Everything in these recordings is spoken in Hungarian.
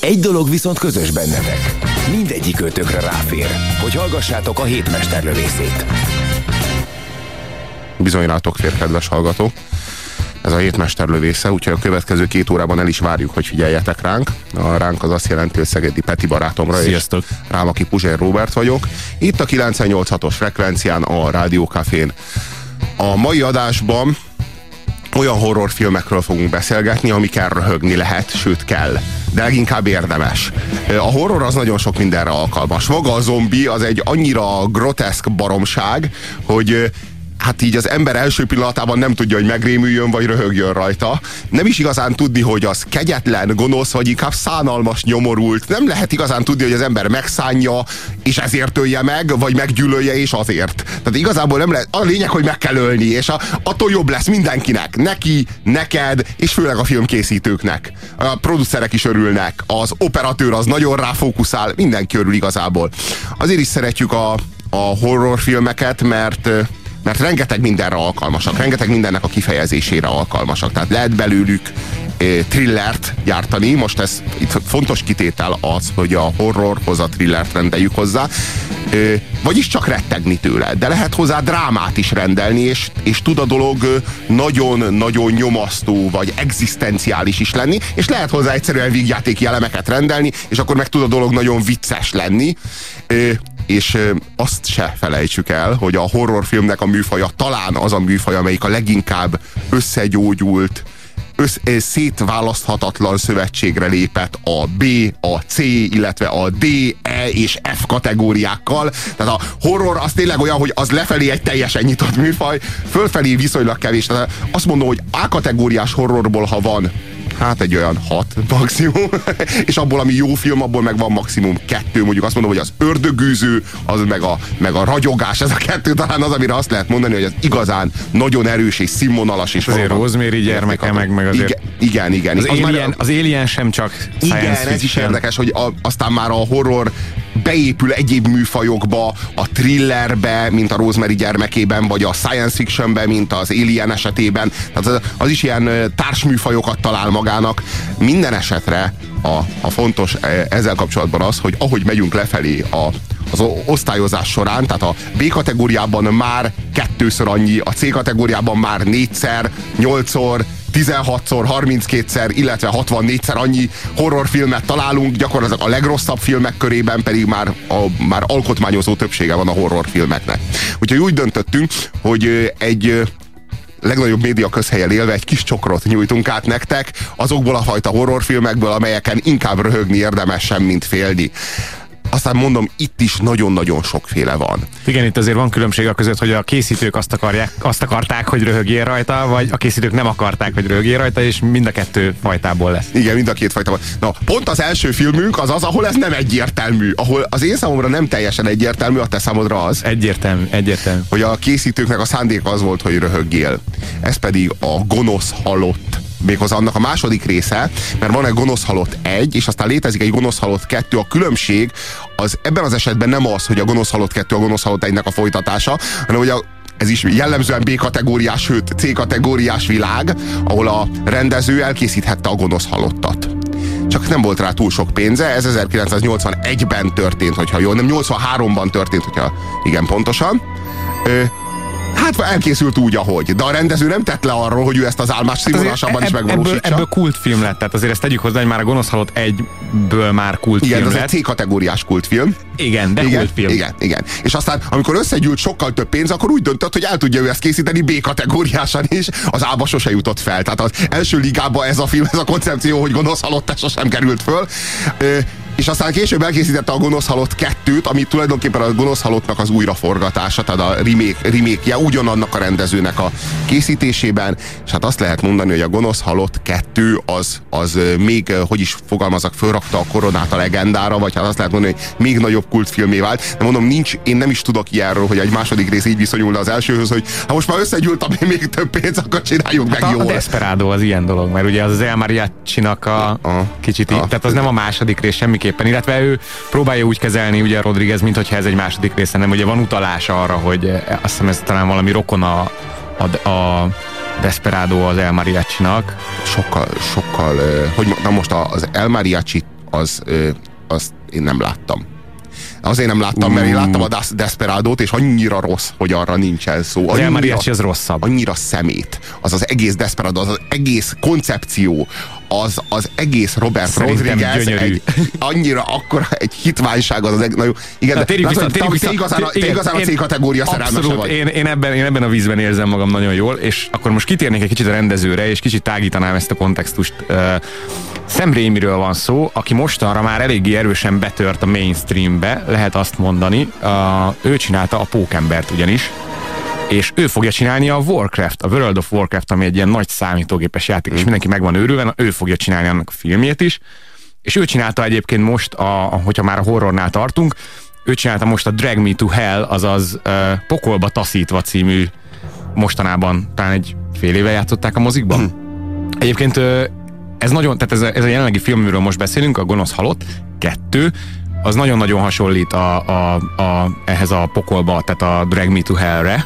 Egy dolog viszont közös bennetek. Mindegyik ötökre ráfér, hogy hallgassátok a hétmesterlövészét. Bizony rátok fér, kedves hallgató. Ez a hétmester lövésze, úgyhogy a következő két órában el is várjuk, hogy figyeljetek ránk. A ránk az azt jelenti, hogy Szegedi Peti barátomra, Sziasztok. és rám, aki Puzsér Robert vagyok. Itt a 98.6-os frekvencián, a Rádiókafén. A mai adásban olyan horrorfilmekről fogunk beszélgetni, amikkel röhögni lehet, sőt kell. De leginkább érdemes. A horror az nagyon sok mindenre alkalmas. Maga a zombi az egy annyira groteszk baromság, hogy hát így az ember első pillanatában nem tudja, hogy megrémüljön, vagy röhögjön rajta. Nem is igazán tudni, hogy az kegyetlen, gonosz, vagy inkább szánalmas, nyomorult. Nem lehet igazán tudni, hogy az ember megszánja, és ezért ölje meg, vagy meggyűlölje, és azért. Tehát igazából nem lehet. A lényeg, hogy meg kell ölni, és a, attól jobb lesz mindenkinek. Neki, neked, és főleg a filmkészítőknek. A producerek is örülnek, az operatőr az nagyon ráfókuszál, mindenki örül igazából. Azért is szeretjük a, a horrorfilmeket, mert mert rengeteg mindenre alkalmasak, rengeteg mindennek a kifejezésére alkalmasak. Tehát lehet belőlük eh, thrillert gyártani, most ez itt fontos kitétel az, hogy a horrorhoz a thrillert rendeljük hozzá, eh, vagyis csak rettegni tőle, de lehet hozzá drámát is rendelni, és, és tud a dolog nagyon-nagyon nyomasztó, vagy egzisztenciális is lenni, és lehet hozzá egyszerűen vígjátéki elemeket rendelni, és akkor meg tud a dolog nagyon vicces lenni. És azt se felejtsük el, hogy a horrorfilmnek a műfaja talán az a műfaj, amelyik a leginkább összegyógyult, össz, szétválaszthatatlan szövetségre lépett a B, a C, illetve a D, E és F kategóriákkal. Tehát a horror az tényleg olyan, hogy az lefelé egy teljesen nyitott műfaj, fölfelé viszonylag kevés. Tehát azt mondom, hogy A kategóriás horrorból, ha van hát egy olyan hat maximum, és abból, ami jó film, abból meg van maximum kettő, mondjuk azt mondom, hogy az ördögűző, az meg a, meg a ragyogás, ez a kettő talán az, amire azt lehet mondani, hogy az igazán nagyon erős és színvonalas. És azért Rosemary gyermeke, meg, meg azért... Igen, igen. igen. Az, az, alien, már, az Alien sem csak Igen, ez is érdekes, hogy a, aztán már a horror beépül egyéb műfajokba, a thrillerbe, mint a Rosemary gyermekében, vagy a science fictionbe, mint az Alien esetében. Tehát az, az is ilyen társműfajokat talál magának. Minden esetre a, a fontos ezzel kapcsolatban az, hogy ahogy megyünk lefelé a, az osztályozás során, tehát a B kategóriában már kettőször annyi, a C kategóriában már négyszer, nyolcszor, 16-szor, 32-szer, illetve 64-szer annyi horrorfilmet találunk, gyakorlatilag a legrosszabb filmek körében pedig már, a, már alkotmányozó többsége van a horrorfilmeknek. Úgyhogy úgy döntöttünk, hogy egy legnagyobb média közhelyen élve egy kis csokrot nyújtunk át nektek, azokból a fajta horrorfilmekből, amelyeken inkább röhögni érdemes sem, mint félni aztán mondom, itt is nagyon-nagyon sokféle van. Igen, itt azért van különbség a között, hogy a készítők azt, akarják, azt akarták, hogy röhögjél rajta, vagy a készítők nem akarták, hogy röhögjél rajta, és mind a kettő fajtából lesz. Igen, mind a két fajtából. Na, pont az első filmünk az az, ahol ez nem egyértelmű. Ahol az én számomra nem teljesen egyértelmű, a te számodra az. Egyértelmű, egyértelmű. Hogy a készítőknek a szándék az volt, hogy röhögjél. Ez pedig a gonosz halott méghozzá annak a második része, mert van egy gonosz halott egy, és aztán létezik egy gonosz halott kettő. A különbség az ebben az esetben nem az, hogy a gonosz halott kettő a gonosz halott egynek a folytatása, hanem hogy a ez is jellemzően B kategóriás, sőt C kategóriás világ, ahol a rendező elkészíthette a gonosz halottat. Csak nem volt rá túl sok pénze, ez 1981-ben történt, hogyha jól, nem 83-ban történt, hogyha igen pontosan. Hát elkészült úgy, ahogy. De a rendező nem tett le arról, hogy ő ezt az álmás színvonalásában is megvalósítsa. Ebből, ebből kultfilm lett, tehát azért ezt tegyük hozzá, hogy már a gonosz halott egyből már kultfilm Igen, ez egy C-kategóriás kultfilm. Igen, de igen, kultfilm. Igen, igen. És aztán, amikor összegyűlt sokkal több pénz, akkor úgy döntött, hogy el tudja ő ezt készíteni B-kategóriásan is. Az A-ba sose jutott fel. Tehát az első ligába ez a film, ez a koncepció, hogy gonosz halott sosem került föl. És aztán később elkészítette a Gonosz Halott 2-t, ami tulajdonképpen a Gonosz Halottnak az újraforgatása, tehát a remake, remake ugyanannak a rendezőnek a készítésében, és hát azt lehet mondani, hogy a Gonosz Halott 2 az, az még, hogy is fogalmazok, fölrakta a koronát a legendára, vagy hát azt lehet mondani, hogy még nagyobb kultfilmé vált. De mondom, nincs, én nem is tudok ilyenről, hogy egy második rész így viszonyulna az elsőhöz, hogy ha most már összegyűlt, ami még több pénz, akkor csináljuk meg Hát a, jól. a Desperado az ilyen dolog, mert ugye az az El Mariachi-nak a, A- kicsit, a- így, tehát az nem a második rész semmiképpen, illetve ő próbálja úgy kezelni ugye Rodriguez, mint hogyha ez egy második része, nem ugye van utalás arra, hogy eh, azt hiszem ez talán valami rokon a, a, a Desperado az El Mariachi-nak. sokkal, sokkal, ö, hogy na most az El Mariachi az, ö, azt én nem láttam. Azért nem láttam, mert én láttam a Des- Desperadót, és annyira rossz, hogy arra nincsen szó. Az El Annyira, Mariachi az rosszabb. annyira szemét. Az az egész Desperado, az az egész koncepció, az, az egész Robert Szerintem Rodriguez gyönyörű. egy, annyira akkora egy hitványság az az egész, igen, Na, látod, vissza, te, vissza. igazán, a- te Igen, igazán a én- C-kategória szerelmese vagy. én, én, ebben, én ebben a vízben érzem magam nagyon jól, és akkor most kitérnék egy kicsit a rendezőre, és kicsit tágítanám ezt a kontextust. Sam Raimiről van szó, aki mostanra már eléggé erősen betört a mainstreambe, lehet azt mondani. Ő csinálta a Pókembert ugyanis, és ő fogja csinálni a Warcraft, a World of Warcraft, ami egy ilyen nagy számítógépes játék, és mindenki meg van őrülve, ő fogja csinálni annak a filmjét is. És ő csinálta egyébként most, a, a- hogyha már a horrornál tartunk, ő csinálta most a Drag Me to Hell, azaz uh, Pokolba taszítva című mostanában talán egy fél éve játszották a mozikban. Egyébként ö, ez nagyon, tehát ez a, ez a jelenlegi film, amiről most beszélünk, a Gonosz Halott, kettő, az nagyon-nagyon hasonlít a, a, a, ehhez a pokolba, tehát a Drag Me to Hell-re.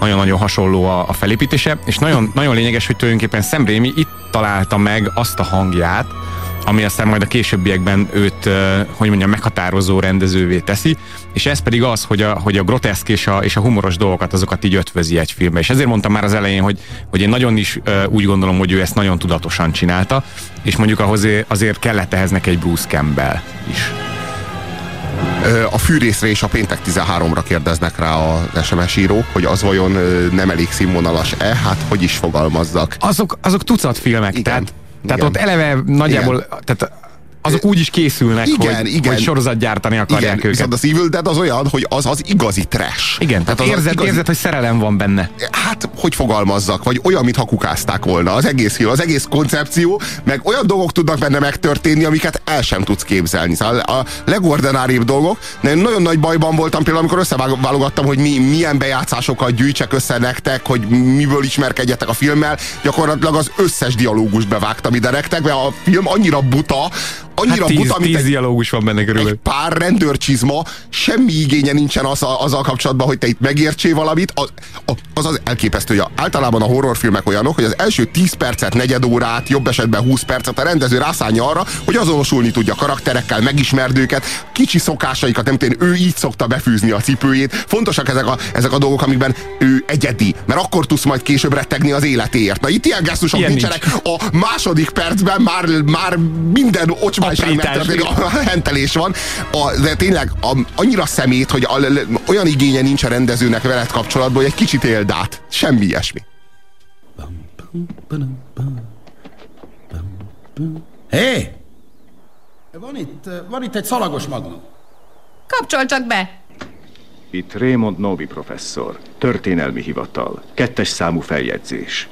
Nagyon-nagyon hasonló a, a felépítése, és nagyon, nagyon lényeges, hogy tulajdonképpen Sam Raimi itt találta meg azt a hangját, ami aztán majd a későbbiekben őt, hogy mondjam, meghatározó rendezővé teszi, és ez pedig az, hogy a, hogy a groteszk és a, és a humoros dolgokat, azokat így ötvözi egy filmbe. És ezért mondtam már az elején, hogy, hogy én nagyon is úgy gondolom, hogy ő ezt nagyon tudatosan csinálta, és mondjuk ahhoz azért kellett ehhez neki egy Bruce Campbell is. A fűrészre és a péntek 13-ra kérdeznek rá az SMS írók, hogy az vajon nem elég színvonalas-e? Hát hogy is fogalmazzak? Azok, azok tucat filmek, Igen. tehát, tehát Igen. ott eleve nagyjából, tehát azok úgy is készülnek, Igen, hogy, igen. hogy sorozatgyártani akarják Igen, őket. viszont az Evil Dead az olyan, hogy az az igazi trash. Igen, tehát, az érzed, igazi- érzed, hogy szerelem van benne. Hát, hogy fogalmazzak, vagy olyan, mintha kukázták volna. Az egész film, az egész koncepció, meg olyan dolgok tudnak benne megtörténni, amiket el sem tudsz képzelni. Szóval a legordináribb dolgok, de én nagyon nagy bajban voltam például, amikor összeválogattam, hogy mi, milyen bejátszásokat gyűjtsek össze nektek, hogy miből ismerkedjetek a filmmel. Gyakorlatilag az összes dialógust bevágtam ide nektek, mert a film annyira buta, annyira Hát tíz, buta, mint tíz egy dialógus van benne egy körülbelül. pár rendőrcsizma, semmi igénye nincsen az, azzal kapcsolatban, hogy te itt megértsél valamit. Az az, az elképesztő, hogy általában a horrorfilmek olyanok, hogy az első 10 percet, negyed órát, jobb esetben 20 percet a rendező rászánja arra, hogy azonosulni tudja karakterekkel, megismerd őket, kicsi szokásaikat, nem ő így szokta befűzni a cipőjét. Fontosak ezek a, ezek a dolgok, amikben ő egyedi, mert akkor tudsz majd később rettegni az életéért. Na itt ilyen gesztusok Ilyen nincsenek. A második percben már, már minden ocsmányság Aprítás, megtörténik, a hentelés van, a, de tényleg a, annyira szemét, hogy a, olyan igénye nincs a rendezőnek veled kapcsolatban, hogy egy kicsit éld át. Semmi ilyesmi. Hé! Van itt, van itt egy szalagos magnum. Kapcsol csak be! Itt Raymond Novi professzor, történelmi hivatal, kettes számú feljegyzés.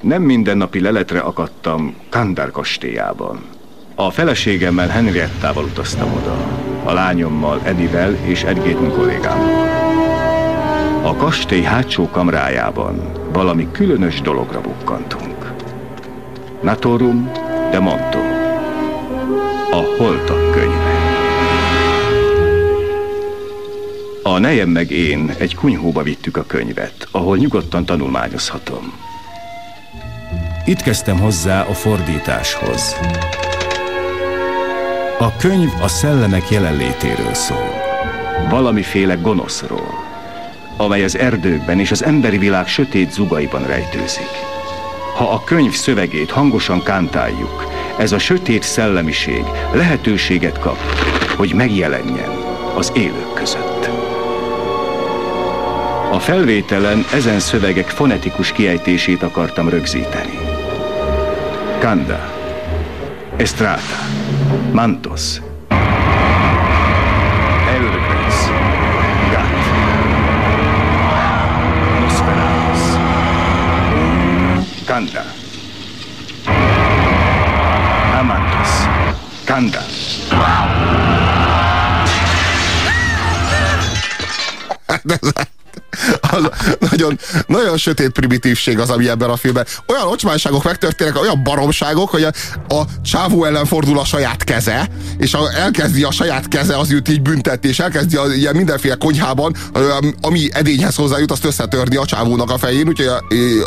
Nem mindennapi leletre akadtam Kandár kastélyában. A feleségemmel Henriettával utaztam oda, a lányommal Edivel és egy-két kollégámmal. A kastély hátsó kamrájában valami különös dologra bukkantunk. Natorum de Monto. A holtak könyve. A nejem meg én egy kunyhóba vittük a könyvet, ahol nyugodtan tanulmányozhatom. Itt kezdtem hozzá a fordításhoz. A könyv a szellemek jelenlétéről szól. Valamiféle gonoszról, amely az erdőkben és az emberi világ sötét zugaiban rejtőzik. Ha a könyv szövegét hangosan kántáljuk, ez a sötét szellemiség lehetőséget kap, hogy megjelenjen az élők között. A felvételen ezen szövegek fonetikus kiejtését akartam rögzíteni. Kanda, Estrata, mantos, elderberries, gat, nosferatus, kanda, amantos, kanda. az nagyon, nagyon sötét primitívség az, ami ebben a filmben. Olyan ocsmányságok megtörténnek, olyan baromságok, hogy a, a csávó ellen fordul a saját keze, és a, elkezdi a saját keze az őt így büntetni, és elkezdi a, ilyen mindenféle konyhában, ami edényhez hozzájut, azt összetörni a csávónak a fején, úgyhogy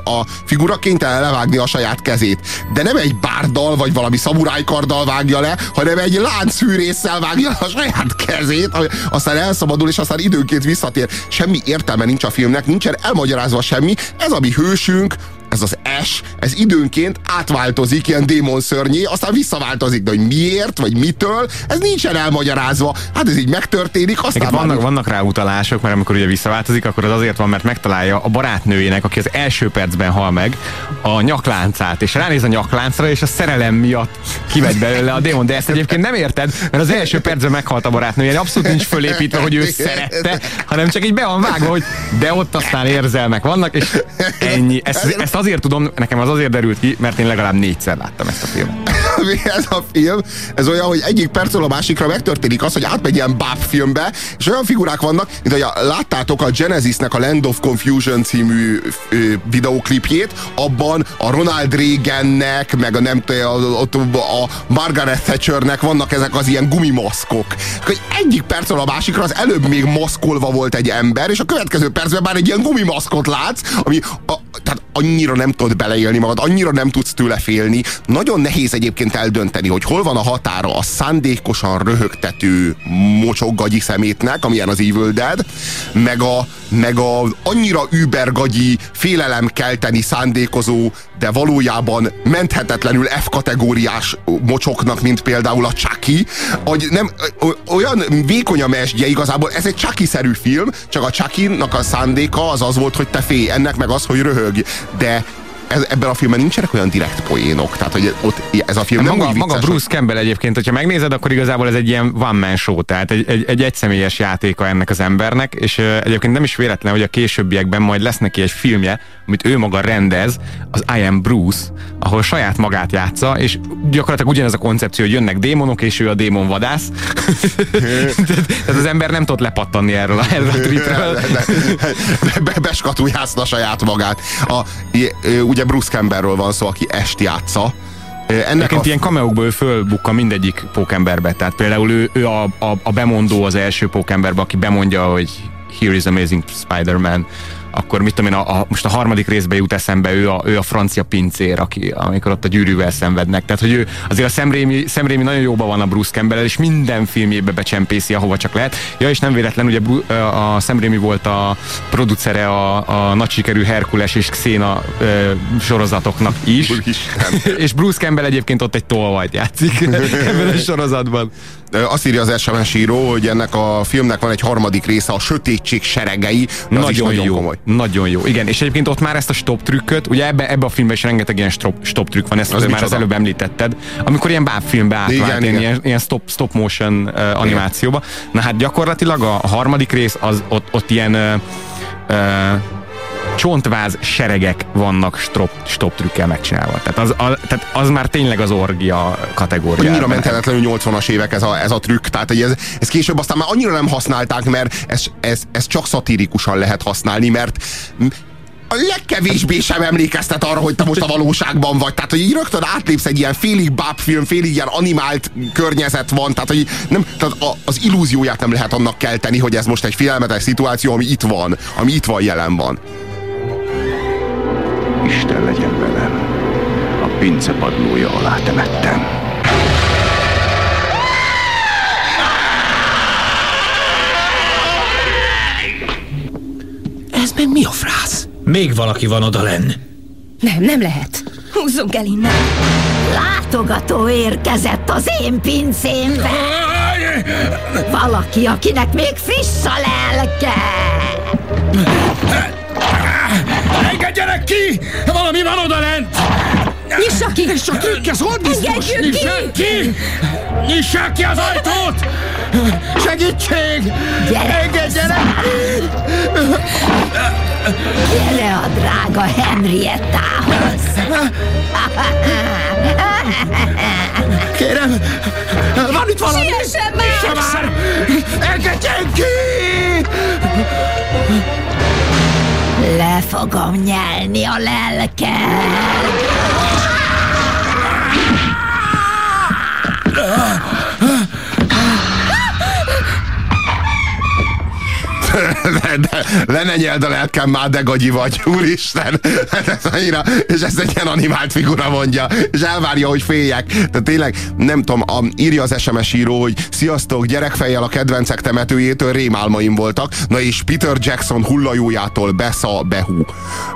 a, a figura kénytelen levágni a saját kezét. De nem egy bárdal, vagy valami szamurájkarddal vágja le, hanem egy láncfűrészsel vágja a saját kezét, aztán elszabadul, és aztán időnként visszatér. Semmi értelme nincs a filmnek, nincsen elmagyarázva semmi. Ez a mi hősünk, ez az S, ez időnként átváltozik ilyen démon szörnyé, aztán visszaváltozik, de hogy miért, vagy mitől, ez nincsen elmagyarázva. Hát ez így megtörténik, aztán vannak, már... vannak rá utalások, mert amikor ugye visszaváltozik, akkor az azért van, mert megtalálja a barátnőjének, aki az első percben hal meg, a nyakláncát, és ránéz a nyakláncra, és a szerelem miatt kimegy belőle a démon. De ezt egyébként nem érted, mert az első percben meghalt a barátnője, abszolút nincs fölépítve, hogy ő szerette, hanem csak így be van vágva, hogy de ott aztán érzelmek vannak, és ennyi. Ezt, ezt azért tudom, nekem az azért derült ki, mert én legalább négyszer láttam ezt a filmet. ez a film, ez olyan, hogy egyik percről a másikra megtörténik az, hogy átmegy ilyen báb filmbe, és olyan figurák vannak, mint hogy láttátok a Genesisnek a Land of Confusion című ö, videóklipjét, abban a Ronald Reagannek, meg a nem a, a Margaret Thatchernek vannak ezek az ilyen gumimaszkok. Hogy egyik percről a másikra az előbb még maszkolva volt egy ember, és a következő percben már egy ilyen gumimaszkot látsz, ami a, tehát annyira nem tudod beleélni magad, annyira nem tudsz tőle félni. Nagyon nehéz egyébként eldönteni, hogy hol van a határa a szándékosan röhögtető mocsok szemétnek, amilyen az Evil Dead, meg a, meg a annyira übergagyi, félelem-kelteni szándékozó, de valójában menthetetlenül F-kategóriás mocsoknak, mint például a Chucky, hogy nem, olyan vékony a mesdje igazából, ez egy Chucky-szerű film, csak a Chucky-nak a szándéka az az volt, hogy te félj, ennek meg az, hogy röhög, de ez, ebben a filmben nincsenek olyan direkt poénok, tehát hogy ott ez a film nem maga, maga Bruce Campbell egyébként, hogyha megnézed, akkor igazából ez egy ilyen one man show, tehát egy, egy, egy egyszemélyes játéka ennek az embernek, és uh, egyébként nem is véletlen, hogy a későbbiekben majd lesz neki egy filmje, amit ő maga rendez, az I Am Bruce, ahol saját magát játsza, és gyakorlatilag ugyanez a koncepció, hogy jönnek démonok, és ő a démon vadász. tehát az ember nem tud lepattanni erről a, erről a tripről. Beskatujázta saját magát. A, ugye Bruce Campbellről van szó, aki est játsza, ennek a... ilyen kameókból ő fölbukka mindegyik pókemberbe. Tehát például ő, ő a, a, a bemondó az első pókemberbe, aki bemondja, hogy Here is Amazing Spider-Man akkor mit tudom én, a, a, most a harmadik részbe jut eszembe ő a, ő a francia pincér, aki, amikor ott a gyűrűvel szenvednek. Tehát, hogy ő azért a Szemrémi, Szemrémi nagyon jóban van a Bruce campbell és minden filmjébe becsempészi, ahova csak lehet. Ja, és nem véletlen, ugye a Szemrémi volt a producere a, a nagy sikerű Herkules és Xena ö, sorozatoknak is. és Bruce Campbell egyébként ott egy tolvajt játszik ebben a sorozatban. Azt írja az SMS író, hogy ennek a filmnek van egy harmadik része, a sötétség seregei. Nagyon, nagyon jó. Komoly. Nagyon jó. Igen, és egyébként ott már ezt a stop trükköt, ugye ebbe, ebbe a filmben is rengeteg ilyen stop, stop trükk van, ezt az már az előbb említetted, amikor ilyen bábfilmbe átvált, igen, ilyen, igen. ilyen stop, stop motion uh, animációba. Na hát gyakorlatilag a, a harmadik rész az ott, ott ilyen uh, uh, csontváz seregek vannak stop, stop trükkel megcsinálva. Tehát az, a, tehát az már tényleg az orgia kategória. Annyira menthetetlenül 80-as évek ez a, ez a trükk, tehát ez, ez később aztán már annyira nem használták, mert ez, ez, ez csak szatirikusan lehet használni, mert a legkevésbé sem emlékeztet arra, hogy te most a valóságban vagy. Tehát, hogy így rögtön átlépsz egy ilyen félig bábfilm, félig ilyen animált környezet van. Tehát, hogy nem, tehát a, az illúzióját nem lehet annak kelteni, hogy ez most egy félelmetes szituáció, ami itt van, ami itt van, jelen van. Isten legyen velem. A pince padlója alá temettem. Ez meg mi a frász? Még valaki van oda lenn. Nem, nem lehet. Húzzunk el innen. Látogató érkezett az én pincémbe. Valaki, akinek még friss a lelke. Engedjenek ki! Valami van oda lent! Nyissa ki! És a trükk, ez hol biztos? Nyissák ki! Nyissák ki az ajtót! Segítség! Gyere! Engedjenek Gyere a drága Henriettához! Kérem, van itt valami! Siessen már! Nyissa már! Engedjen ki! Le fogom nyelni a lelked! de, de, le ne nyeld a lelkem már, de gagyi vagy, úristen. Ez annyira, és ezt egy ilyen animált figura mondja, és elvárja, hogy féljek. Tehát tényleg, nem tudom, a, írja az SMS író, hogy sziasztok, gyerekfejjel a kedvencek temetőjétől rémálmaim voltak, na és Peter Jackson hullajójától besza behú.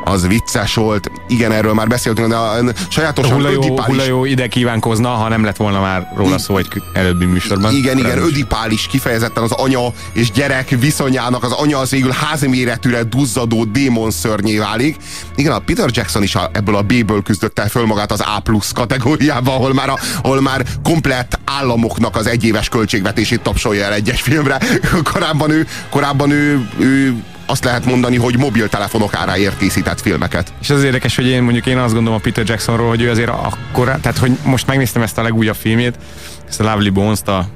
Az vicces volt. Igen, erről már beszéltünk, de a, sajátosan A hullajó, ödipális- hullajó ide kívánkozna, ha nem lett volna már róla szó egy előbbi műsorban. Igen, igen, ödipális kifejezetten az anya és gyerek viszonyának, az anya az végül házméretűre duzzadó démon szörnyé válik. Igen, a Peter Jackson is a, ebből a B-ből küzdött el föl magát az A plusz kategóriába, ahol már, a, ahol már komplett államoknak az egyéves költségvetését tapsolja el egyes filmre. Korábban ő, korábban ő, ő azt lehet mondani, hogy mobiltelefonok áráért készített filmeket. És az érdekes, hogy én mondjuk én azt gondolom a Peter Jacksonról, hogy ő azért akkor, tehát hogy most megnéztem ezt a legújabb filmét, ezt a Lovely Bones-t, a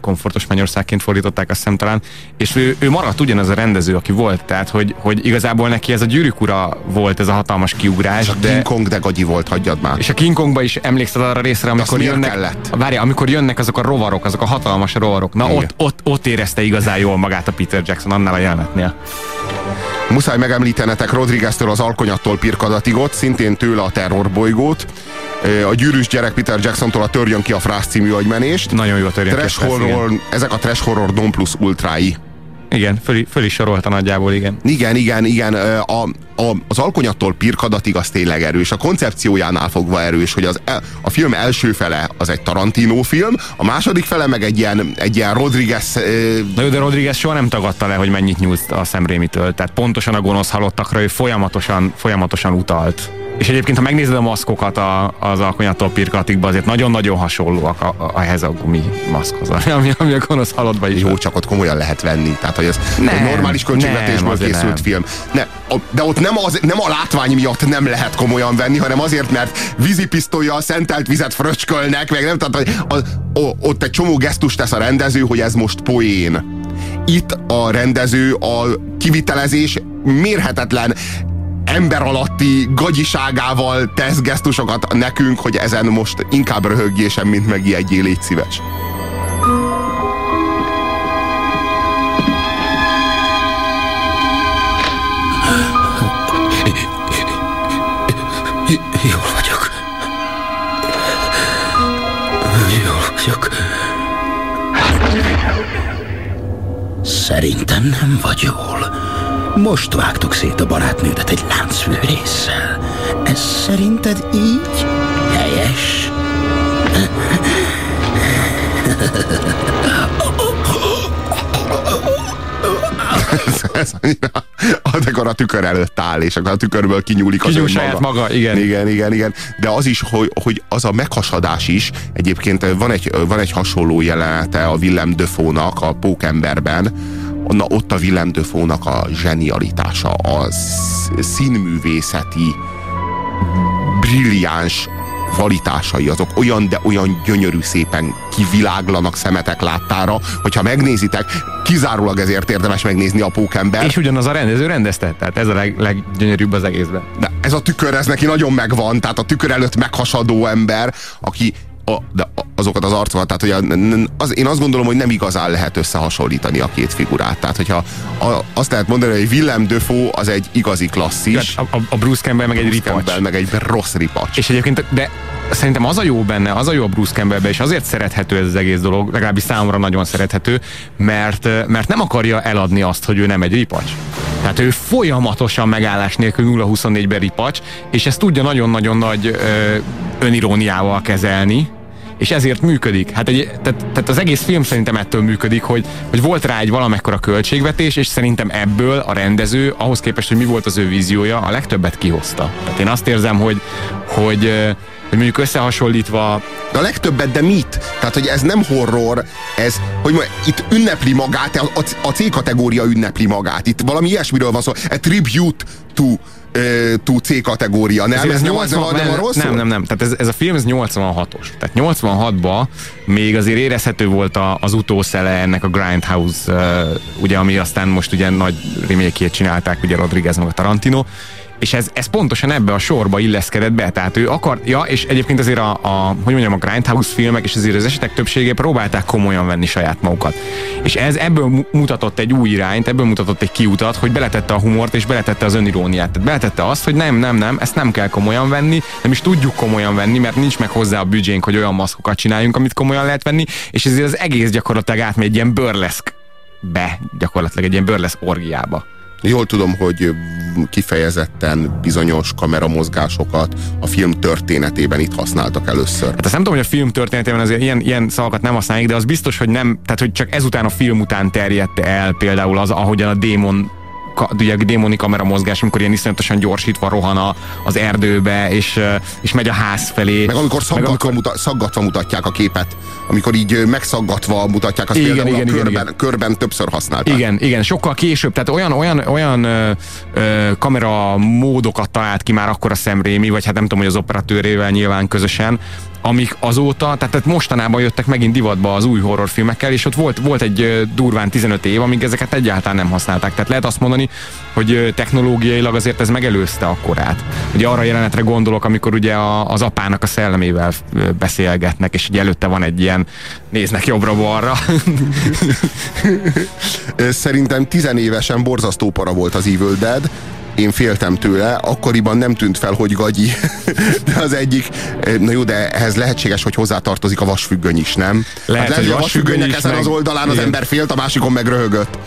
komfortos mennyországként fordították, azt hiszem talán, és ő, ő maradt ugyanaz a rendező, aki volt, tehát hogy, hogy igazából neki ez a gyűrűk ura volt ez a hatalmas kiugrás, És a de... King Kong de gagyi volt, hagyjad már. És a King Kongba is emlékszel arra részre, amikor jönnek, kellett? várjál, amikor jönnek azok a rovarok, azok a hatalmas rovarok, na Igen. ott, ott, ott érezte igazán jól magát a Peter Jackson annál a jelenetnél. Muszáj megemlítenetek Rodriguez-től az Alkonyattól Pirkadatigot, szintén tőle a terrorbolygót, a gyűrűs gyerek Peter Jackson-tól a Törjön ki a frász című agymenést. Nagyon jó törjön ki a frász, horror, ezek a trash horror non plus ultrái. Igen, föl, föl is sorolta nagyjából, igen. Igen, igen, igen. A, a, az alkonyattól pirkadatig az tényleg erős. A koncepciójánál fogva erős, hogy az, el- a film első fele az egy Tarantino film, a második fele meg egy ilyen, egy ilyen Rodriguez Na jó, de Rodriguez soha nem tagadta le, hogy mennyit nyújt a szemrémitől. Tehát pontosan a gonosz halottakra ő folyamatosan, folyamatosan utalt. És egyébként, ha megnézed a maszkokat a, az alkonyattól pirkatikba, azért nagyon-nagyon hasonlóak a, a, ehhez a gumi maszkhoz, ami, ami a gonosz halottban is jó, csak ott komolyan lehet venni. Tehát, hogy ez Nem, egy normális nem, költségvetésből azért készült nem. film. Ne, a, de ott nem, az, nem a látvány miatt nem lehet komolyan venni, hanem azért, mert vízipisztolya, szentelt vizet fröcskölnek, meg nem, tehát hogy az, o, ott egy csomó gesztus tesz a rendező, hogy ez most poén. Itt a rendező a kivitelezés mérhetetlen ember alatti gagyiságával tesz gesztusokat nekünk, hogy ezen most inkább röhögjésen, mint megijedjél, légy szíves. Jól vagyok. Jól vagyok. Szerintem nem vagy jól. Most vágtuk szét a barátnődet egy láncfűrésszel. Ez szerinted így helyes? ez annyira, amikor a tükör előtt áll, és akkor a tükörből kinyúlik az Kinyúl önmaga. saját maga, igen. Igen, igen, igen. De az is, hogy, hogy az a meghasadás is, egyébként van egy, van egy hasonló jelenete a Willem Dafoe-nak a Pókemberben, Na, ott a Willem Dafoe-nak a zsenialitása, a sz- színművészeti brilliáns kvalitásai azok olyan, de olyan gyönyörű szépen kiviláglanak szemetek láttára, hogyha megnézitek, kizárólag ezért érdemes megnézni a Pókember. És ugyanaz a rendező rendezte, tehát ez a leg, leggyönyörűbb az egészben. De ez a tükör, ez neki nagyon megvan, tehát a tükör előtt meghasadó ember, aki a, de azokat az arcokat, tehát hogy az, én azt gondolom, hogy nem igazán lehet összehasonlítani a két figurát. Tehát, hogyha a, azt lehet mondani, hogy Willem Dafoe az egy igazi klasszis, A, a, a Bruce Campbell meg egy Bruce ripacs. Campbell meg egy rossz ripacs. És egyébként, de szerintem az a jó benne, az a jó a Bruce Campbellbe, és azért szerethető ez az egész dolog, legalábbis számomra nagyon szerethető, mert, mert nem akarja eladni azt, hogy ő nem egy ripacs. Tehát ő folyamatosan megállás nélkül 0-24-ben ripacs, és ezt tudja nagyon-nagyon nagy ö, öniróniával kezelni, és ezért működik. Hát egy, tehát, tehát az egész film szerintem ettől működik, hogy, hogy volt rá egy valamekkora költségvetés, és szerintem ebből a rendező, ahhoz képest, hogy mi volt az ő víziója, a legtöbbet kihozta. Tehát én azt érzem, hogy, hogy, hogy mondjuk összehasonlítva a legtöbbet, de mit? Tehát, hogy ez nem horror, ez, hogy mondjam, itt ünnepli magát, a, a, C kategória ünnepli magát. Itt valami ilyesmiről van szó. A tribute to C kategória, nem? Ez, ez nem, 80, nem, nem, nem, nem, nem, nem, nem. Tehát ez, ez a film ez 86-os. Tehát 86-ban még azért érezhető volt a, az utószele ennek a Grindhouse, uh, ugye, ami aztán most ugye nagy remékét csinálták, ugye Rodriguez meg a Tarantino, és ez, ez pontosan ebbe a sorba illeszkedett be, tehát ő akar, ja, és egyébként azért a, a hogy mondjam, a Grindhouse filmek, és azért az esetek többsége próbálták komolyan venni saját magukat. És ez ebből mutatott egy új irányt, ebből mutatott egy kiutat, hogy beletette a humort, és beletette az öniróniát. Tehát beletette azt, hogy nem, nem, nem, ezt nem kell komolyan venni, nem is tudjuk komolyan venni, mert nincs meg hozzá a büdzsénk, hogy olyan maszkokat csináljunk, amit komolyan lehet venni, és ezért az egész gyakorlatilag átmegy egy ilyen burleszk be, gyakorlatilag egy ilyen burleszk orgiába. Jól tudom, hogy kifejezetten bizonyos kameramozgásokat a film történetében itt használtak először. Hát azt nem tudom, hogy a film történetében azért ilyen, ilyen szavakat nem használják, de az biztos, hogy nem, tehát hogy csak ezután a film után terjedt el például az, ahogyan a démon ugye démoni kamera mozgás, amikor ilyen iszonyatosan gyorsítva rohan a, az erdőbe, és, és megy a ház felé. Meg amikor szaggatva, meg amikor... Muta, szaggatva mutatják a képet, amikor így megszaggatva mutatják, azt igen, például igen, a körben, igen, körben többször használták. Igen, igen, sokkal később, tehát olyan, olyan, olyan ö, ö, kamera módokat talált ki már akkor a szemrémi, vagy hát nem tudom, hogy az operatőrével nyilván közösen, amik azóta, tehát mostanában jöttek megint divatba az új horrorfilmekkel, és ott volt, volt egy durván 15 év, amíg ezeket egyáltalán nem használták. Tehát lehet azt mondani, hogy technológiailag azért ez megelőzte a korát. Ugye arra jelenetre gondolok, amikor ugye a, az apának a szellemével beszélgetnek, és ugye előtte van egy ilyen néznek jobbra-balra. Szerintem tizenévesen borzasztó para volt az Evil Dead, én féltem tőle, akkoriban nem tűnt fel, hogy gagyi, de az egyik, na jó, de ehhez lehetséges, hogy hozzátartozik a vasfüggöny is, nem? Lehet, hát lehet hogy a vasfüggönynek ezen meg... az oldalán az ember félt, a másikon meg röhögött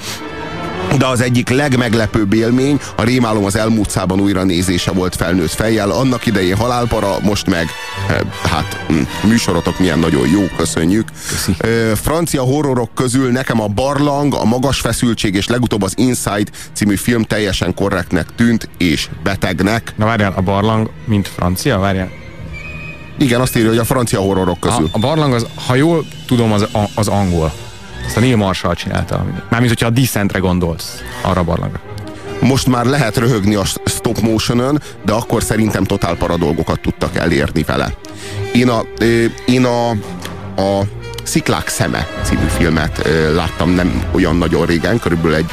de az egyik legmeglepőbb élmény a Rémálom az elmúlt szában újra nézése volt felnőtt fejjel. Annak idején halálpara, most meg eh, hát hm, műsorotok milyen nagyon jó, köszönjük. Köszi. Francia horrorok közül nekem a Barlang, a Magas Feszültség és legutóbb az Inside című film teljesen korrektnek tűnt és betegnek. Na várjál, a Barlang, mint francia, várjál. Igen, azt írja, hogy a francia horrorok közül. A, a Barlang, az, ha jól tudom, az, az angol. Ezt a Neil Marshall csinálta. Mármint, hogyha a Descentre gondolsz, arra a barlangra. Most már lehet röhögni a stop motion de akkor szerintem totál paradolgokat tudtak elérni vele. Én a, én a, a Sziklák szeme című filmet láttam nem olyan nagyon régen, körülbelül egy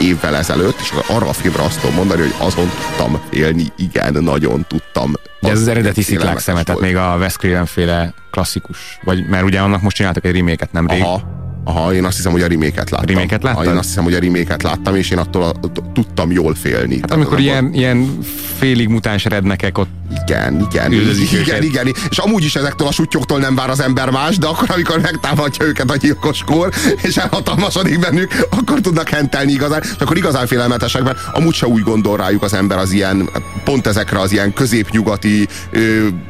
évvel ezelőtt, és arra a filmre azt tudom mondani, hogy azon tudtam félni, igen, nagyon tudtam. De ez az eredeti sziklák szeme, tehát még a Wes Craven féle klasszikus, vagy mert ugye annak most csináltak egy reméket nemrég. Aha, Aha, én azt hiszem, hogy a reméket láttam. Reméket láttad? Én azt hiszem, hogy a reméket láttam, és én attól a, tudtam jól félni. Hát amikor ilyen, ilyen félig mutáns rednekek ott igen, igen, igen, igen, igen, és amúgy is ezektől a suttyoktól nem vár az ember más, de akkor, amikor megtámadja őket a gyilkoskor, és elhatalmasodik bennük, akkor tudnak hentelni igazán, és akkor igazán félelmetesek, mert amúgy se úgy gondol rájuk az ember az ilyen, pont ezekre az ilyen középnyugati,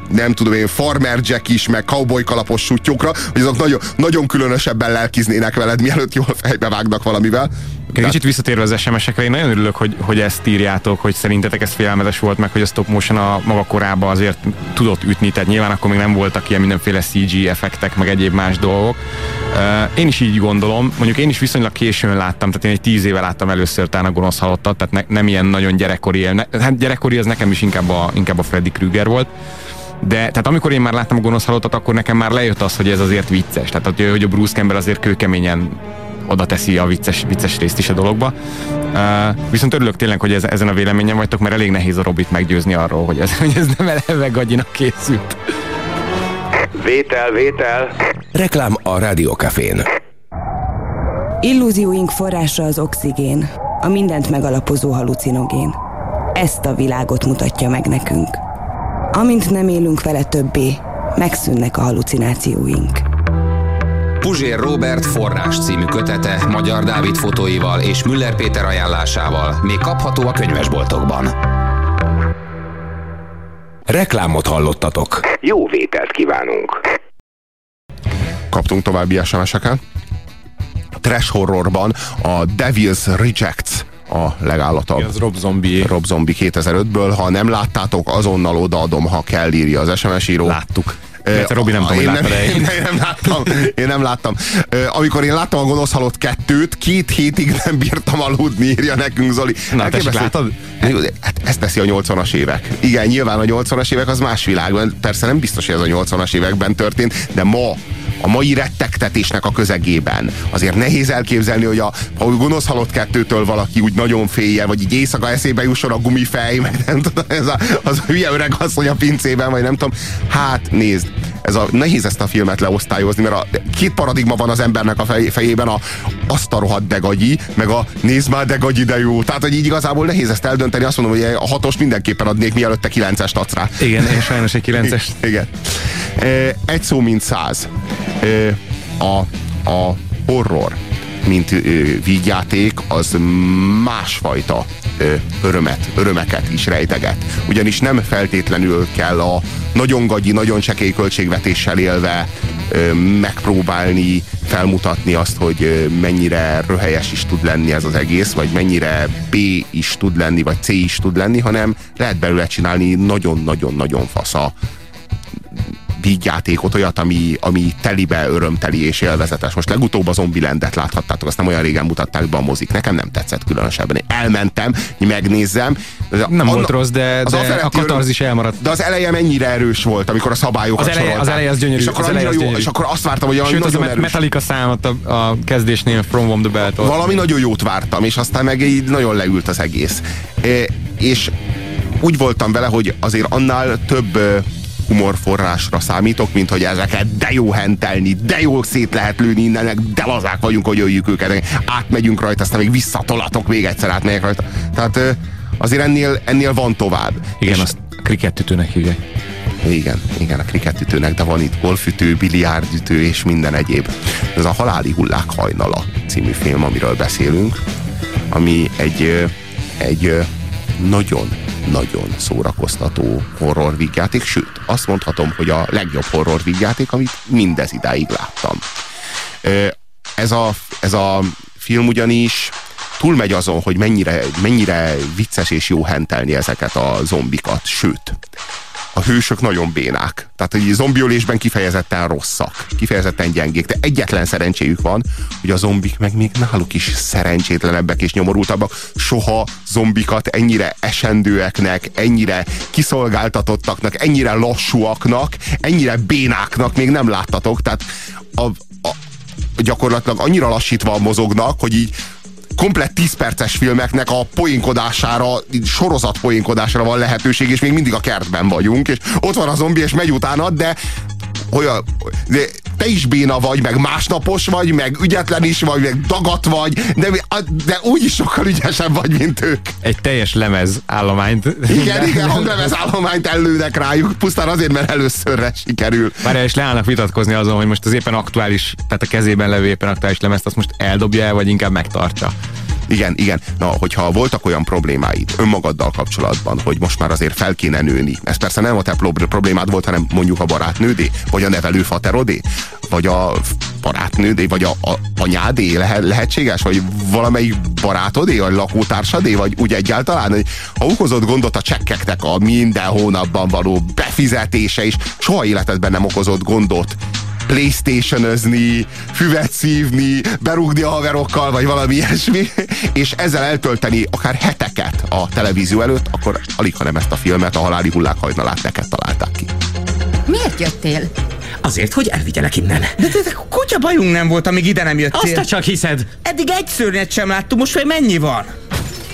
nem tudom én, farmer jack is, meg cowboy kalapos sutyokra, hogy azok nagyon, nagyon különösebben lelkiznének veled, mielőtt jól fejbe vágnak valamivel. Kicsit visszatérve az SMS-ekre, én nagyon örülök, hogy, hogy ezt írjátok, hogy szerintetek ez félelmetes volt, meg hogy a stop motion a maga korában azért tudott ütni, tehát nyilván akkor még nem voltak ilyen mindenféle CG effektek, meg egyéb más dolgok. Én is így gondolom, mondjuk én is viszonylag későn láttam, tehát én egy tíz éve láttam először talán a gonosz halottat, tehát ne, nem ilyen nagyon gyerekkori, ne, hát gyerekkori az nekem is inkább a, inkább a Freddy Krueger volt. De tehát amikor én már láttam a gonosz halottat, akkor nekem már lejött az, hogy ez azért vicces. Tehát hogy a Bruce Campbell azért kőkeményen oda teszi a vicces, vicces részt is a dologba. Uh, viszont örülök tényleg, hogy ez, ezen a véleményen vagytok, mert elég nehéz a Robit meggyőzni arról, hogy ez, hogy ez nem eleve gagyinak készült. Vétel, vétel. Reklám a Rádiókafén. Illúzióink forrása az oxigén, a mindent megalapozó halucinogén. Ezt a világot mutatja meg nekünk. Amint nem élünk vele többé, megszűnnek a halucinációink. Puzsér Robert forrás című kötete Magyar Dávid fotóival és Müller Péter ajánlásával még kapható a könyvesboltokban. Reklámot hallottatok. Jó vételt kívánunk! Kaptunk további SMS-eket. Trash horrorban a Devil's Rejects a legállatabb. Az Rob Zombie. Rob Zombie 2005-ből. Ha nem láttátok, azonnal odaadom, ha kell, írja az SMS író. Láttuk Mert Robi nem tudom, én nem, én, én nem láttam, én nem láttam. Amikor én láttam a Gonosz Halott kettőt, két hétig nem bírtam aludni, írja nekünk Zoli. Na, tessék, látod? Hát ezt teszi a 80-as évek. Igen, nyilván a 80-as évek az más világban. Persze nem biztos, hogy ez a 80-as években történt, de ma a mai rettegtetésnek a közegében. Azért nehéz elképzelni, hogy a, a gonosz halott kettőtől valaki úgy nagyon félje, vagy így éjszaka eszébe jusson a gumifej, meg nem tudom, ez a, az a hülye öreg asszony a pincében, vagy nem tudom. Hát nézd, ez a, nehéz ezt a filmet leosztályozni, mert a, két paradigma van az embernek a fej, fejében, a, azt a rohadt degagyi, meg a nézd már degagyi, de jó. Tehát, hogy így igazából nehéz ezt eldönteni, azt mondom, hogy a hatos mindenképpen adnék, mielőtt a kilencest adsz rá. Igen, és sajnos egy 9-es. Igen. Egy szó, mint száz. A, a horror, mint ö, vígjáték, az másfajta ö, örömet, örömeket is rejteget. Ugyanis nem feltétlenül kell a nagyon gagyi, nagyon csekély költségvetéssel élve megpróbálni felmutatni azt, hogy mennyire röhelyes is tud lenni ez az egész, vagy mennyire B is tud lenni, vagy C is tud lenni, hanem lehet belőle csinálni nagyon-nagyon-nagyon fasza vígjátékot, olyat, ami, ami telibe örömteli és élvezetes. Most legutóbb a Zombielandet láthattátok, azt nem olyan régen mutatták be a mozik. Nekem nem tetszett különösebben. Én elmentem, hogy megnézzem. Nem volt rossz, de, de a katarzis elmaradt. De az eleje mennyire erős volt, amikor a szabályokat Az eleje, az eleje az gyönyörű. És akkor, az eleje az jó, gyönyörű. és akkor azt vártam, hogy Sőt, az a erős. Metallica számot a, a kezdésnél From Whom the Bell. Valami nagyon jót vártam, és aztán meg így nagyon leült az egész. E, és úgy voltam vele, hogy azért annál több humorforrásra számítok, mint hogy ezeket de jó hentelni, de jó szét lehet lőni innen, de lazák vagyunk, hogy öljük őket, átmegyünk rajta, aztán még visszatolatok, még egyszer átmegyek rajta. Tehát azért ennél, ennél van tovább. Igen, és, azt krikettütőnek hívják. igen, igen, a krikettütőnek, de van itt golfütő, biliárdütő és minden egyéb. Ez a Haláli hullák hajnala című film, amiről beszélünk, ami egy, egy ö, nagyon-nagyon szórakoztató horror vígjáték, sőt, azt mondhatom, hogy a legjobb horror vígjáték, amit mindez idáig láttam. Ez a, ez a film ugyanis túlmegy azon, hogy mennyire, mennyire vicces és jó hentelni ezeket a zombikat, sőt, a hősök nagyon bénák. Tehát, hogy zombiölésben kifejezetten rosszak, kifejezetten gyengék, de egyetlen szerencséjük van, hogy a zombik meg még náluk is szerencsétlenebbek és nyomorultabbak. Soha zombikat ennyire esendőeknek, ennyire kiszolgáltatottaknak, ennyire lassúaknak, ennyire bénáknak még nem láttatok. Tehát a, a, gyakorlatilag annyira lassítva mozognak, hogy így komplett 10 perces filmeknek a poénkodására, sorozat poénkodására van lehetőség, és még mindig a kertben vagyunk, és ott van a zombi, és megy utána, de olyan, de te is béna vagy, meg másnapos vagy, meg ügyetlen is vagy, meg dagat vagy, de, de úgyis sokkal ügyesebb vagy, mint ők. Egy teljes lemez állományt. Igen, igen, hanglemez állományt ellőnek rájuk, pusztán azért, mert előszörre sikerül. Várjál, és leállnak vitatkozni azon, hogy most az éppen aktuális, tehát a kezében levő éppen aktuális lemezt, azt most eldobja el, vagy inkább megtartsa. Igen, igen. Na, hogyha voltak olyan problémáid önmagaddal kapcsolatban, hogy most már azért fel kéne nőni, ez persze nem a te pro- problémád volt, hanem mondjuk a barátnődé, vagy a nevelő faterodé, vagy a barátnődé, vagy a, a anyádé lehet, lehetséges, vagy valamelyik barátodé, vagy lakótársadé, vagy úgy egyáltalán, hogy ha okozott gondot a csekkeknek a minden hónapban való befizetése, és soha életedben nem okozott gondot playstation füvet szívni, berúgni a haverokkal, vagy valami ilyesmi, és ezzel eltölteni akár heteket a televízió előtt, akkor alig, hanem ezt a filmet, a haláli hullák hajnalát neked találták ki. Miért jöttél? Azért, hogy elvigyelek innen. De, de, de kutya bajunk nem volt, amíg ide nem jöttél. Azt te csak hiszed. Eddig egy szörnyet sem láttunk, most vagy mennyi van?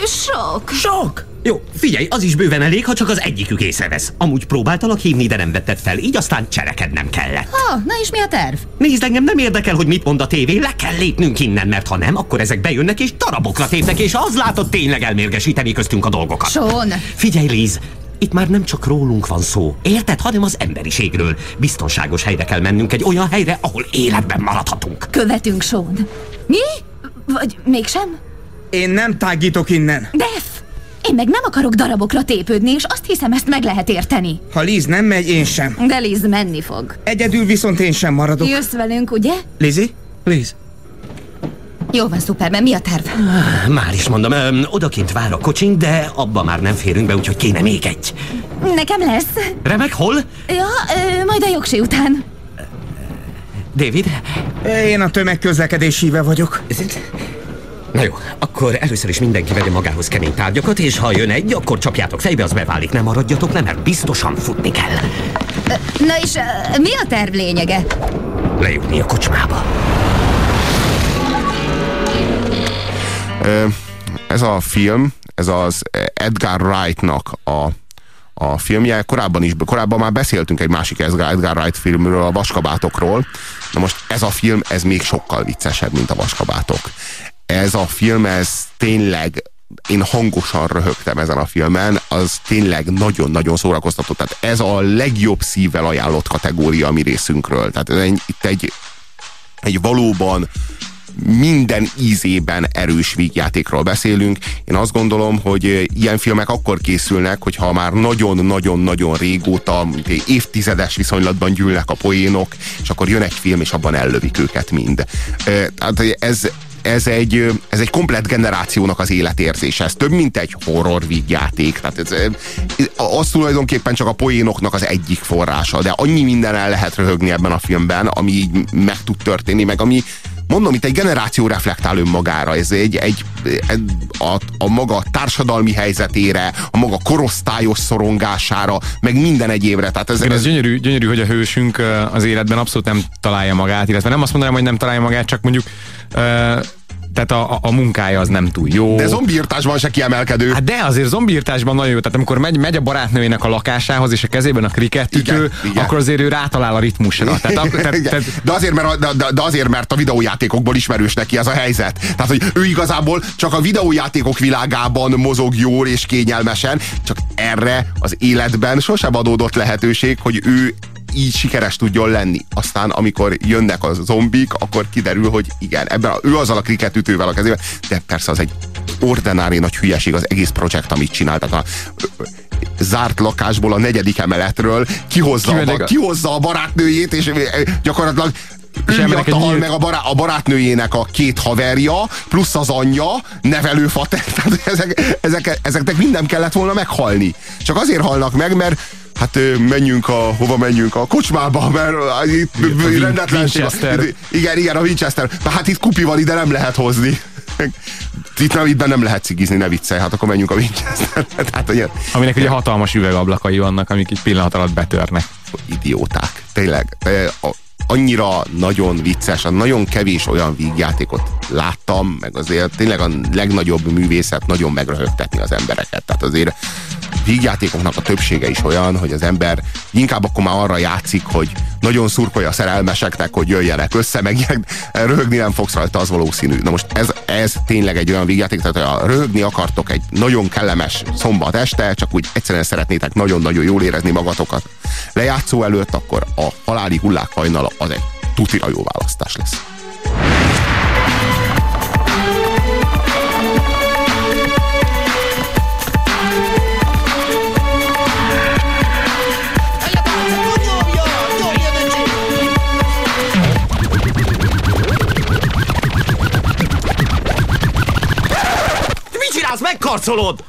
Sok. Sok? Jó, figyelj, az is bőven elég, ha csak az egyikük észrevesz. Amúgy próbáltalak hívni, de nem vetted fel, így aztán cselekednem kellett. Ha, na és mi a terv? Nézd, engem nem érdekel, hogy mit mond a tévé, le kell lépnünk innen, mert ha nem, akkor ezek bejönnek és darabokra tépnek, és az látod tényleg elmérgesíteni köztünk a dolgokat. Sean! Figyelj, Liz, itt már nem csak rólunk van szó, érted, hanem az emberiségről. Biztonságos helyre kell mennünk, egy olyan helyre, ahol életben maradhatunk. Követünk, Sean. Mi? Vagy mégsem? Én nem tágítok innen. Def! Én meg nem akarok darabokra tépődni, és azt hiszem, ezt meg lehet érteni. Ha Liz nem megy, én sem. De Liz menni fog. Egyedül viszont én sem maradok. Jössz velünk, ugye? Lizi? Liz, Jó van, Superman, mi a terv? Már is mondom, öm, odakint vár a kocsink, de abba már nem férünk be, úgyhogy kéne még egy. Nekem lesz. Remek, hol? Ja, ö, majd a jogsi után. David? Én a tömegközlekedés híve vagyok. Na jó, akkor először is mindenki vegye magához kemény tárgyakat, és ha jön egy, akkor csapjátok fejbe, az beválik. Nem maradjatok le, mert biztosan futni kell. Na és mi a terv lényege? Lejutni a kocsmába. Ez a film, ez az Edgar Wrightnak a, a filmje. Korábban is, korábban már beszéltünk egy másik Edgar, Edgar Wright filmről, a Vaskabátokról. Na most ez a film, ez még sokkal viccesebb, mint a Vaskabátok. Ez a film, ez tényleg én hangosan röhögtem ezen a filmen, az tényleg nagyon-nagyon szórakoztató. Tehát ez a legjobb szívvel ajánlott kategória a mi részünkről. Tehát ez egy, itt egy, egy valóban minden ízében erős vígjátékról beszélünk. Én azt gondolom, hogy ilyen filmek akkor készülnek, hogyha már nagyon-nagyon-nagyon régóta, mint évtizedes viszonylatban gyűlnek a poénok, és akkor jön egy film, és abban ellövik őket mind. Tehát ez, ez egy, ez egy komplet generációnak az életérzése. Ez több, mint egy horror vígjáték. Tehát ez, az tulajdonképpen csak a poénoknak az egyik forrása, de annyi minden el lehet röhögni ebben a filmben, ami így meg tud történni, meg ami mondom, itt egy generáció reflektál önmagára, ez egy, egy a, a maga társadalmi helyzetére, a maga korosztályos szorongására, meg minden egyébre. Tehát ez, Igen, ez, ez gyönyörű, gyönyörű, hogy a hősünk az életben abszolút nem találja magát, illetve nem azt mondanám, hogy nem találja magát, csak mondjuk tehát a, a, munkája az nem túl jó. De zombiírtásban se kiemelkedő. Hát de azért zombiírtásban nagyon jó. Tehát amikor megy, megy a barátnőjének a lakásához, és a kezében a krikettütő, akkor azért ő rátalál a ritmusra. Tehát, ak- tehát, tehát, de, azért, mert a, de, de azért, mert a videójátékokból ismerős neki ez a helyzet. Tehát, hogy ő igazából csak a videójátékok világában mozog jól és kényelmesen, csak erre az életben sosem adódott lehetőség, hogy ő így sikeres tudjon lenni. Aztán, amikor jönnek a zombik, akkor kiderül, hogy igen, ebben a, ő azzal a kriketütővel a kezében, de persze az egy ordinári nagy hülyeség az egész projekt, amit csinál. Tehát a, zárt lakásból a negyedik emeletről kihozza, a, kihozza a barátnőjét, és gyakorlatilag És ő miatta hal meg a, bará, a barátnőjének a két haverja, plusz az anyja, nevelőfater, tehát ezek, ezek, ezeknek minden kellett volna meghalni. Csak azért halnak meg, mert hát menjünk a, hova menjünk, a kocsmába, mert á, itt Win- rendetlenség. Igen, igen, a Winchester. Hát itt kupi van, ide nem lehet hozni. Itt nem, itt nem lehet cigizni, ne viccelj, hát akkor menjünk a Winchester. Tehát, hogy aminek ugye hatalmas üvegablakai vannak, amik egy pillanat alatt betörnek. idióták. Tényleg. a- Annyira nagyon vicces, a nagyon kevés olyan vígjátékot láttam, meg azért tényleg a legnagyobb művészet nagyon megröhögtetni az embereket. Tehát azért vígjátékoknak a többsége is olyan, hogy az ember inkább akkor már arra játszik, hogy nagyon szurkolja a szerelmeseknek, hogy jöjjenek össze, meg ilyen, röhögni nem fogsz rajta, az valószínű. Na most ez, ez tényleg egy olyan vígjáték, tehát ha röhögni akartok egy nagyon kellemes szombat este, csak úgy egyszerűen szeretnétek nagyon-nagyon jól érezni magatokat lejátszó előtt, akkor a haláli hullák hajnala az egy tutira jó választás lesz. Csinálsz? Megkarcolod!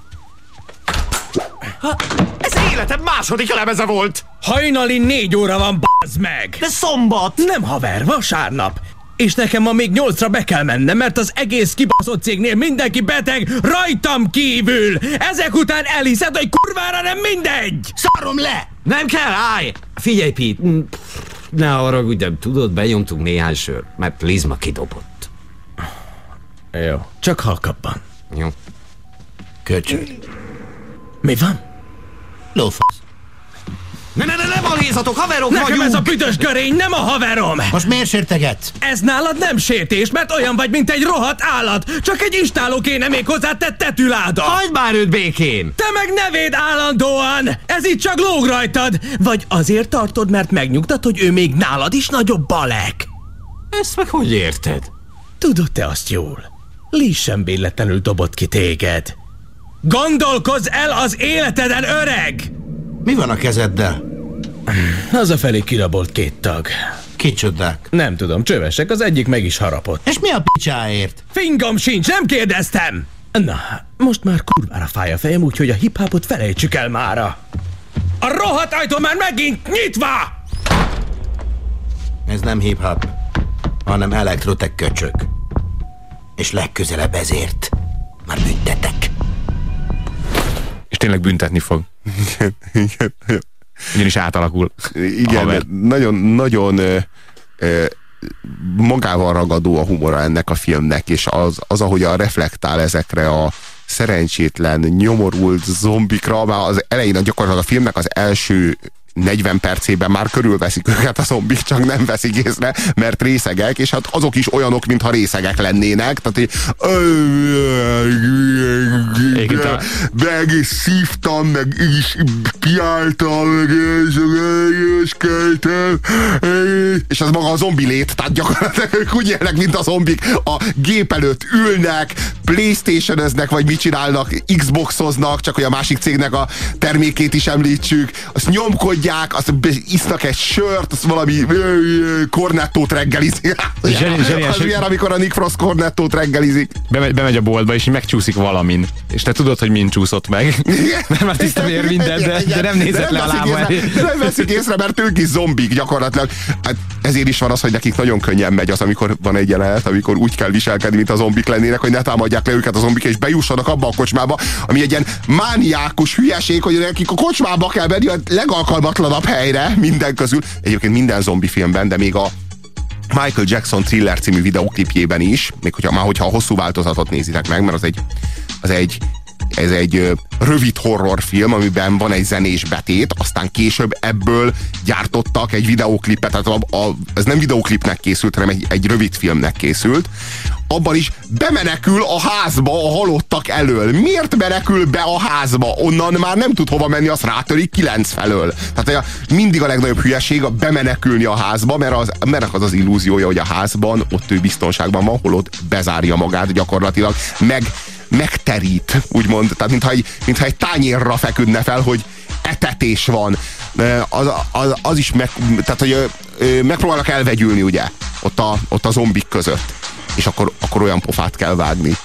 Ha, Ez életem második lemeze volt! Hajnali négy óra van, bazd meg! De szombat! Nem haver, vasárnap. És nekem ma még nyolcra be kell mennem, mert az egész kibaszott cégnél mindenki beteg, rajtam kívül! Ezek után elhiszed, hogy kurvára nem mindegy! Szarom le! Nem kell, állj! Figyelj, Pete, mm, ne haragudj, de tudod, benyomtunk néhány sör, mert Lizma kidobott. Jó. Csak halkabban. Jó. Köcsög. Mi van? Lófasz. Ne, ne, ne, ne balézatok, haverok Nekem vagyunk! ez a büdös görény nem a haverom! Most miért sértegetsz? Ez nálad nem sértés, mert olyan vagy, mint egy rohadt állat. Csak egy istáló kéne még hozzá te tetüláda. Hagyd már őt békén! Te meg nevéd állandóan! Ez itt csak lóg rajtad! Vagy azért tartod, mert megnyugtat, hogy ő még nálad is nagyobb balek? Ezt meg hogy érted? Tudod te azt jól. Lee sem véletlenül dobott ki téged. Gondolkozz el az életeden, öreg! Mi van a kezeddel? Hazafelé kirabolt két tag. Kicsodák? Nem tudom, csövesek, az egyik meg is harapott. És mi a picsáért? Fingom sincs, nem kérdeztem! Na, most már kurvára fáj a fejem, úgyhogy a hip-hopot felejtsük el mára. A rohadt ajtó már megint nyitva! Ez nem hip-hop, hanem elektrotek köcsök. És legközelebb ezért már büntetek. Tényleg büntetni fog. Ugyanis átalakul. Igen, Haver. nagyon, nagyon ö, ö, magával ragadó a humora ennek a filmnek, és az, az ahogyan reflektál ezekre a szerencsétlen, nyomorult zombikra, már az elején gyakorlatilag a filmnek az első 40 percében már körülveszik őket a zombik, csak nem veszik észre, mert részegek, és hát azok is olyanok, mintha részegek lennének, tehát így meg is szívtam, meg is piáltam, meg és keltem, és ez maga a zombi lét, tehát gyakorlatilag ők úgy élnek, mint a zombik, a gép előtt ülnek, playstation vagy mit csinálnak, Xboxoznak, csak hogy a másik cégnek a termékét is említsük, azt nyomkodják, azt be- isznak egy sört, azt valami kornettót reggelizik. Zseni- zseniális, Az milyen, amikor a Nick Frost kornettót reggelizik. Bemegy, bemegy a boltba, és megcsúszik valamin. És te tudod, hogy mind csúszott meg. Nem már tiszta vér minden, de, de nem nézett le a lába észre, de nem veszik észre, mert ők is zombik gyakorlatilag. Hát ezért is van az, hogy nekik nagyon könnyen megy az, amikor van egy jelenet, amikor úgy kell viselkedni, mint a zombik lennének, hogy ne támadják le őket a zombik, és bejussanak abba a kocsmába, ami egy ilyen mániákus hülyeség, hogy nekik a kocsmába kell menni a legalkalmatlanabb helyre minden közül. Egyébként minden zombi filmben, de még a Michael Jackson Thriller című videoklipjében is, még hogyha már hogyha a hosszú változatot nézitek meg, mert az egy, az egy ez egy rövid horrorfilm, amiben van egy zenés betét, aztán később ebből gyártottak egy videoklipet, tehát a, a, ez nem videoklipnek készült, hanem egy, egy rövid filmnek készült. Abban is bemenekül a házba a halottak elől. Miért menekül be a házba? Onnan már nem tud hova menni, az rátörik kilenc felől. Tehát a, mindig a legnagyobb hülyeség a bemenekülni a házba, mert az, mert az az illúziója, hogy a házban ott ő biztonságban van, holott bezárja magát gyakorlatilag, meg megterít, úgymond, tehát mintha egy, mintha egy tányérra feküdne fel, hogy etetés van. Az, az, az is meg, tehát, hogy megpróbálnak elvegyülni, ugye, ott a, ott a zombik között. És akkor, akkor olyan pofát kell vágni.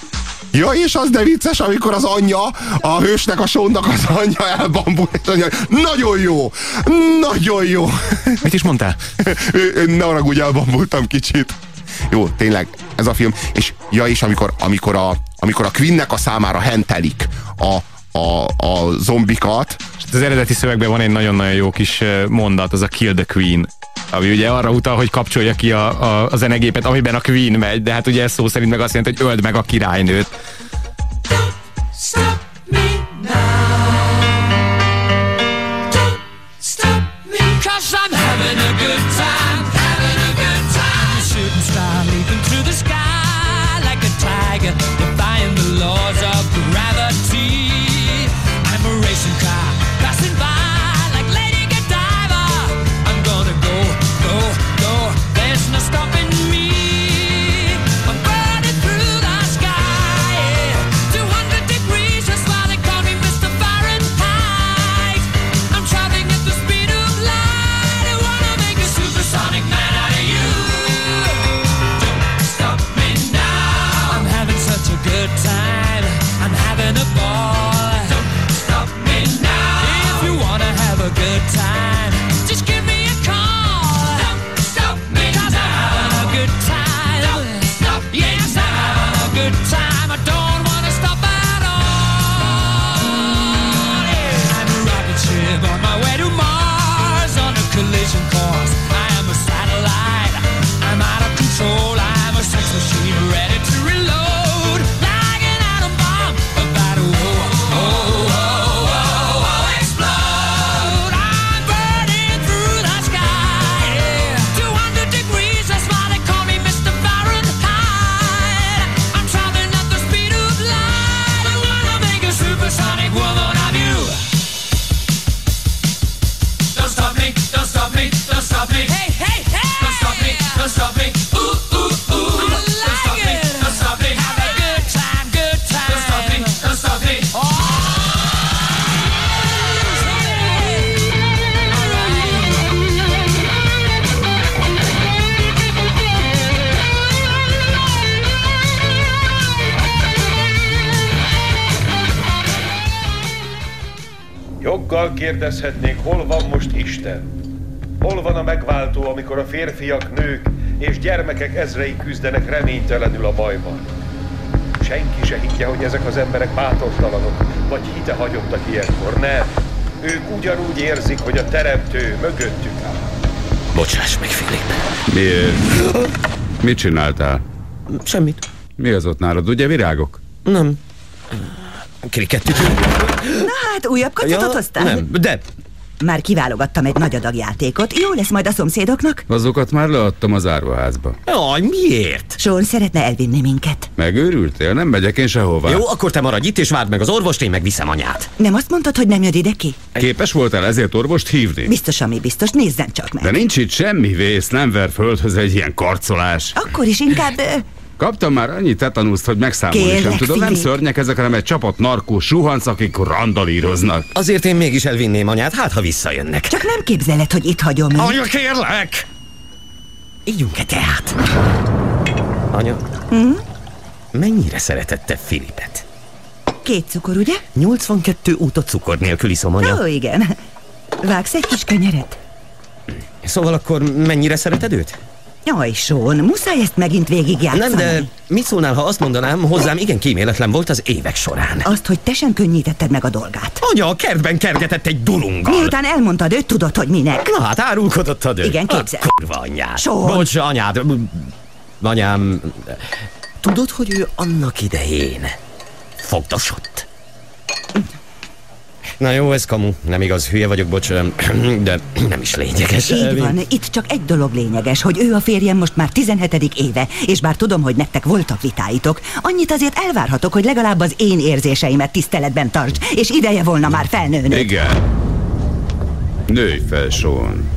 Ja, és az de vicces, amikor az anyja, a hősnek, a sónak az anyja elbambul, és mondja, nagyon jó, nagyon jó. Mit is mondtál? Ne úgy elbambultam kicsit. Jó, tényleg, ez a film. És ja, és amikor, amikor, a, amikor a Queennek a számára hentelik a, a, a zombikat, Az eredeti szövegben van egy nagyon-nagyon jó kis mondat, az a Kill the Queen ami ugye arra utal, hogy kapcsolja ki a, a, a zenegépet, amiben a Queen megy, de hát ugye ez szó szerint meg azt jelenti, hogy öld meg a királynőt. Stop me now. Joggal kérdezhetnék, hol van most Isten? Hol van a megváltó, amikor a férfiak, nők és gyermekek ezrei küzdenek reménytelenül a bajban? Senki se higgye, hogy ezek az emberek bátortalanok, vagy hite hagyottak ilyenkor. Nem. Ők ugyanúgy érzik, hogy a teremtő mögöttük áll. Bocsáss meg, Filip. Miért? Mit csináltál? Semmit. Mi az ott nálad? Ugye virágok? Nem. Krikettütő? Hát, újabb kacatot hoztál? Nem, de Már kiválogattam egy nagy adag játékot. Jó lesz majd a szomszédoknak? Azokat már leadtam az árvaházba. Jaj, miért? Sean szeretne elvinni minket. Megőrültél? Nem megyek én sehová. Jó, akkor te maradj itt és várd meg az orvost, én meg viszem anyát. Nem azt mondtad, hogy nem jön ide ki? Képes voltál ezért orvost hívni? Biztos, ami biztos. Nézzen csak meg. De nincs itt semmi vész, nem ver földhöz egy ilyen karcolás. Akkor is inkább... Kaptam már annyi tetanuszt, hogy megszámolni Kérlek, sem tudom. Nem szörnyek ezek, hanem egy csapat narkós suhanc, akik randalíroznak. Azért én mégis elvinném anyát, hát ha visszajönnek. Csak nem képzeled, hogy itt hagyom őt. Anya, kérlek! Ígyunk-e teát? Anya, Hm? mennyire szeretette Filipet? Két cukor, ugye? 82 út a cukor nélkül iszom, anya. Ó, igen. Vágsz egy kis kenyeret? Szóval akkor mennyire szereted őt? Jaj, Sean, muszáj ezt megint végigjátszani. Nem, de mit szólnál, ha azt mondanám, hozzám igen kíméletlen volt az évek során. Azt, hogy te sem könnyítetted meg a dolgát. Anya a kertben kergetett egy dulunggal. Miután elmondtad, őt tudod, hogy minek. Na hát árulkodott a. Igen, képzel. A kurva anyád. Sean. Bocs, anyád. Anyám, tudod, hogy ő annak idején fogdosott? Na jó, ez kamu. Nem igaz, hülye vagyok, bocs, de nem is lényeges. Így van, itt csak egy dolog lényeges, hogy ő a férjem most már 17. éve, és bár tudom, hogy nektek voltak vitáitok, annyit azért elvárhatok, hogy legalább az én érzéseimet tiszteletben tartsd, és ideje volna már felnőni. Igen. Nőj fel, Sean.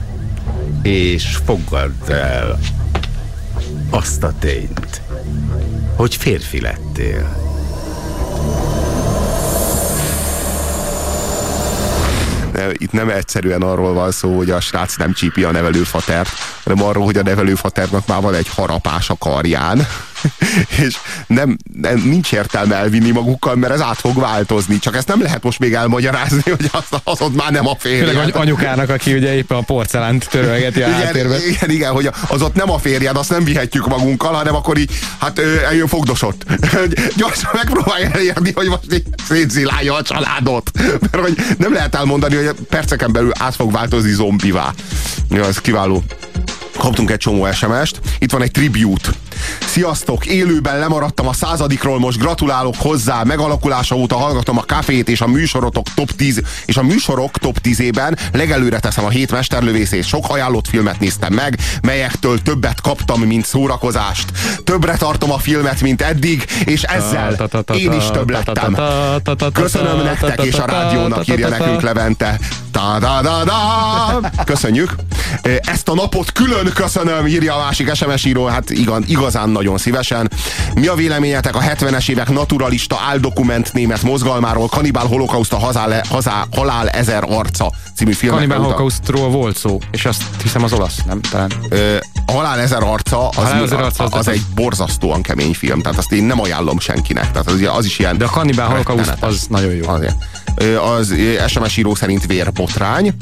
És fogadd el azt a tényt, hogy férfi lettél. Ne, itt nem egyszerűen arról van szó, hogy a srác nem csípi a nevelőfatert, hanem arról, hogy a nevelőfaternak már van egy harapás a karján, és nem, nem, nincs értelme elvinni magukkal, mert ez át fog változni. Csak ezt nem lehet most még elmagyarázni, hogy az, az ott már nem a férje. Főleg any- anyukának, aki ugye éppen a porcelánt törölgeti a igen, háttérben. igen, igen, hogy az ott nem a férjed, azt nem vihetjük magunkkal, hanem akkor így, hát eljön fogdosott. Gyorsan megpróbálja elérni, hogy most szétzilálja a családot. Mert hogy nem lehet elmondani, hogy perceken belül át fog változni zombivá. Ja, ez kiváló. Kaptunk egy csomó SMS-t. Itt van egy tribute. Sziasztok, élőben lemaradtam a századikról, most gratulálok hozzá. Megalakulása óta hallgatom a kafét és a műsorotok top 10 és a műsorok top 10-ében legelőre teszem a hét mesterlövészét. Sok ajánlott filmet néztem meg, melyektől többet kaptam, mint szórakozást. Többre tartom a filmet, mint eddig, és ezzel én is több lettem. Köszönöm nektek és a rádiónak írja nekünk Levente. Köszönjük. Ezt a napot külön köszönöm, írja a másik SMS író, hát igaz, igazán nagyon szívesen. Mi a véleményetek a 70-es évek naturalista áldokument német mozgalmáról, Kanibál holokauszt a hazá, hazá, halál ezer arca című filmet. Cannibal Holocaustról volt szó, és azt hiszem az olasz, nem? Talán. Ö, a Halál ezer arca az, Halál ezer az, arca, az, az- az egy borzasztóan kemény film, tehát azt én nem ajánlom senkinek. Tehát az, az is ilyen De a Holocaust rettenetes. az nagyon jó. Ö, Az SMS író szerint vérbotrány.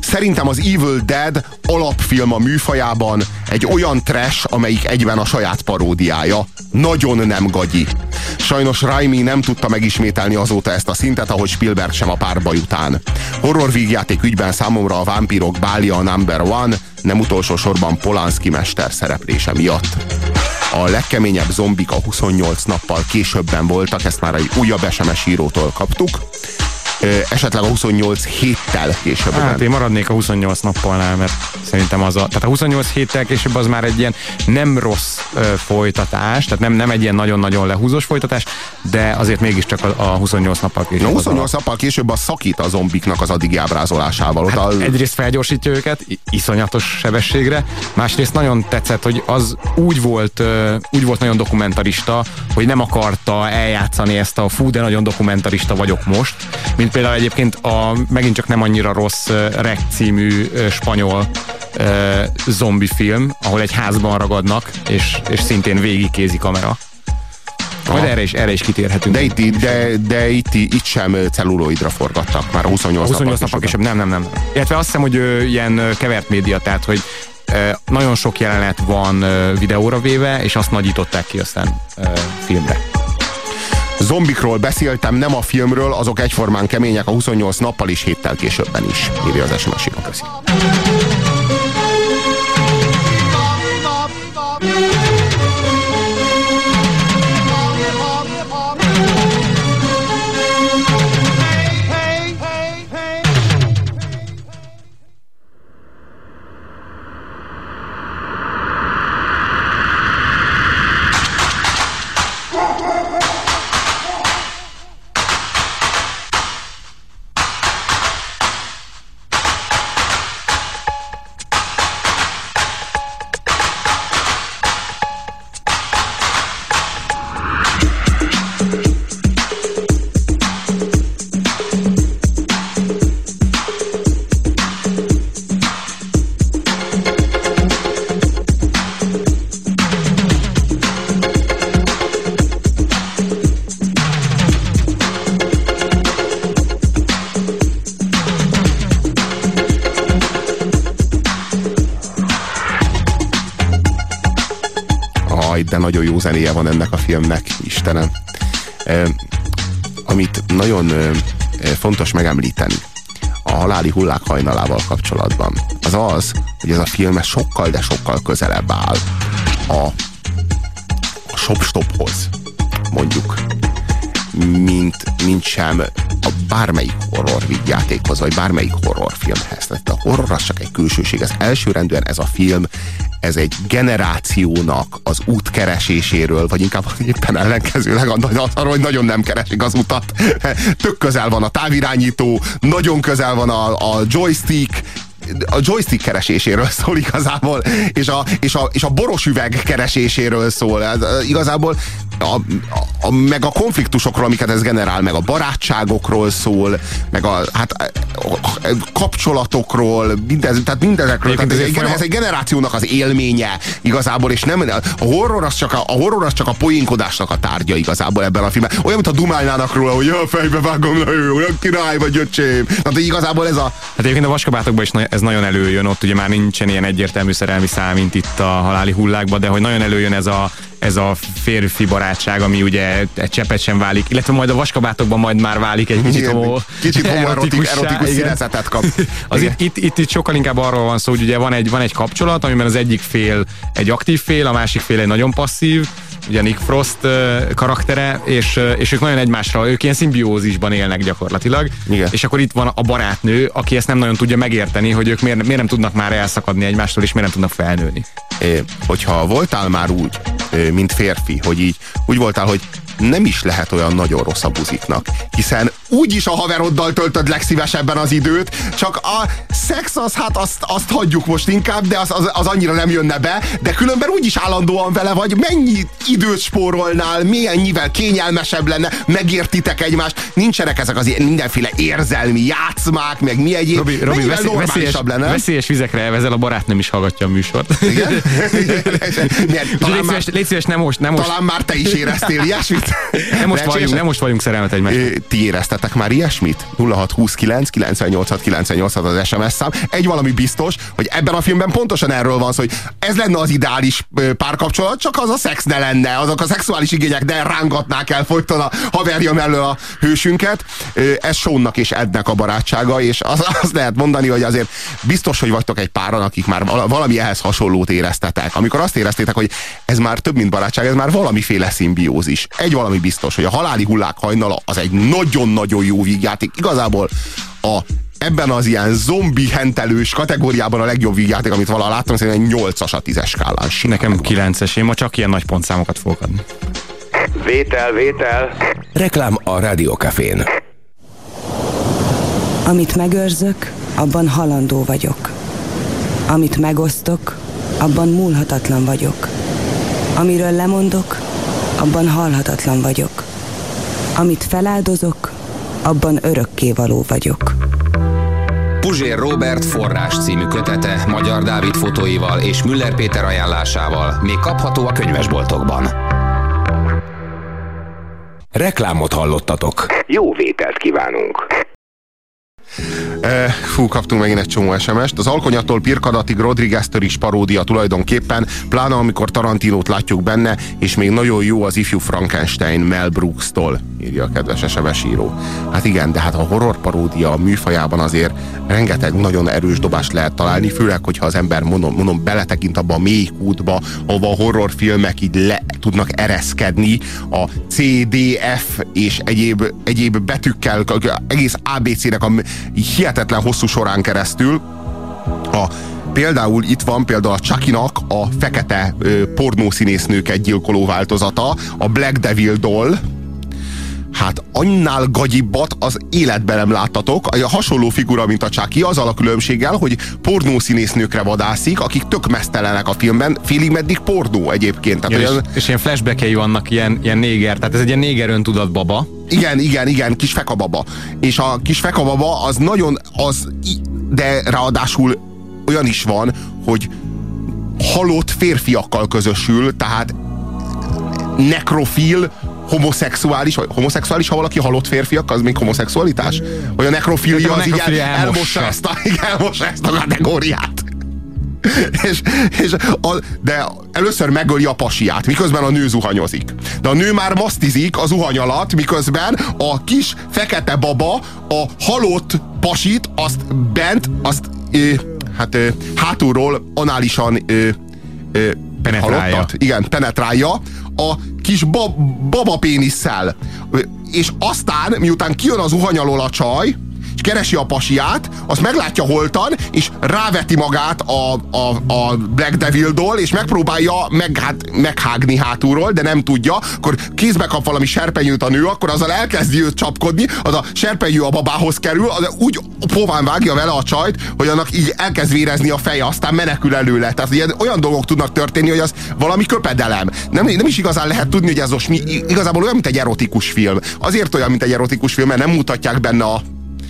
Szerintem az Evil Dead alapfilm a műfajában egy olyan trash, amelyik egyben a saját paródiája. Nagyon nem gagyi. Sajnos Raimi nem tudta megismételni azóta ezt a szintet, ahogy Spielberg sem a párbaj után. Horror vígjáték ügyben számomra a vámpírok bália a number one, nem utolsó sorban Polanski mester szereplése miatt. A legkeményebb zombik a 28 nappal későbben voltak, ezt már egy újabb SMS írótól kaptuk. Esetleg a 28 héttel későbben. Hát én maradnék a 28 nappalnál, mert szerintem az a, tehát a 28 héttel később az már egy ilyen nem rossz ö, folytatás, tehát nem, nem egy ilyen nagyon-nagyon lehúzós folytatás, de azért mégiscsak a, a 28 nappal később. A az 28 nappal később a szakít a zombiknak az addigi ábrázolásával. Hát a, egyrészt felgyorsítja őket iszonyatos sebességre, másrészt nagyon tetszett, hogy az úgy volt, úgy volt nagyon dokumentarista, hogy nem akarta eljátszani ezt a fú, de nagyon dokumentarista vagyok most, mint például egyébként a megint csak nem annyira rossz Rec című spanyol zombi film, ahol egy házban ragadnak, és, és szintén végig kézi kamera. Majd erre is, erre is kitérhetünk. De itt, de, de itt, itt sem celluloidra forgattak, már a 28, A 28 napot napok is és nem, nem, nem. Illetve azt hiszem, hogy ö, ilyen kevert média, tehát hogy ö, nagyon sok jelenet van ö, videóra véve, és azt nagyították ki aztán ö, filmre. Zombikról beszéltem, nem a filmről, azok egyformán kemények a 28 nappal is héttel későbben is, írja az SMS író. Zenéje van ennek a filmnek, Istenem. Amit nagyon fontos megemlíteni a haláli hullák hajnalával kapcsolatban, az az, hogy ez a film sokkal, de sokkal közelebb áll a, a shop-stophoz, mondjuk, mint, mint sem a bármelyik horror játékhoz, vagy bármelyik horrorfilmhez. Tehát a horror az csak egy külsőség. Ez elsőrendűen ez a film, ez egy generációnak az út kereséséről, vagy inkább éppen ellenkezőleg arról, hogy nagyon nem keresik az utat. Tök közel van a távirányító, nagyon közel van a, a joystick, a joystick kereséséről szól igazából, és a, és a, és a boros üveg kereséséről szól. Ez, igazából a, a, meg a konfliktusokról, amiket ez generál, meg a barátságokról szól, meg a, hát, a, a kapcsolatokról, mindez, tehát mindezekről. Tehát ez, egy, ez egy generációnak az élménye igazából, és nem, a horror az csak a, a, horror az csak a poénkodásnak a tárgya igazából ebben a filmben. Olyan, mint a dumálnának róla, hogy a fejbe vágom, na jó, király vagy öcsém. Tehát igazából ez a... Hát egyébként a vaskabátokban is na- ez nagyon előjön, ott ugye már nincsen ilyen egyértelmű szerelmi szál, mint itt a haláli hullákban, de hogy nagyon előjön ez a, ez a férfi barátság, ami ugye egy csepet sem válik, illetve majd a vaskabátokban majd már válik egy kicsit, Igen, homo, kicsit erotikus igen. színezetet kap. Az itt, itt, itt, itt sokkal inkább arról van szó, hogy ugye van egy, van egy kapcsolat, amiben az egyik fél egy aktív fél, a másik fél egy nagyon passzív, ugye Nick Frost karaktere, és, és ők nagyon egymásra, ők ilyen szimbiózisban élnek gyakorlatilag. Igen. És akkor itt van a barátnő, aki ezt nem nagyon tudja megérteni, hogy ők miért, miért nem tudnak már elszakadni egymástól, és miért nem tudnak felnőni. É, hogyha voltál már úgy, mint férfi, hogy így úgy voltál, hogy nem is lehet olyan nagyon rossz a buziknak, hiszen úgyis a haveroddal töltöd legszívesebben az időt, csak a szex az, hát azt, azt hagyjuk most inkább, de az, az, az annyira nem jönne be, de különben úgyis állandóan vele vagy, mennyi időt spórolnál, mennyivel kényelmesebb lenne, megértitek egymást, nincsenek ezek az ilyen mindenféle érzelmi játszmák, meg mi egyéb, Robi, Robi mennyivel veszélyes, lenne. veszélyes vizekre elvezel, a barátnőm is hallgatja a műsort. Igen? Milyen, Úgyhogy talán, már, légy szíves, nem most, nem most, talán már te is éreztél ilyesmit? Nem most, vagyunk, nem most vagyunk szerelmet egymásban. Ö, Ti éreztetek már ilyesmit? 0629 98 98 az SMS szám. Egy valami biztos, hogy ebben a filmben pontosan erről van szó, hogy ez lenne az ideális párkapcsolat, csak az a szex ne lenne, azok a szexuális igények ne rángatnák el folyton a haverja mellől a hősünket. Ez Seannak és Ednek a barátsága, és az, azt lehet mondani, hogy azért biztos, hogy vagytok egy páran, akik már vala- valami ehhez hasonlót éreztetek. Amikor azt éreztétek, hogy ez már több, mint barátság, ez már valamiféle szimbiózis. Egy valami biztos, hogy a haláli hullák hajnala az egy nagyon-nagyon jó vígjáték. Igazából a ebben az ilyen zombi hentelős kategóriában a legjobb vígjáték, amit valaha láttam, szerintem 8-as a 10-es skálán. Nekem 9-es, én ma csak ilyen nagy pontszámokat fogok adni. Vétel, vétel. Reklám a Rádiókafén. Amit megőrzök, abban halandó vagyok. Amit megosztok, abban múlhatatlan vagyok. Amiről lemondok, abban halhatatlan vagyok. Amit feláldozok, abban örökké való vagyok. Puzsér Robert forrás című kötete Magyar Dávid fotóival és Müller Péter ajánlásával még kapható a könyvesboltokban. Reklámot hallottatok. Jó vételt kívánunk. Fú, kaptunk megint egy csomó SMS-t. Az Alkonyattól Pirkadatig Rodriguez-től is paródia tulajdonképpen, pláne amikor Tarantinót látjuk benne, és még nagyon jó az ifjú Frankenstein Mel Brooks-tól, írja a kedves SMS író. Hát igen, de hát a horror paródia a műfajában azért rengeteg nagyon erős dobást lehet találni, főleg, hogyha az ember mondom, mondom beletekint abba a mély kútba, ahova a horrorfilmek így le tudnak ereszkedni, a C, D, F és egyéb, egyéb betűkkel, egész ABC-nek a hihetetlen hosszú során keresztül. A, például itt van például a Chucky-nak a fekete ö, pornószínésznőket gyilkoló változata, a Black Devil Doll, Hát annál gagyibbat az életben nem láttatok. A hasonló figura, mint a Chucky, azzal a különbséggel, hogy pornószínésznőkre vadászik, akik tök mesztelenek a filmben, félig meddig pornó egyébként. Tehát Igen, olyan... és, és ilyen flashbackei vannak, ilyen, ilyen néger, tehát ez egy ilyen néger öntudat baba. Igen, igen, igen, kis fekababa. És a kis fekababa az nagyon, az, de ráadásul olyan is van, hogy halott férfiakkal közösül, tehát nekrofil, homoszexuális, vagy homoszexuális, ha valaki halott férfiak, az még homoszexualitás? Vagy a nekrofilia az így el, elmossa ezt a, elmossa ezt a kategóriát. és, és a, de először megöli a pasiát, miközben a nő zuhanyozik. De a nő már masztizik a zuhany alatt, miközben a kis fekete baba a halott pasit, azt bent, azt ö, hát ö, hátulról análisan ö, ö, Penetrálja. halottat, igen, penetrálja a kis bab, baba pénisszel. És aztán, miután kijön az uhany alól a csaj, keresi a pasiát, azt meglátja holtan, és ráveti magát a, a, a Black Devil doll, és megpróbálja meg, hát, meghágni hátulról, de nem tudja, akkor kézbe kap valami serpenyőt a nő, akkor azzal elkezdi őt csapkodni, az a serpenyő a babához kerül, az úgy pován vágja vele a csajt, hogy annak így elkezd vérezni a feje, aztán menekül előle. Tehát ilyen, olyan dolgok tudnak történni, hogy az valami köpedelem. Nem, nem is igazán lehet tudni, hogy ez most mi, igazából olyan, mint egy erotikus film. Azért olyan, mint egy erotikus film, mert nem mutatják benne a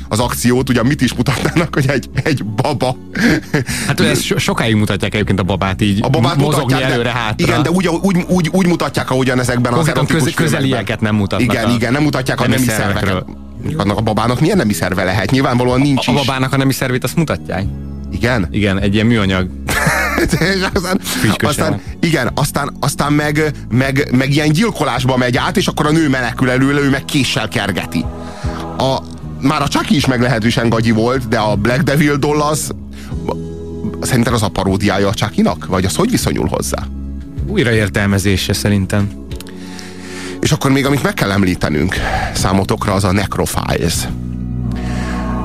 az akciót, ugye mit is mutatnának, hogy egy, egy baba. Hát so- sokáig mutatják egyébként a babát így a babát mozogni előre de, hátra. Igen, de úgy, úgy, úgy, úgy mutatják, ahogyan ezekben az Konkrétan erotikus köz, közelieket nem mutatnak. Igen, a igen, nem mutatják a nemi szerveket. Annak a babának milyen nemi szerve lehet? Nyilvánvalóan nincs A, a is. babának a nemi szervét azt mutatják. Igen? Igen, egy ilyen műanyag. és aztán, aztán, igen, aztán, aztán meg, meg, meg ilyen gyilkolásba megy át, és akkor a nő menekül előle, ő meg késsel kergeti. A, már a Chucky is meglehetősen gagyi volt, de a Black Devil doll az szerinted az a paródiája a Chucky-nak? Vagy az hogy viszonyul hozzá? Újraértelmezése szerintem. És akkor még amit meg kell említenünk számotokra, az a Necrofiles.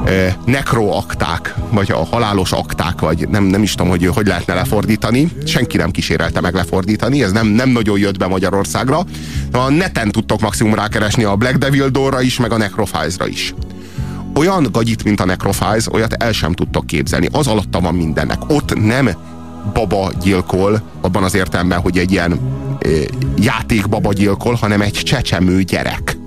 E, nekroakták, vagy a halálos akták, vagy nem, nem is tudom, hogy hogy lehetne lefordítani. Senki nem kísérelte meg lefordítani, ez nem, nem nagyon jött be Magyarországra. A neten tudtok maximum rákeresni a Black Devil Door-ra is, meg a Necrofiles-ra is. Olyan gagyit, mint a Necrofiles, olyat el sem tudtok képzelni. Az alatta van mindennek. Ott nem baba gyilkol, abban az értelemben, hogy egy ilyen e, játékbaba gyilkol, hanem egy csecsemő gyerek.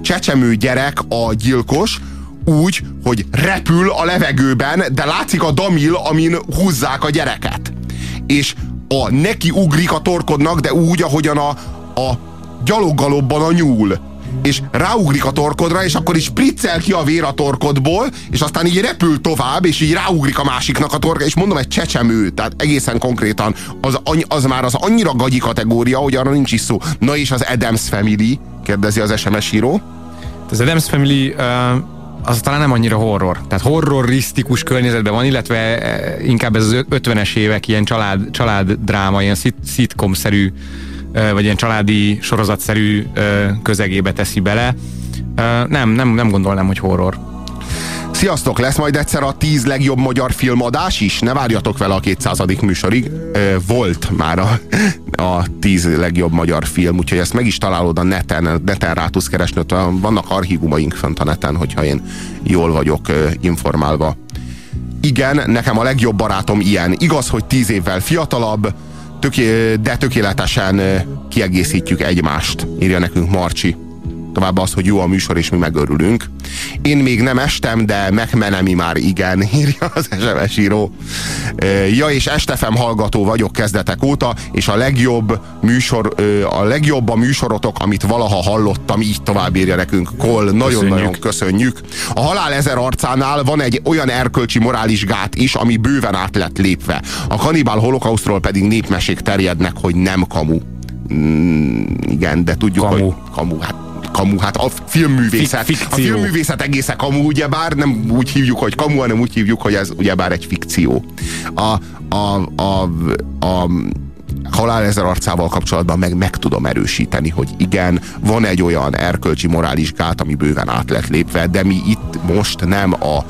Csecsemő gyerek a gyilkos, úgy, hogy repül a levegőben, de látszik a damil, amin húzzák a gyereket. És a neki ugrik a torkodnak, de úgy, ahogyan a, a gyaloggalobban a nyúl. És ráugrik a torkodra, és akkor is spriccel ki a vér a torkodból, és aztán így repül tovább, és így ráugrik a másiknak a torka, és mondom, egy csecsemő, tehát egészen konkrétan az, az már az annyira gagyi kategória, hogy arra nincs is szó. Na és az Adams Family, kérdezi az SMS író. Az Adams Family uh, az talán nem annyira horror. Tehát horrorisztikus környezetben van, illetve inkább ez az 50-es évek ilyen család, család dráma, ilyen szit- szitcom-szerű, eh, vagy ilyen családi sorozatszerű közegébe teszi bele. Nem, nem, nem gondolnám, hogy horror. Sziasztok, lesz majd egyszer a 10 legjobb magyar filmadás is? Ne várjatok vele a 200. műsorig. Volt már a, a 10 legjobb magyar film, úgyhogy ezt meg is találod a neten, neten rá tudsz keresni, vannak archívumaink fönt a neten, hogyha én jól vagyok informálva. Igen, nekem a legjobb barátom ilyen. Igaz, hogy 10 évvel fiatalabb, töké, de tökéletesen kiegészítjük egymást, írja nekünk Marcsi. Tovább az, hogy jó a műsor, és mi megörülünk. Én még nem estem, de megmenemi már igen, írja az SMS író. Ja, és Estefem hallgató vagyok kezdetek óta, és a legjobb műsor, a legjobb a műsorotok, amit valaha hallottam, így tovább írja nekünk. Kol, nagyon-nagyon köszönjük. A halál ezer arcánál van egy olyan erkölcsi morális gát is, ami bőven át lett lépve. A kanibál holokausztról pedig népmesék terjednek, hogy nem kamu. Mm, igen, de tudjuk, kamu. hogy kamu, hát kamu, hát a filmművészet, Fik- a fikció. filmművészet egészen kamu, ugyebár nem úgy hívjuk, hogy kamu, hanem úgy hívjuk, hogy ez ugyebár egy fikció. A, a, a, a halál ezer arcával kapcsolatban meg, meg tudom erősíteni, hogy igen, van egy olyan erkölcsi morális gát, ami bőven át lett lépve, de mi itt most nem a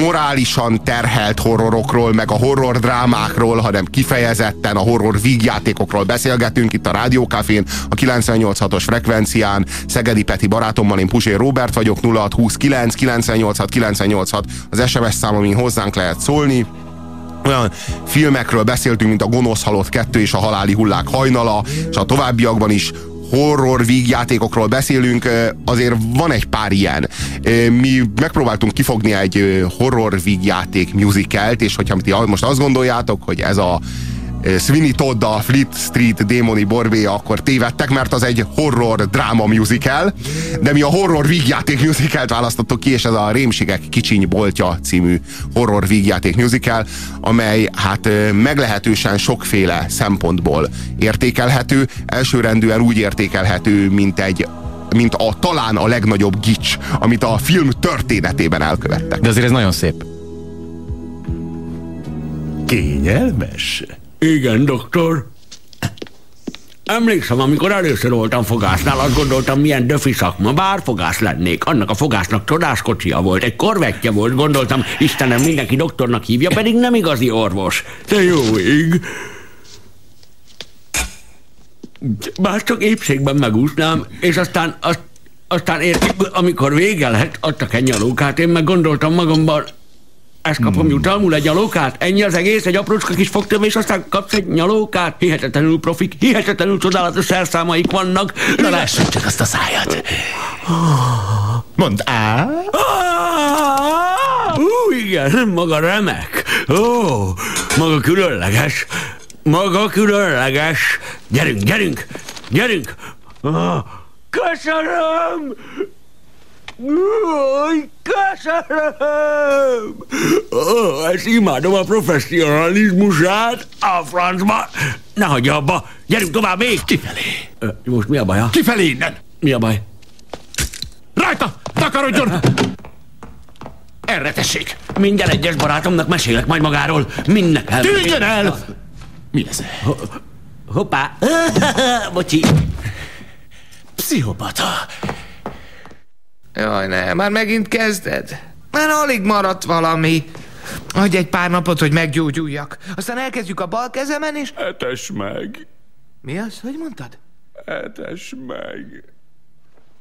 morálisan terhelt horrorokról, meg a horror drámákról, hanem kifejezetten a horror vígjátékokról beszélgetünk itt a Rádiókafén, a 98.6-os frekvencián. Szegedi Peti barátommal, én Pusér Robert vagyok, 0629 986 986 az SMS szám, amin hozzánk lehet szólni olyan filmekről beszéltünk, mint a Gonosz Halott 2 és a Haláli Hullák hajnala, és a továbbiakban is horror vígjátékokról beszélünk, azért van egy pár ilyen. Mi megpróbáltunk kifogni egy horror vígjáték musicalt, és hogyha most azt gondoljátok, hogy ez a Sweeney Todd a Fleet Street démoni borbéja, akkor tévedtek, mert az egy horror dráma musical, de mi a horror vígjáték musicalt választottuk ki, és ez a Rémségek kicsiny boltja című horror vígjáték musical, amely hát ö, meglehetősen sokféle szempontból értékelhető, elsőrendűen úgy értékelhető, mint egy mint a talán a legnagyobb gics, amit a film történetében elkövettek. De azért ez nagyon szép. Kényelmes? Igen, doktor. Emlékszem, amikor először voltam fogásznál, azt gondoltam, milyen döfi szakma, bár fogász lennék. Annak a fogásznak csodás kocsia volt, egy korvettje volt, gondoltam, Istenem, mindenki doktornak hívja, pedig nem igazi orvos. De jó ég. Bár csak épségben megúsznám, és aztán, azt, aztán értik, amikor vége lett, adtak egy nyalókát, én meg gondoltam magamban, ezt kapom hmm. jutalmul egy nyalókát? Ennyi az egész, egy aprócska kis fogtöm, és aztán kapsz egy nyalókát? Hihetetlenül profik, hihetetlenül csodálatos szerszámaik vannak. Na lássuk csak azt a szájat. Mondd á. Ú, igen, maga remek. Ó, maga különleges. Maga különleges. Gyerünk, gyerünk, gyerünk. Köszönöm! Új, köszönöm! Ó, ezt imádom a professzionalizmusát, a francba. Ne hagyja abba, gyerünk tovább még! Kifelé. Most mi a baja? Kifelé innen! Mi a baj? Rajta! Takarodjon! Erre tessék! Minden egyes barátomnak mesélek majd magáról. Mindnek el. Tűnjön el! Mi ez? Hoppá! Bocsi. Pszichopata. Jaj, ne, már megint kezded? Már alig maradt valami. Adj egy pár napot, hogy meggyógyuljak. Aztán elkezdjük a bal kezemen, és... Etes meg. Mi az? Hogy mondtad? Etes meg.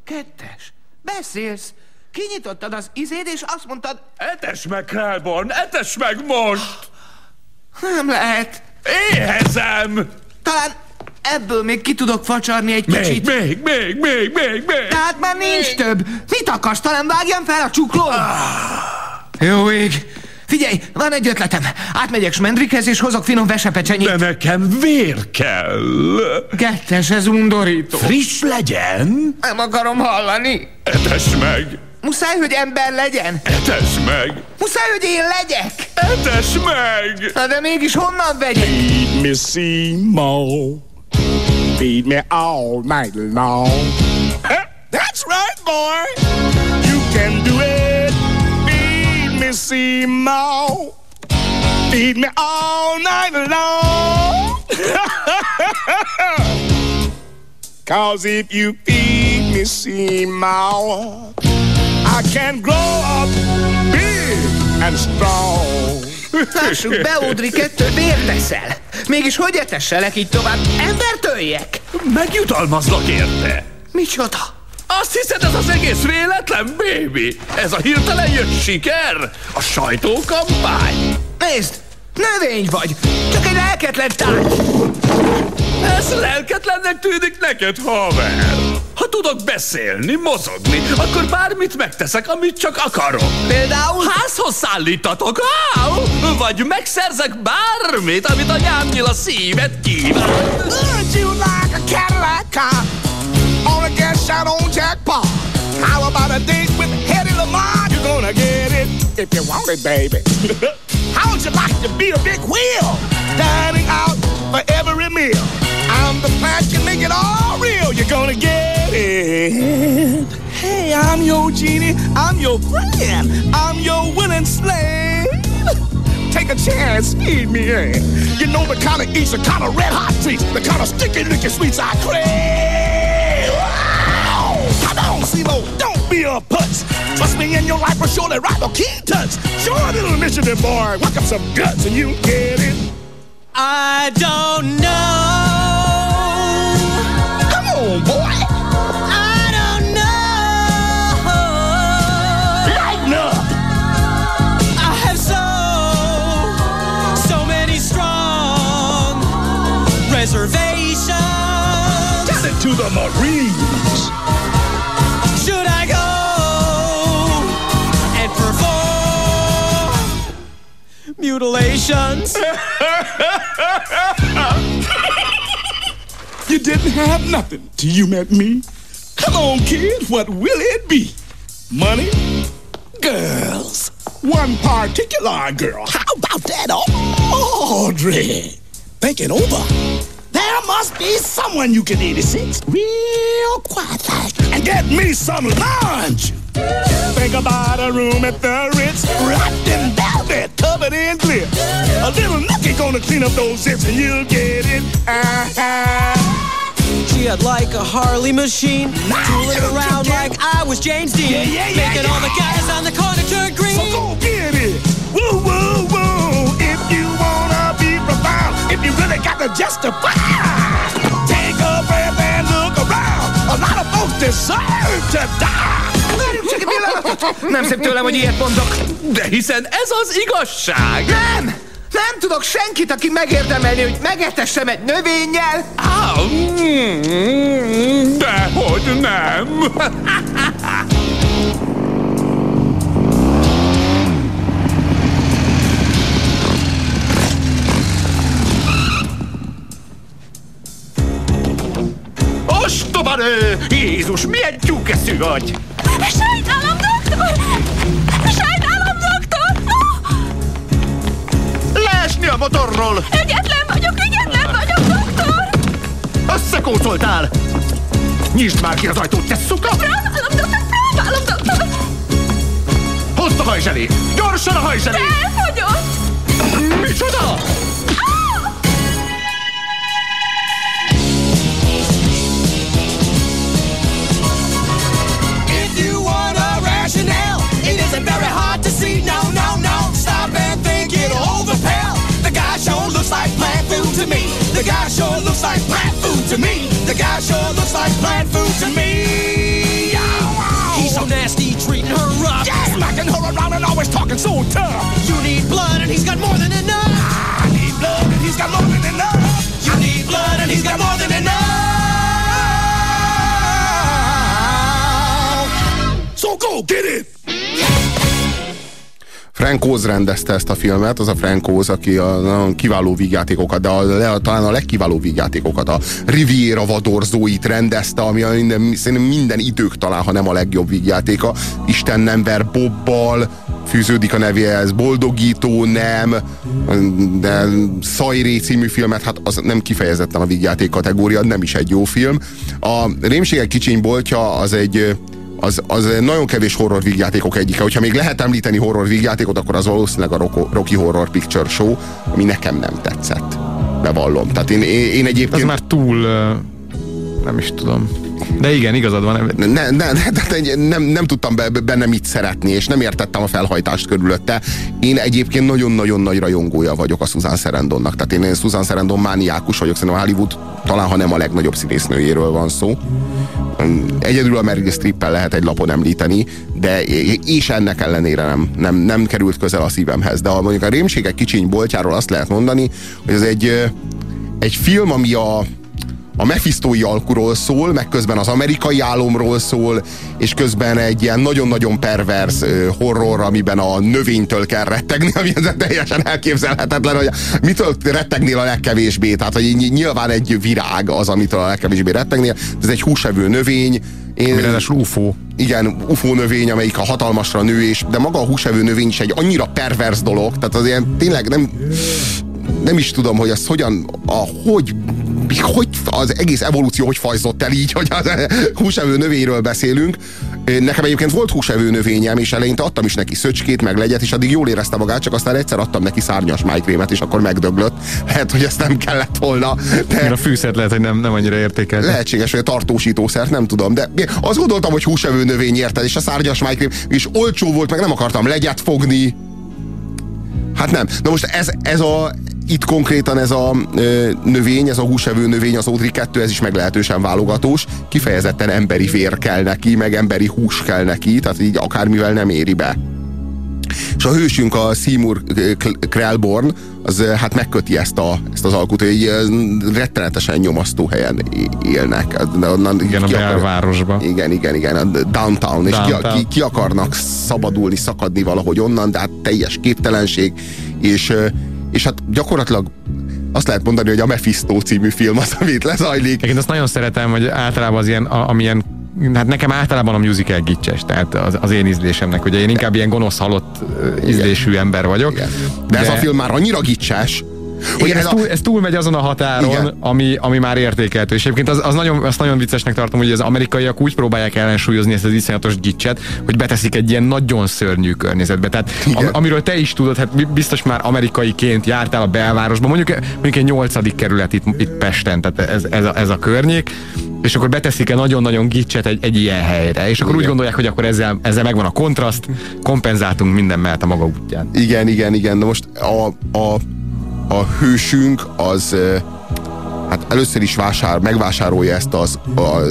Kettes. Beszélsz. Kinyitottad az izéd, és azt mondtad... Etes meg, Králborn! Etes meg most! Nem lehet. Éhezem! Talán ebből még ki tudok facsarni egy Még, kicsit. még, még, még, még, még! Tehát már nincs több. Mit akarsz? Talán vágjam fel a csuklót? Ah. Jó ég. Figyelj, van egy ötletem. Átmegyek Smendrikhez, és hozok finom vesepecsenyét. De nekem vér kell. Kettes, ez undorító. Friss legyen. Nem akarom hallani. Etes meg. Muszáj, hogy ember legyen. Etes meg. Muszáj, hogy én legyek. Etes meg. Na de mégis honnan vegyek? Feed me Seymour. Feed me all night long. Eh, that's right, boy. You can do it. Feed me Seymour. Feed me all night long. Cause if you feed me Seymour, I can grow up big and strong. Lássuk, beudri kettő, miért teszel? Mégis hogy etesselek így tovább? Embertöljek? Megjutalmazlak érte. Micsoda? Azt hiszed, ez az egész véletlen, baby? Ez a hirtelen jött siker? A sajtókampány? Nézd, növény vagy, csak egy lelketlen tárgy. Ez lelketlennek tűnik neked, haver. Ha tudok beszélni, mozogni, akkor bármit megteszek, amit csak akarok. Például házhoz szállítatok, áú, vagy megszerzek bármit, amit anyámnyil a szívet kíván. Would you like a Cadillac car on a gas shot on jackpot? How about a date with Hedy Lamar? You're gonna get it if you want it, baby. How would you like to be a big wheel, I'm your genie. I'm your friend. I'm your willing slave. Take a chance, feed me in. You know the kind of eats, the kind of red hot treats, the kind of sticky, licky sweets I crave. Wow! Come on, CeeLo, don't be a putz. Trust me, in your life will surely right the key touch. Show a little initiative, boy. Work up some guts and you get it. I don't know. Come on, boy. To the Marines. Should I go and perform mutilations? You didn't have nothing till you met me. Come on, kid, what will it be? Money? Girls. One particular girl. How about that, Audrey? Think it over. Must be someone you can 86 real quiet like and get me some lunch. Think about a room at the Ritz, wrapped in velvet, covered in glitter. A little nookie gonna clean up those zips and you'll get it. Uh-huh. She had like a Harley machine, tooling around like I was James Dean, Yeah, yeah, yeah, making all the guys on the corner turn green. So go get it. Woo, woo. Really got to justify, take a breath and look around. A lot of folks deserve to die. Nem szép tőlem, hogy ilyet mondok. De hiszen ez az igazság. Nem! Nem tudok senkit, aki megérdemelni, hogy megetessem egy növényjel. Á, mm, dehogy nem. Nő! Jézus, milyen tyúkeszű vagy! Sajnálom, doktor! Sajnálom, doktor! Leesni a motorról! Ügyetlen vagyok, ügyetlen vagyok, doktor! Összekócoltál! Nyisd már ki az ajtót, te szuka! Próbálom, doktor, próbálom, doktor! Hozd a hajzselét! Gyorsan a hajzselét! Elfogyott! Micsoda? Guy sure looks like plant food to me. The guy sure looks like plant food to me. He's so nasty, treating her rough. Yeah, smacking her around and always talking so tough. Frank Oz rendezte ezt a filmet, az a Frank Oz, aki a nagyon kiváló vígjátékokat, de a, a, talán a legkiváló vígjátékokat, a Riviera vadorzóit rendezte, ami a minden, szerintem minden idők talán, ha nem a legjobb vígjátéka. Isten nem ver Bobbal, fűződik a nevéhez, Boldogító nem, de Szajré című filmet, hát az nem kifejezetten a vígjáték kategória, nem is egy jó film. A Rémségek kicsiny boltja az egy az, az nagyon kevés horror vígjátékok egyike. Hogyha még lehet említeni horror vígjátékot, akkor az valószínűleg a Rocky Horror Picture Show, ami nekem nem tetszett. Bevallom. Tehát én, én, én egyébként... Ez már túl... Nem is tudom. De igen, igazad van. Ne, ne, ne, nem, nem, nem tudtam be, benne mit szeretni, és nem értettem a felhajtást körülötte. Én egyébként nagyon-nagyon nagy rajongója vagyok a Susan Sarandonnak. Tehát én Susan Sarandon mániákus vagyok, szerintem a Hollywood talán, ha nem a legnagyobb színésznőjéről van szó. Egyedül a Meryl Streep-el lehet egy lapon említeni, de és ennek ellenére nem, nem, nem került közel a szívemhez. De a, mondjuk a Rémségek kicsiny boltjáról azt lehet mondani, hogy ez egy, egy film, ami a, a Mephistói alkuról szól, meg közben az amerikai álomról szól, és közben egy ilyen nagyon-nagyon pervers horror, amiben a növénytől kell rettegni, ami ez teljesen elképzelhetetlen, hogy mitől rettegnél a legkevésbé. Tehát, hogy ny- nyilván egy virág az, amitől a legkevésbé rettegnél. Ez egy húsevő növény. Én, Ami ráadásul UFO. Igen, UFO növény, amelyik a hatalmasra nő, és de maga a húsevő növény is egy annyira pervers dolog, tehát az ilyen tényleg nem, nem is tudom, hogy az hogyan, a, hogy, hogy az egész evolúció hogy fajzott el így, hogy az húsevő növényről beszélünk. Nekem egyébként volt húsevő növényem, és eleinte adtam is neki szöcskét, meg legyet, és addig jól érezte magát, csak aztán egyszer adtam neki szárnyas májkrémet, és akkor megdöglött. Lehet, hogy ezt nem kellett volna. De A fűszert lehet, hogy nem, nem annyira értékelt. lehetséges, hogy a tartósítószert, nem tudom, de azt gondoltam, hogy húsevő növény érted, és a szárnyas májkrém, és olcsó volt, meg nem akartam legyet fogni. Hát nem. Na most ez, ez a, itt konkrétan ez a ö, növény, ez a húsevő növény, az Audrey 2, ez is meglehetősen válogatós. Kifejezetten emberi vér kell neki, meg emberi hús kell neki, tehát így akármivel nem éri be. És a hősünk, a Seymour Krelborn, az hát megköti ezt, a, ezt az alkut, hogy rettenetesen nyomasztó helyen élnek. Igen, a belvárosba. Igen, igen, igen, a downtown, és ki, ki, ki akarnak szabadulni, szakadni valahogy onnan, de hát teljes képtelenség, és, és hát gyakorlatilag azt lehet mondani, hogy a Mephisto című film az, amit lezajlik. Én azt nagyon szeretem, hogy általában az ilyen, a, amilyen Hát nekem általában a musical gicses, tehát az, az én ízlésemnek. Ugye én inkább ilyen gonosz halott ízlésű ember vagyok. De, de ez a film már annyira gicses, hogy Igen, ez, a- túl, ez túl megy azon a határon, Igen. ami, ami már értékeltő. És egyébként az, az nagyon, azt nagyon viccesnek tartom, hogy az amerikaiak úgy próbálják ellensúlyozni ezt az iszonyatos gicset, hogy beteszik egy ilyen nagyon szörnyű környezetbe. Tehát am, amiről te is tudod, hát bi- biztos már amerikaiként jártál a belvárosban, mondjuk, mondjuk egy nyolcadik kerület itt, itt Pesten, tehát ez, ez, a, ez a környék, és akkor beteszik egy nagyon-nagyon gicset egy, egy ilyen helyre, és akkor úgy Igen. gondolják, hogy akkor ezzel, ezzel megvan a kontraszt, kompenzáltunk minden mellett a maga útján. Igen, igen, igen. Na most a, a, a hősünk az hát először is vásár, megvásárolja ezt az a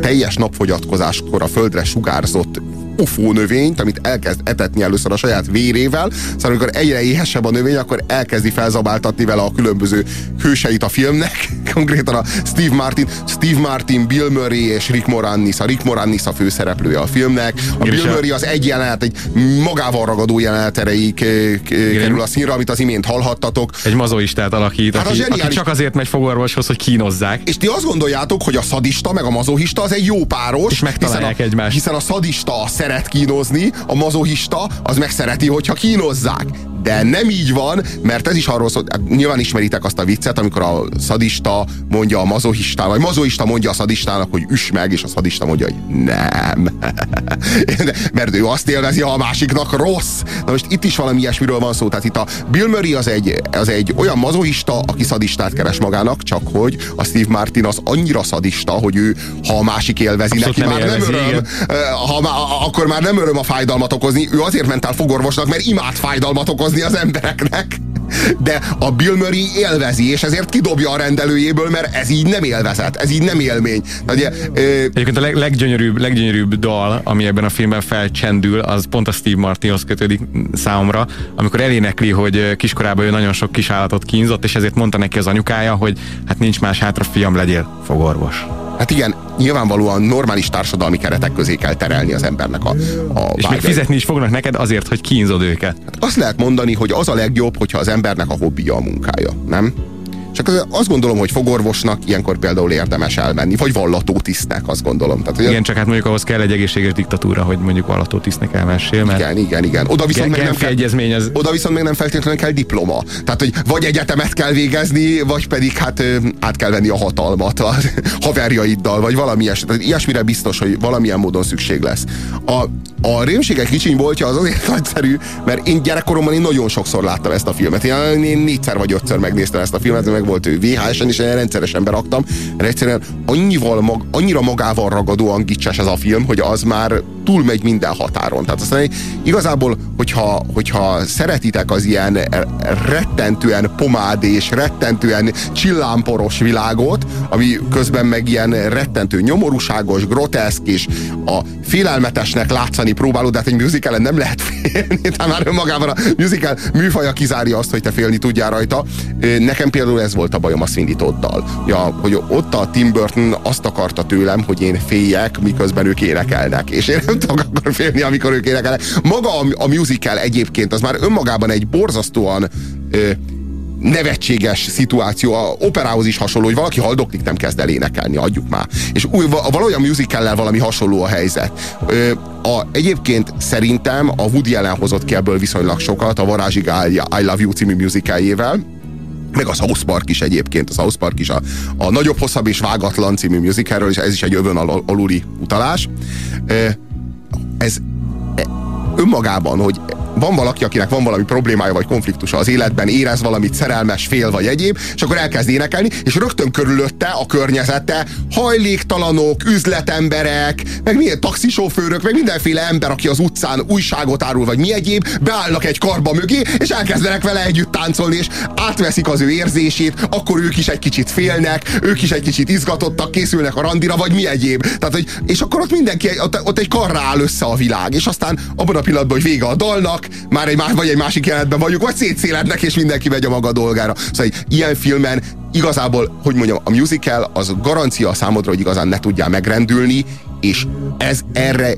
teljes napfogyatkozáskor a földre sugárzott UFO növényt, amit elkezd etetni először a saját vérével, szóval amikor egyre éhesebb a növény, akkor elkezdi felzabáltatni vele a különböző hőseit a filmnek, konkrétan a Steve Martin, Steve Martin, Bill Murray és Rick Moranis, a Rick Moranis a főszereplője a filmnek, a Bill a- Murray az egy jelenet, egy magával ragadó jelenet erejéig k- k- kerül a színre, amit az imént hallhattatok. Egy mazoistát alakít, Hát a aki, aki zseniális- csak azért megy fogorvoshoz, hogy kínozzák. És ti azt gondoljátok, hogy a szadista meg a mazohista az egy jó páros, És megtalálják hiszen a, egymást. Hiszen a szadista szeret kínozni, a mazohista az meg szereti, hogyha kínozzák. De nem így van, mert ez is arról szól, hát nyilván ismeritek azt a viccet, amikor a szadista mondja a mazohistának, vagy mazoista mondja a szadistának, hogy üss meg, és a szadista mondja, hogy nem. mert ő azt élvezi, ha a másiknak rossz. Na most itt is valami ilyesmiről van szó. Tehát itt a Bill Murray az egy, az egy olyan mazohista, aki szadistát keres magának, csak hogy a Steve Martin az annyira szadista, hogy ő, ha a másik élvezi, Abszolút neki nem már élvezi, nem öröm, igen. Ha akkor már nem öröm a fájdalmat okozni. Ő azért ment el fogorvosnak, mert imád fájdalmat okozni az embereknek. De a Bill Murray élvezi, és ezért kidobja a rendelőjéből, mert ez így nem élvezet, ez így nem élmény. Ugye, ö, Egyébként a leg, leggyönyörűbb, leggyönyörűbb dal, ami ebben a filmben felcsendül, az pont a Steve Martinhoz kötődik számomra, amikor elénekli, hogy kiskorában ő nagyon sok kisállatot kínzott, és ezért mondta neki az anyukája, hogy hát nincs más hátra, fiam, legyél fogorvos. Hát igen, nyilvánvalóan normális társadalmi keretek közé kell terelni az embernek a, a És még vágyait. fizetni is fognak neked azért, hogy kínzod őket. Azt lehet mondani, hogy az a legjobb, hogyha az embernek a hobbija a munkája, nem? Csak az- azt gondolom, hogy fogorvosnak ilyenkor például érdemes elmenni, vagy vallató tisztek, azt gondolom. Tehát, Igen, csak hát mondjuk ahhoz kell egy egészséges diktatúra, hogy mondjuk vallató tisztnek elmessél, mert Igen, igen, igen. Oda viszont, meg nem kell, egyezmény az oda viszont még nem feltétlenül kell diploma. Tehát, hogy vagy egyetemet kell végezni, vagy pedig hát át kell venni a hatalmat a haverjaiddal, vagy valami ilyesmi. Tehát ilyesmire biztos, hogy valamilyen módon szükség lesz. A, a rémségek kicsiny boltja az azért nagyszerű, mert én gyerekkoromban én nagyon sokszor láttam ezt a filmet. Én, én négyszer vagy ötször megnéztem ezt a filmet, meg volt ő VHS-en, és én rendszeresen beraktam, mert egyszerűen annyival mag, annyira magával ragadóan gicses ez a film, hogy az már túlmegy minden határon. Tehát azt mondani, igazából, hogyha, hogyha szeretitek az ilyen rettentően pomádés, rettentően csillámporos világot, ami közben meg ilyen rettentő nyomorúságos, groteszk és a félelmetesnek látszani próbálod, de hát egy musicalen nem lehet félni, tehát már önmagában a musical műfaja kizárja azt, hogy te félni tudjál rajta. Nekem például ez volt a bajom a Sweeney Toddal. Ja, hogy ott a Tim Burton azt akarta tőlem, hogy én féljek, miközben ők énekelnek. És én nem tudok akkor félni, amikor ők énekelnek. Maga a, a musical egyébként az már önmagában egy borzasztóan ö, nevetséges szituáció, a operához is hasonló, hogy valaki haldoklik nem kezd el énekelni, adjuk már. És új, va- valójában musicallel valami hasonló a helyzet. Ö, a, egyébként szerintem a Woody Allen hozott ki ebből viszonylag sokat, a Varázsig I Love You című musicaljével, meg a South Park is egyébként, a South Park is a, a Nagyobb, Hosszabb és Vágatlan című musicalről, és ez is egy övön al- aluli utalás. Ez önmagában, hogy van valaki, akinek van valami problémája vagy konfliktusa az életben, érez valamit szerelmes, fél vagy egyéb, és akkor elkezd énekelni, és rögtön körülötte a környezete hajléktalanok, üzletemberek, meg milyen taxisofőrök, meg mindenféle ember, aki az utcán újságot árul, vagy mi egyéb, beállnak egy karba mögé, és elkezdenek vele együtt táncolni, és átveszik az ő érzését, akkor ők is egy kicsit félnek, ők is egy kicsit izgatottak, készülnek a randira, vagy mi egyéb. Tehát, hogy, és akkor ott mindenki, ott, ott egy karra áll össze a világ, és aztán abban a pillanatban, hogy vége a dalnak, már egy, más, vagy egy másik jelenetben vagyunk, vagy szétszélednek, és mindenki megy a maga dolgára. Szóval egy ilyen filmen igazából, hogy mondjam, a musical az garancia a számodra, hogy igazán ne tudjál megrendülni, és ez erre,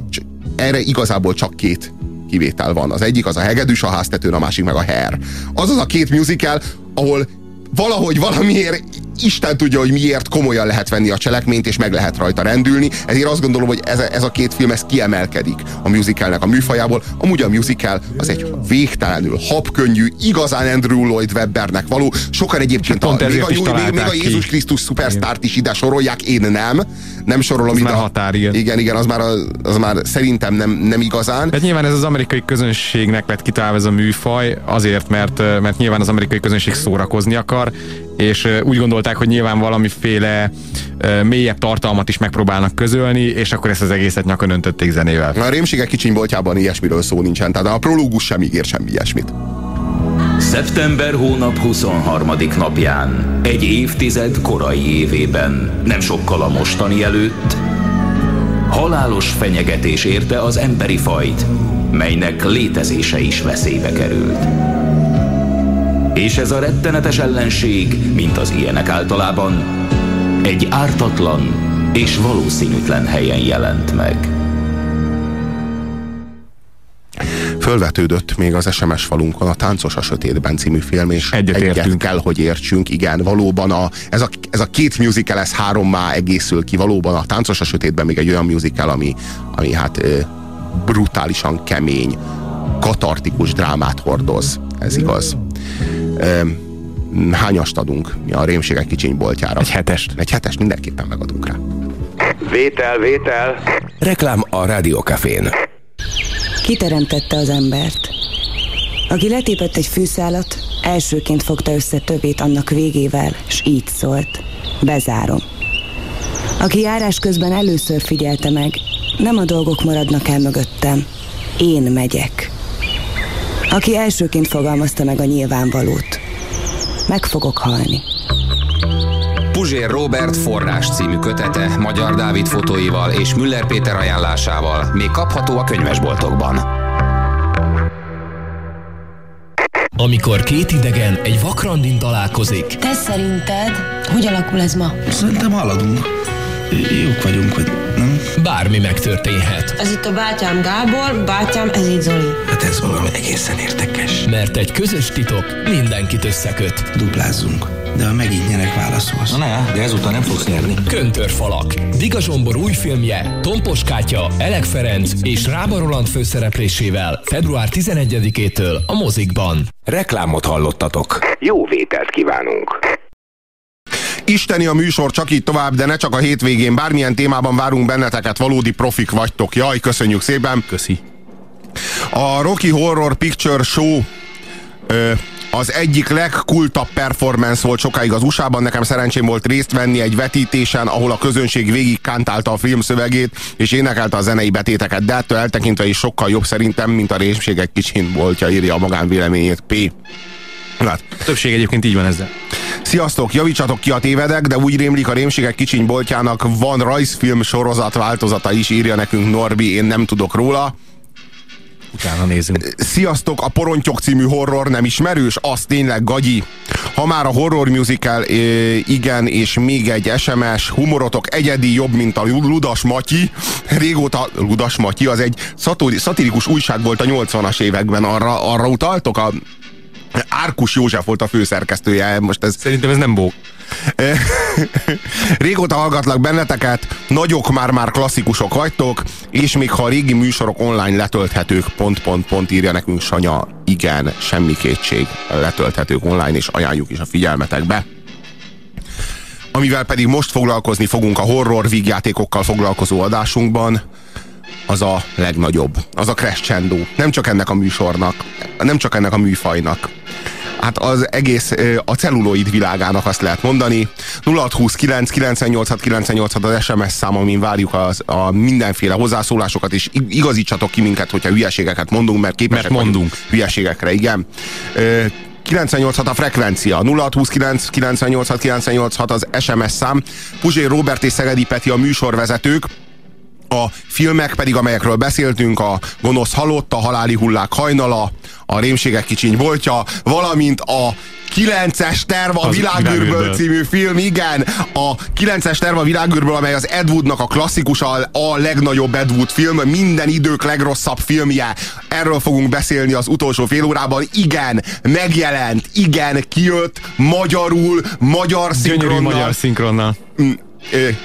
erre igazából csak két kivétel van. Az egyik az a hegedűs a háztetőn, a másik meg a Hair. Az az a két musical, ahol valahogy valamiért Isten tudja, hogy miért komolyan lehet venni a cselekményt, és meg lehet rajta rendülni. Ezért azt gondolom, hogy ez, ez a két film ez kiemelkedik a musicalnek a műfajából. Amúgy a musical az egy végtelenül habkönnyű, igazán Andrew Lloyd Webbernek való. Sokan egyébként a, még, a, is még, még a. Jézus Krisztus szupersztárt is ide sorolják, én nem. Nem sorolom Ez ide. már határ, igen. Igen, igen, az már, az már szerintem nem, nem igazán. Hát nyilván ez az amerikai közönségnek lett kitalálva ez a műfaj, azért, mert, mert nyilván az amerikai közönség szórakozni akar, és úgy gondolták, hogy nyilván valamiféle mélyebb tartalmat is megpróbálnak közölni, és akkor ezt az egészet nyakon öntötték zenével. A rémségek kicsiny boltjában ilyesmiről szó nincsen, tehát a prológus sem ígér semmi ilyesmit. Szeptember hónap 23. napján, egy évtized korai évében, nem sokkal a mostani előtt, halálos fenyegetés érte az emberi fajt, melynek létezése is veszélybe került. És ez a rettenetes ellenség, mint az ilyenek általában, egy ártatlan és valószínűtlen helyen jelent meg. Fölvetődött még az SMS falunkon a Táncos a sötétben című film, és Egyet egyet értünk. kell, hogy értsünk. Igen, valóban a, ez, a, ez a két musical, ez hárommá egészül ki. Valóban a Táncos a sötétben még egy olyan musical, ami, ami hát brutálisan kemény, katartikus drámát hordoz. Ez igaz. Hányast adunk mi a rémségek kicsiny boltjára? Egy hetest. Egy hetest mindenképpen megadunk rá. Vétel, vétel. Reklám a Rádiókafén. Kiteremtette az embert. Aki letépett egy fűszálat, elsőként fogta össze tövét annak végével, s így szólt. Bezárom. Aki járás közben először figyelte meg, nem a dolgok maradnak el mögöttem, én megyek. Aki elsőként fogalmazta meg a nyilvánvalót, meg fogok halni. Puzsér Robert forrás című kötete Magyar Dávid fotóival és Müller Péter ajánlásával még kapható a könyvesboltokban. Amikor két idegen egy vakrandin találkozik, Te szerinted, hogy alakul ez ma? Szerintem haladunk. Jók vagyunk, vagy nem? Bármi megtörténhet. Ez itt a bátyám Gábor, bátyám ez így Zoli. Hát ez valami egészen érdekes. Mert egy közös titok mindenkit összeköt. Duplázzunk. De ha megint nyerek, válaszolsz. Na ne, de ezúttal nem fogsz nyerni. Köntörfalak. Diga Zsombor új filmje, Tompos Kátya, Elek Ferenc és Rába Roland főszereplésével február 11-től a mozikban. Reklámot hallottatok. Jó vételt kívánunk. Isteni a műsor, csak így tovább, de ne csak a hétvégén. Bármilyen témában várunk benneteket, valódi profik vagytok. Jaj, köszönjük szépen. Köszi. A Rocky Horror Picture Show ö, az egyik legkultabb performance volt sokáig az USA-ban. Nekem szerencsém volt részt venni egy vetítésen, ahol a közönség végig kántálta a film szövegét, és énekelte a zenei betéteket, de ettől eltekintve is sokkal jobb szerintem, mint a rémségek kicsin voltja, írja a magánvéleményét P. Hát. A többség egyébként így van ezzel. Sziasztok, javítsatok ki a tévedek, de úgy rémlik a rémségek kicsiny boltjának van rajzfilm sorozat változata is, írja nekünk Norbi, én nem tudok róla. Utána nézünk. Sziasztok, a Porontyok című horror nem ismerős? Az tényleg gagyi. Ha már a horror musical, igen, és még egy SMS, humorotok egyedi, jobb, mint a Ludas Matyi. Régóta, Ludas Matyi, az egy szatirikus újság volt a 80-as években, arra, arra utaltok? A Árkus József volt a főszerkesztője. Most ez... Szerintem ez nem bó. Régóta hallgatlak benneteket, nagyok már-már klasszikusok vagytok, és még ha a régi műsorok online letölthetők, pont, pont, pont írja nekünk Sanya, igen, semmi kétség, letölthetők online, és ajánljuk is a figyelmetekbe. Amivel pedig most foglalkozni fogunk a horror vígjátékokkal foglalkozó adásunkban, az a legnagyobb, az a crescendo. Nem csak ennek a műsornak, nem csak ennek a műfajnak. Hát az egész, a celluloid világának azt lehet mondani. 0629 986 986 az SMS szám, amin várjuk az, a mindenféle hozzászólásokat, és igazítsatok ki minket, hogyha hülyeségeket mondunk, mert képesek mert mondunk. hülyeségekre, igen. 986 a frekvencia, 0629 986 986 az SMS szám. Puzsé Robert és Szegedi Peti a műsorvezetők, a filmek pedig, amelyekről beszéltünk, a Gonosz halott, a Haláli hullák hajnala, a Rémségek kicsiny voltja, valamint a 9-es terv a világűrből című film, igen, a 9-es terv a világűrből, amely az Ed Woodnak a klasszikus, a, a legnagyobb Ed Wood film, minden idők legrosszabb filmje. Erről fogunk beszélni az utolsó fél órában. Igen, megjelent, igen, kijött, magyarul, magyar szinkronnal. Gyönyörű magyar szinkronnal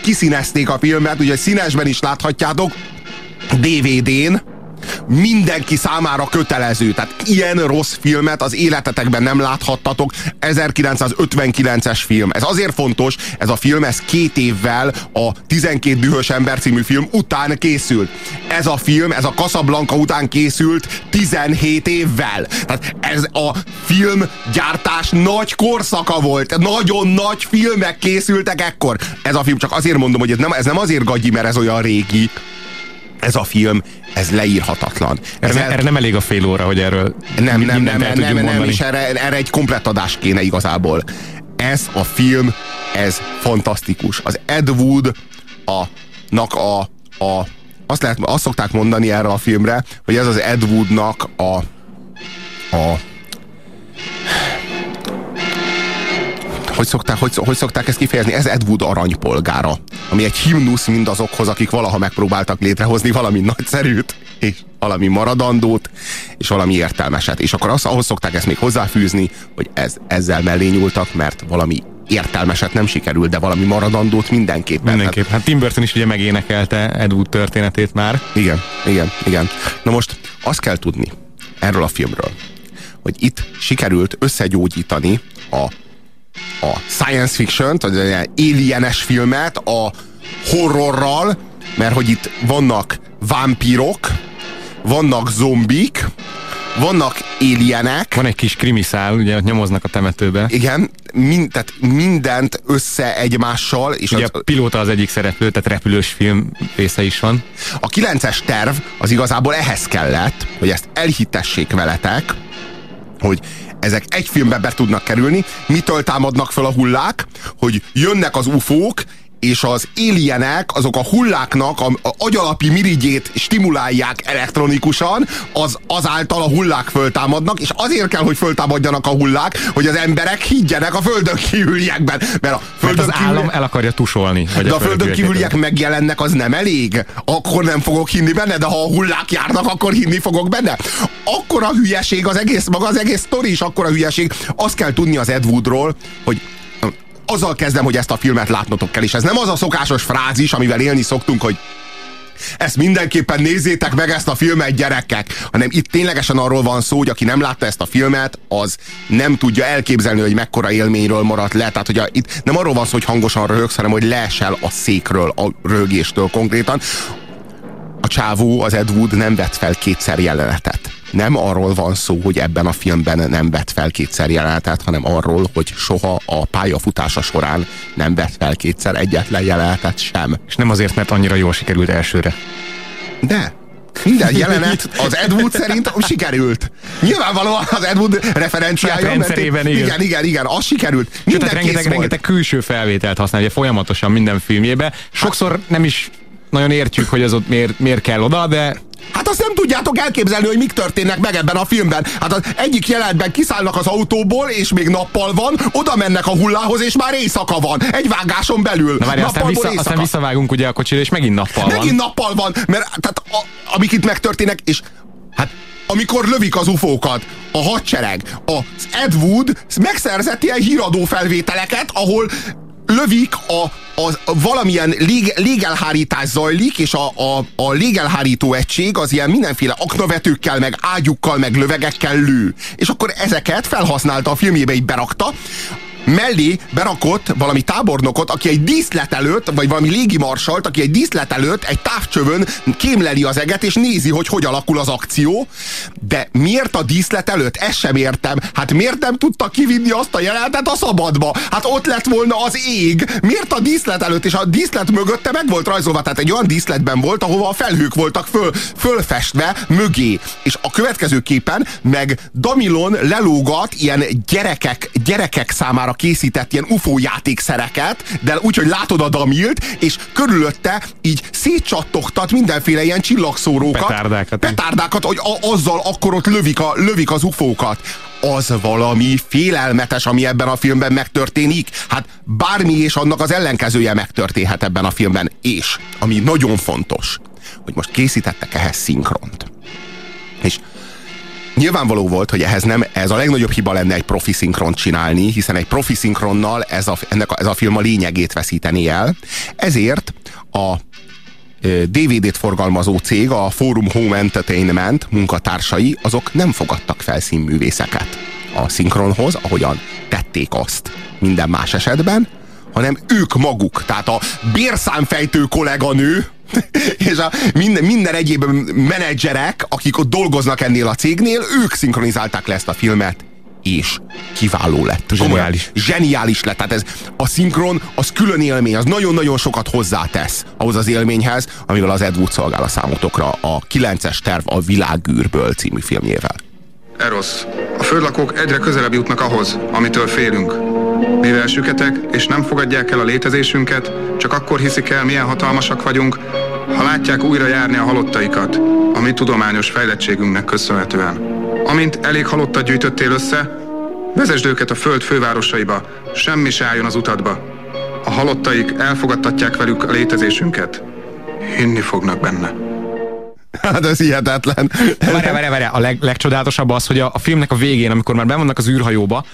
kiszínezték a filmet, ugye színesben is láthatjátok, DVD-n, mindenki számára kötelező. Tehát ilyen rossz filmet az életetekben nem láthattatok. 1959-es film. Ez azért fontos, ez a film, ez két évvel a 12 dühös ember című film után készült. Ez a film, ez a Casablanca után készült 17 évvel. Tehát ez a filmgyártás nagy korszaka volt. Nagyon nagy filmek készültek ekkor. Ez a film, csak azért mondom, hogy ez nem, ez nem azért gagyi, mert ez olyan régi, ez a film, ez leírhatatlan. Ez erre, erre nem elég a fél óra, hogy erről nem, nem, nem, nem, nem, nem, és erre, erre egy komplett adás kéne igazából. Ez a film, ez fantasztikus. Az Ed Wood a, nak a, a azt, lehet, azt szokták mondani erre a filmre, hogy ez az Ed Woodnak a, a hogy szokták, hogy, hogy szokták ezt kifejezni? Ez Ed Wood aranypolgára, ami egy himnusz mindazokhoz, akik valaha megpróbáltak létrehozni valami nagyszerűt, és valami maradandót, és valami értelmeset. És akkor azt, ahhoz szokták ezt még hozzáfűzni, hogy ez, ezzel mellé nyúltak, mert valami értelmeset nem sikerült, de valami maradandót mindenképpen. Mindenképp. Hát Tim Burton is ugye megénekelte Ed Wood történetét már. Igen, igen, igen. Na most azt kell tudni erről a filmről, hogy itt sikerült összegyógyítani a a science fiction, vagy egy alienes filmet a horrorral, mert hogy itt vannak vámpírok, vannak zombik, vannak alienek. Van egy kis krimiszál, ugye nyomoznak a temetőbe. Igen, mind, tehát mindent össze egymással. És ugye az, a pilóta az egyik szereplő, tehát repülős film része is van. A kilences terv az igazából ehhez kellett, hogy ezt elhitessék veletek, hogy ezek egy filmbe be tudnak kerülni. Mitől támadnak fel a hullák? Hogy jönnek az ufók, és az alienek, azok a hulláknak a, a agyalapi mirigyét stimulálják elektronikusan, az azáltal a hullák föltámadnak, és azért kell, hogy föltámadjanak a hullák, hogy az emberek higgyenek a földön kívüliekben. Mert, a földön Mert az állam el akarja tusolni. De a, a földön kívüliek megjelennek, az nem elég? Akkor nem fogok hinni benne, de ha a hullák járnak, akkor hinni fogok benne. Akkor a hülyeség, az egész, maga az egész sztori is akkor a hülyeség. Azt kell tudni az Ed Woodról, hogy azzal kezdem, hogy ezt a filmet látnotok kell, és ez nem az a szokásos frázis, amivel élni szoktunk, hogy ezt mindenképpen nézzétek meg ezt a filmet, gyerekek, hanem itt ténylegesen arról van szó, hogy aki nem látta ezt a filmet, az nem tudja elképzelni, hogy mekkora élményről maradt le. Tehát, hogy a, itt nem arról van szó, hogy hangosan röhögsz, hanem hogy leesel a székről, a rögéstől konkrétan. A csávó, az Ed nem vett fel kétszer jelenetet nem arról van szó, hogy ebben a filmben nem vett fel kétszer jelenetet, hanem arról, hogy soha a pályafutása során nem vett fel kétszer egyetlen jelenetet sem. És nem azért, mert annyira jól sikerült elsőre. De, minden jelenet az Ed Wood szerint sikerült. Nyilvánvalóan az Ed Wood referenciája. Rendszerében, mert, igen. igen, igen, igen, az sikerült. Sőt, Minden tehát kész rengeteg, rengeteg külső felvételt használ, ugye folyamatosan minden filmjébe. Sokszor nem is nagyon értjük, hogy az ott miért, miért kell oda, de Hát azt nem tudjátok elképzelni, hogy mik történnek meg ebben a filmben. Hát az egyik jelenetben kiszállnak az autóból, és még nappal van, oda mennek a hullához, és már éjszaka van. Egy vágáson belül. Na várj, aztán, vissza, éjszaka. aztán visszavágunk ugye a kocsira, és megint nappal van. Megint nappal van, mert tehát a, amik itt megtörténnek, és hát amikor lövik az ufókat, a hadsereg, az Ed Wood megszerzett ilyen híradó felvételeket, ahol lövik a, az, valamilyen lég, légelhárítás zajlik, és a, a, a légelhárító egység az ilyen mindenféle aknavetőkkel, meg ágyukkal, meg lövegekkel lő. És akkor ezeket felhasználta a filmjébe, így berakta, mellé berakott valami tábornokot, aki egy díszlet előtt, vagy valami légimarsalt, aki egy díszlet előtt egy távcsövön kémleli az eget, és nézi, hogy hogy alakul az akció. De miért a díszlet előtt? Ezt sem értem. Hát miért nem tudta kivinni azt a jelenetet a szabadba? Hát ott lett volna az ég. Miért a díszlet előtt? És a díszlet mögötte meg volt rajzolva, tehát egy olyan díszletben volt, ahova a felhők voltak föl, fölfestve mögé. És a következő képen meg Damilon lelógat ilyen gyerekek, gyerekek számára készített ilyen UFO játékszereket, de úgy, hogy látod a Damilt, és körülötte így szétcsattogtat mindenféle ilyen csillagszórókat. Petárdákat. Petárdákat, hogy a, azzal akkor ott lövik, a, lövik az ufókat. Az valami félelmetes, ami ebben a filmben megtörténik. Hát bármi és annak az ellenkezője megtörténhet ebben a filmben. És, ami nagyon fontos, hogy most készítettek ehhez szinkront. És Nyilvánvaló volt, hogy ehhez nem, ez a legnagyobb hiba lenne egy profi szinkront csinálni, hiszen egy profi szinkronnal ez a, ennek a, ez a film a lényegét veszíteni el. Ezért a DVD-t forgalmazó cég, a Forum Home Entertainment munkatársai, azok nem fogadtak fel színművészeket a szinkronhoz, ahogyan tették azt minden más esetben, hanem ők maguk, tehát a bérszámfejtő kolléganő, és a minden, minden egyéb menedzserek, akik ott dolgoznak ennél a cégnél, ők szinkronizálták le ezt a filmet, és kiváló lett. Zseniális. Zseniális lett. Tehát ez a szinkron, az külön élmény, az nagyon-nagyon sokat hozzátesz ahhoz az élményhez, amivel az Ed Wood szolgál a számotokra a 9-es terv a Világűrből című filmjével. Erosz, a földlakók egyre közelebb jutnak ahhoz, amitől félünk. Mivel süketek, és nem fogadják el a létezésünket, csak akkor hiszik el, milyen hatalmasak vagyunk, ha látják újra járni a halottaikat, a mi tudományos fejlettségünknek köszönhetően. Amint elég halottat gyűjtöttél össze, vezesd őket a föld fővárosaiba, semmi se álljon az utadba. A halottaik elfogadtatják velük a létezésünket. Hinni fognak benne. Hát ez hihetetlen. Várjál, várjál, várjál. A leg, legcsodálatosabb az, hogy a, a filmnek a végén, amikor már bevannak az űrhajóba,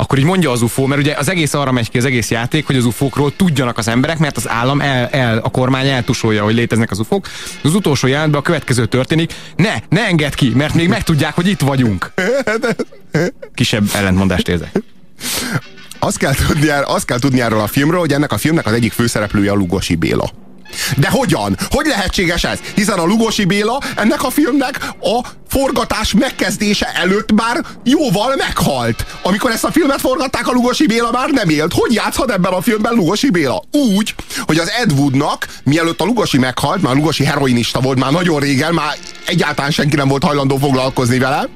akkor így mondja az UFO, mert ugye az egész arra megy ki az egész játék, hogy az UFO-król tudjanak az emberek, mert az állam, el, el, a kormány eltusolja, hogy léteznek az UFO-k. Az utolsó jelentben a következő történik, ne, ne engedd ki, mert még megtudják, hogy itt vagyunk. Kisebb ellentmondást érzek. Azt kell, tudni, azt kell tudni erről a filmről, hogy ennek a filmnek az egyik főszereplője a Lugosi Béla. De hogyan? Hogy lehetséges ez? Hiszen a Lugosi Béla ennek a filmnek a forgatás megkezdése előtt már jóval meghalt. Amikor ezt a filmet forgatták, a Lugosi Béla már nem élt. Hogy játszhat ebben a filmben Lugosi Béla? Úgy, hogy az Ed Woodnak, mielőtt a Lugosi meghalt, már Lugosi heroinista volt már nagyon régen, már egyáltalán senki nem volt hajlandó foglalkozni vele,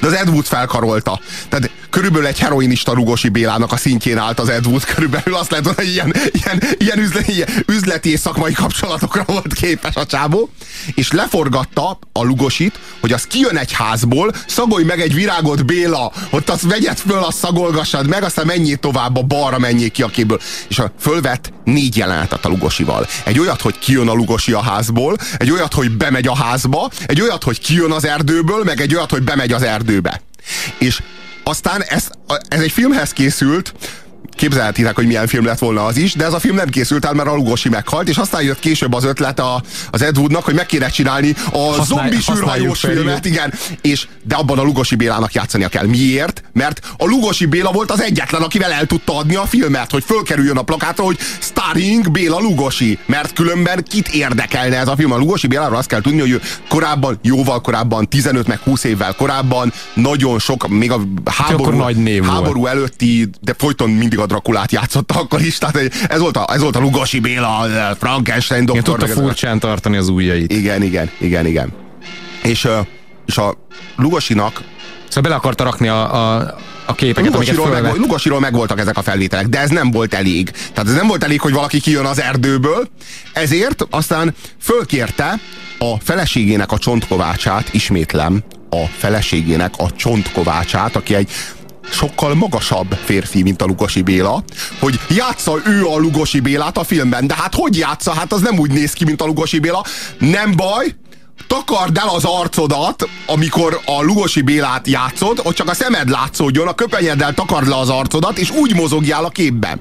de az Ed Wood felkarolta. Tehát körülbelül egy heroinista Rugosi Bélának a szintjén állt az Ed Wood, körülbelül azt lehet hogy ilyen, ilyen, ilyen, üzleti, ilyen üzleti és szakmai kapcsolatokra volt képes a csábó, és leforgatta a Lugosit, hogy az kijön egy házból, szagolj meg egy virágot Béla, ott azt vegyed föl, azt szagolgassad meg, aztán menjél tovább a balra, menjél ki a képből. És a fölvett négy jelenetet a Lugosival. Egy olyat, hogy kijön a Lugosi a házból, egy olyat, hogy bemegy a házba, egy olyat, hogy kijön az erdőből, meg egy olyat, hogy bemegy az erdőbe. És aztán ez, ez egy filmhez készült, képzelhetitek, hogy milyen film lett volna az is, de ez a film nem készült el, mert a Lugosi meghalt, és aztán jött később az ötlet a, az Ed Woodnak, hogy meg kéne csinálni a Használj- zombis űrhajós filmet, igen, és de abban a Lugosi Bélának játszania kell. Miért? Mert a Lugosi Béla volt az egyetlen, akivel el tudta adni a filmet, hogy fölkerüljön a plakátra, hogy starring Béla Lugosi, mert különben kit érdekelne ez a film. A Lugosi Béláról azt kell tudni, hogy ő korábban, jóval korábban, 15 meg 20 évvel korábban, nagyon sok, még a háború, nagy név volt. háború előtti, de folyton mindig a Drakulát játszotta akkor is, tehát ez volt a, ez volt a Lugosi Béla, a Frankenstein Igen, doktor. tudta meg ez a- furcsán tartani az ujjait. igen, igen, igen, igen. És, és a Lugosinak Szóval bele akarta rakni a, a, a képeket, amiket Lugosiról, meg, fölvett. Lugosiról megvoltak ezek a felvételek, de ez nem volt elég. Tehát ez nem volt elég, hogy valaki kijön az erdőből, ezért aztán fölkérte a feleségének a csontkovácsát, ismétlem, a feleségének a csontkovácsát, aki egy sokkal magasabb férfi, mint a Lugosi Béla, hogy játsza ő a Lugosi Bélát a filmben. De hát hogy játsza? Hát az nem úgy néz ki, mint a Lugosi Béla. Nem baj, takard el az arcodat, amikor a Lugosi Bélát játszod, hogy csak a szemed látszódjon, a köpenyeddel takard le az arcodat, és úgy mozogjál a képben.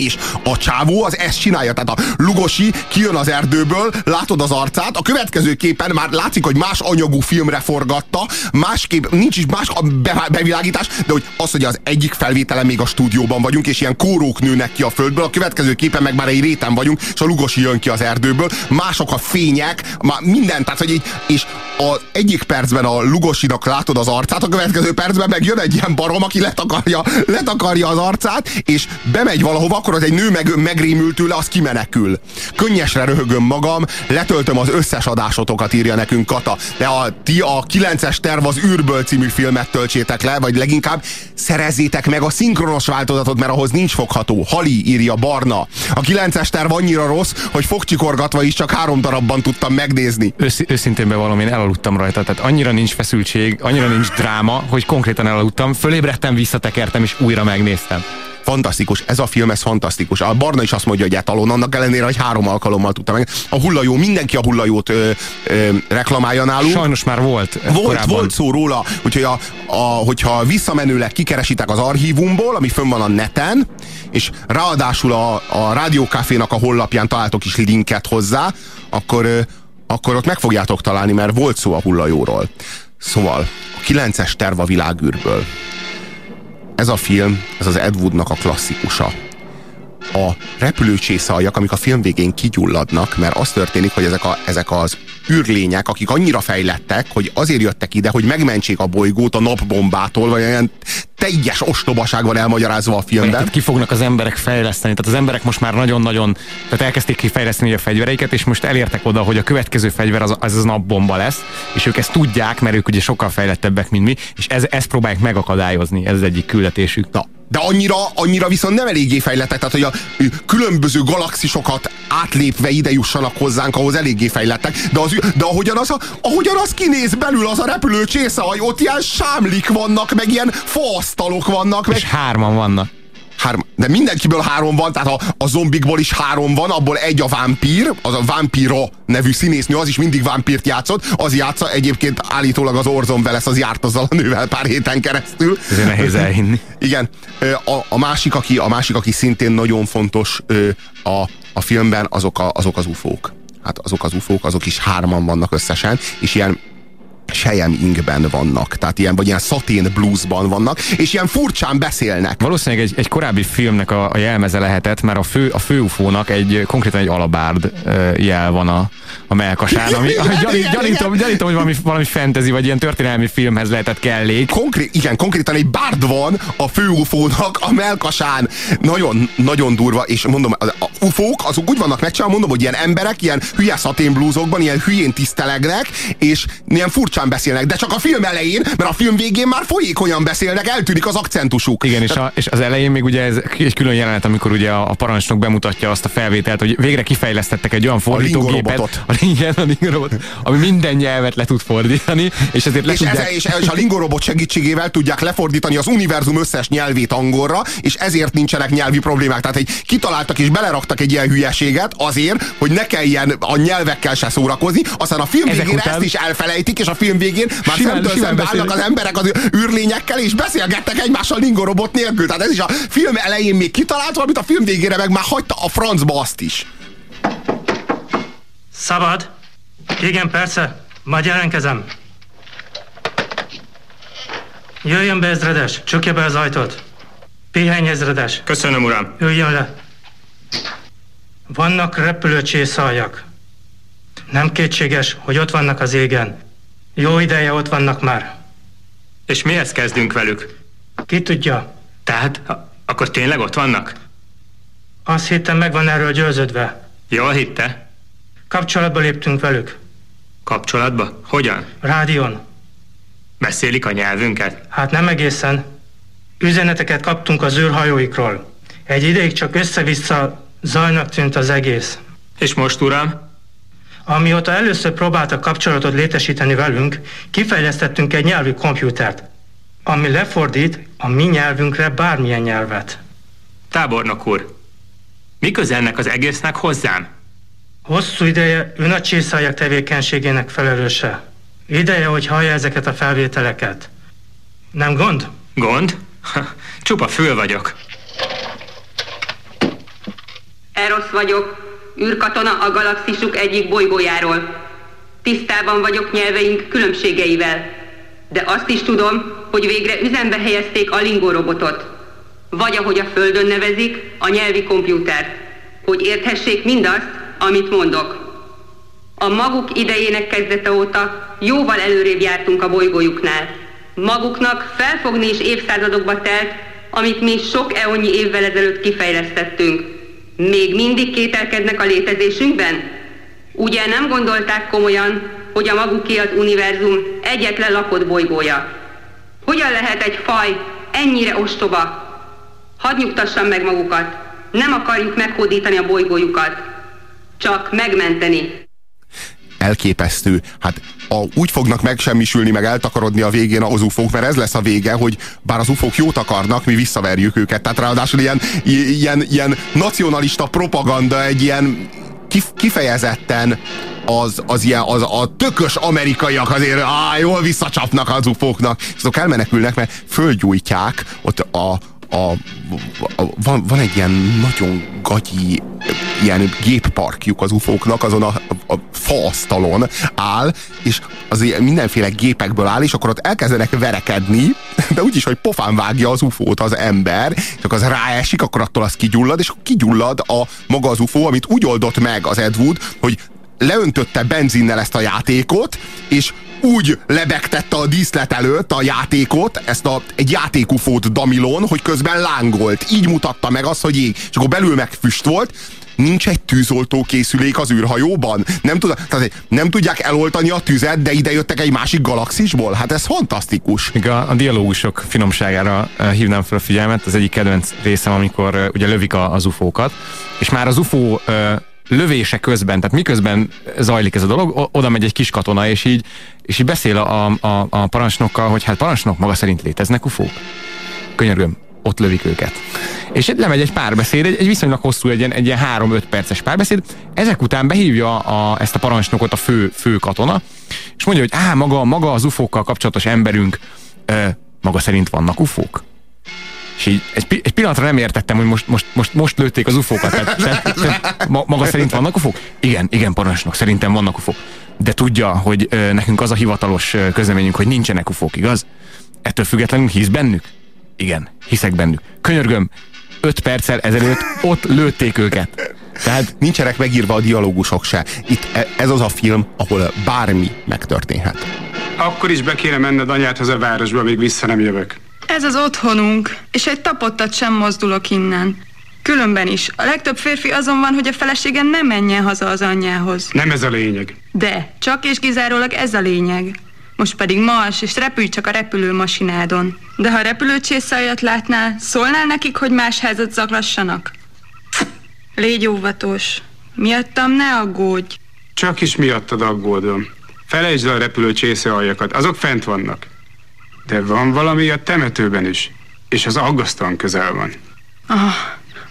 És a csávó az ezt csinálja, tehát a Lugosi kijön az erdőből, látod az arcát, a következő képen már látszik, hogy más anyagú filmre forgatta, másképp, nincs is más a be, bevilágítás, de hogy az, hogy az egyik felvételen még a stúdióban vagyunk, és ilyen kórók nőnek ki a földből, a következő képen meg már egy réten vagyunk, és a Lugosi jön ki az erdőből, mások a fények, már minden, tehát hogy így, és az egyik percben a Lugosinak látod az arcát, a következő percben meg jön egy ilyen barom, aki letakarja, letakarja az arcát, és bemegy valahova, akkor az egy nő meg, megrémül tőle, az kimenekül. Könnyesre röhögöm magam, letöltöm az összes adásotokat, írja nekünk Kata. De a, ti a 9-es terv az űrből című filmet töltsétek le, vagy leginkább szerezzétek meg a szinkronos változatot, mert ahhoz nincs fogható. Hali írja Barna. A 9-es terv annyira rossz, hogy fogcsikorgatva is csak három darabban tudtam megnézni. Ősz, őszintén bevallom, én elaludtam rajta, tehát annyira nincs feszültség, annyira nincs dráma, hogy konkrétan elaludtam, fölébredtem, visszatekertem és újra megnéztem. Fantasztikus, ez a film, ez fantasztikus. A Barna is azt mondja, hogy etalon, annak ellenére, hogy három alkalommal tudta meg. A hullajó, mindenki a hullajót ö, ö, reklamálja nálunk. Sajnos már volt. Volt, korábban. volt szó róla, úgyhogy a, a, hogyha visszamenőleg kikeresitek az archívumból, ami fönn van a neten, és ráadásul a, a Rádiókafénak a honlapján találtok is linket hozzá, akkor, ö, akkor ott meg fogjátok találni, mert volt szó a hullajóról. Szóval, a 9-es terv a világűrből. Ez a film, ez az Ed Woodnak a klasszikusa. A repülőcsészaljak, amik a film végén kigyulladnak, mert az történik, hogy ezek, a, ezek az űrlények, akik annyira fejlettek, hogy azért jöttek ide, hogy megmentsék a bolygót a napbombától, vagy olyan teljes ostobaság van elmagyarázva a filmben. Tehát ki fognak az emberek fejleszteni. Tehát az emberek most már nagyon-nagyon, tehát elkezdték kifejleszteni a fegyvereiket, és most elértek oda, hogy a következő fegyver az az, az napbomba lesz, és ők ezt tudják, mert ők ugye sokkal fejlettebbek, mint mi, és ez, ezt próbálják megakadályozni, ez az egyik küldetésük. Na, de annyira, annyira viszont nem eléggé fejlettek, tehát hogy a különböző galaxisokat átlépve ide jussanak hozzánk, ahhoz eléggé fejlettek, de, az, de ahogyan, az a, ahogyan az kinéz belül az a repülő csészehaj, ott ilyen sámlik vannak, meg ilyen faasztalok vannak, meg És hárman vannak. Három, de mindenkiből három van, tehát a, a zombikból is három van, abból egy a vámpír, az a Vampiro nevű színésznő, az is mindig vámpírt játszott, az játsza, egyébként állítólag az Orzon Welles az járt azzal a nővel pár héten keresztül. Ezért nehéz elhinni. Igen, a, a, másik, aki, a másik, aki szintén nagyon fontos a, a filmben, azok, a, azok az ufók. Hát azok az ufók, azok is hárman vannak összesen, és ilyen sejem ingben vannak, tehát ilyen, vagy ilyen szatén bluesban vannak, és ilyen furcsán beszélnek. Valószínűleg egy, egy korábbi filmnek a, a jelmeze lehetett, mert a fő, a fő ufónak egy, konkrétan egy alabárd jel van a, a melkasán, ami, Igen, gyanít, igen, gyanítom, gyanítom, hogy valami, valami fantasy, vagy ilyen történelmi filmhez lehetett kellék. Konkrét, igen, konkrétan egy bárd van a fő ufónak a melkasán. Nagyon, nagyon durva, és mondom, a, a ufók azok úgy vannak megcsinálva, mondom, hogy ilyen emberek, ilyen hülye szatén ilyen hülyén tisztelegnek, és ilyen furcsán beszélnek, de csak a film elején, mert a film végén már folyékonyan beszélnek, eltűnik az akcentusuk. Igen, és, a, és az elején még ugye ez egy külön jelenet, amikor ugye a, a parancsnok bemutatja azt a felvételt, hogy végre kifejlesztettek egy olyan fordítógépet, a, igen, a lingorobot, ami minden nyelvet le tud fordítani, és ezért le És, tudják... ez, és, és a lingorobot segítségével tudják lefordítani az univerzum összes nyelvét angolra, és ezért nincsenek nyelvi problémák. Tehát, hogy kitaláltak és beleraktak egy ilyen hülyeséget azért, hogy ne kelljen a nyelvekkel se szórakozni, aztán a film Ezek végén után- ezt is elfelejtik, és a film film végén már Simán- szemtől simán szembe állnak beszélnek. az emberek az űrlényekkel, és beszélgettek egymással lingorobot nélkül. Tehát ez is a film elején még kitalált valamit, a film végére meg már hagyta a francba azt is. Szabad? Igen, persze. Majd jelentkezem. Jöjjön be, ezredes. Csukja be az ajtót. Pihenj, ezredes. Köszönöm, uram. Üljön le. Vannak repülőcsészajak. Nem kétséges, hogy ott vannak az égen. Jó ideje ott vannak már. És mihez kezdünk velük? Ki tudja? Tehát, akkor tényleg ott vannak? Azt hittem, meg van erről győződve. Jól hitte? Kapcsolatba léptünk velük. Kapcsolatba? Hogyan? Rádión. Beszélik a nyelvünket? Hát nem egészen. Üzeneteket kaptunk az űrhajóikról. Egy ideig csak össze-vissza zajnak tűnt az egész. És most, uram? Amióta először próbáltak kapcsolatot létesíteni velünk, kifejlesztettünk egy nyelvű kompjútert, ami lefordít a mi nyelvünkre bármilyen nyelvet. Tábornok úr, mi köze ennek az egésznek hozzám? Hosszú ideje ön a csészájak tevékenységének felelőse. Ideje, hogy hallja ezeket a felvételeket. Nem gond? Gond? Csupa fül vagyok. Erosz vagyok, űrkatona a galaxisuk egyik bolygójáról. Tisztában vagyok nyelveink különbségeivel, de azt is tudom, hogy végre üzembe helyezték a Lingo robotot. Vagy ahogy a Földön nevezik, a nyelvi kompjútert, hogy érthessék mindazt, amit mondok. A maguk idejének kezdete óta jóval előrébb jártunk a bolygójuknál. Maguknak felfogni is évszázadokba telt, amit mi sok eonnyi évvel ezelőtt kifejlesztettünk. Még mindig kételkednek a létezésünkben? Ugye nem gondolták komolyan, hogy a maguké az univerzum egyetlen lakott bolygója? Hogyan lehet egy faj ennyire ostoba? Hadd nyugtassam meg magukat. Nem akarjuk meghódítani a bolygójukat, csak megmenteni. Elképesztő. Hát a, úgy fognak megsemmisülni, meg eltakarodni a végén az ufók, mert ez lesz a vége, hogy bár az ufók jót akarnak, mi visszaverjük őket. Tehát ráadásul ilyen, ilyen, ilyen nacionalista propaganda, egy ilyen kif- kifejezetten az, az ilyen, az, a tökös amerikaiak azért á, jól visszacsapnak az ufóknak, és azok elmenekülnek, mert fölgyújtják ott a, a, a, van, van egy ilyen nagyon gagyi ilyen gépparkjuk az ufóknak, azon a, a, a faasztalon áll, és az ilyen mindenféle gépekből áll, és akkor ott elkezdenek verekedni, de úgyis, hogy pofán vágja az ufót az ember, és akkor az ráesik, akkor attól az kigyullad, és kigyullad a maga az ufó, amit úgy oldott meg az Ed Wood, hogy leöntötte benzinnel ezt a játékot, és úgy lebegtette a díszlet előtt a játékot, ezt a, egy játékufót Damilon, hogy közben lángolt. Így mutatta meg azt, hogy ég. És akkor belül meg füst volt, nincs egy tűzoltó készülék az űrhajóban? Nem, tud, tehát nem tudják eloltani a tüzet, de ide jöttek egy másik galaxisból? Hát ez fantasztikus. Még a, a dialógusok finomságára uh, hívnám fel a figyelmet. Az egyik kedvenc részem, amikor uh, ugye lövik a, az ufókat, és már az ufó uh, lövése közben, tehát miközben zajlik ez a dolog, oda megy egy kis katona, és így, és így beszél a, a, a parancsnokkal, hogy hát parancsnok maga szerint léteznek ufók. Könyörgöm, ott lövik őket. És lemegy egy párbeszéd, egy, egy viszonylag hosszú, egy ilyen, egy ilyen 3-5 perces párbeszéd. Ezek után behívja a, ezt a parancsnokot a fő, fő katona, és mondja, hogy á, maga, maga az ufókkal kapcsolatos emberünk, ö, maga szerint vannak ufók? És így egy, egy pillanatra nem értettem, hogy most, most, most, most lőtték az ufókat. Tehát, tehát, tehát ma- maga szerint vannak ufók? Igen, igen, parancsnok, szerintem vannak ufók. De tudja, hogy ö, nekünk az a hivatalos közleményünk, hogy nincsenek ufók, igaz? Ettől függetlenül hisz bennük? Igen, hiszek bennük. Könyörgöm, öt perccel ezelőtt ott lőtték őket. Tehát nincsenek megírva a dialógusok se. Itt e- ez az a film, ahol bármi megtörténhet. Akkor is be kéne menned anyádhoz a városba, még vissza nem jövök. Ez az otthonunk, és egy tapottat sem mozdulok innen. Különben is. A legtöbb férfi azon van, hogy a felesége nem menjen haza az anyjához. Nem ez a lényeg. De, csak és kizárólag ez a lényeg. Most pedig mars, és repülj csak a repülőmasinádon. De ha repülőcsészajat látnál, szólnál nekik, hogy más házat zaklassanak? Légy óvatos. Miattam ne aggódj. Csak is miattad aggódom. Felejtsd el a repülő csészőaljakat, azok fent vannak. De van valami a temetőben is, és az aggasztóan közel van. Ah,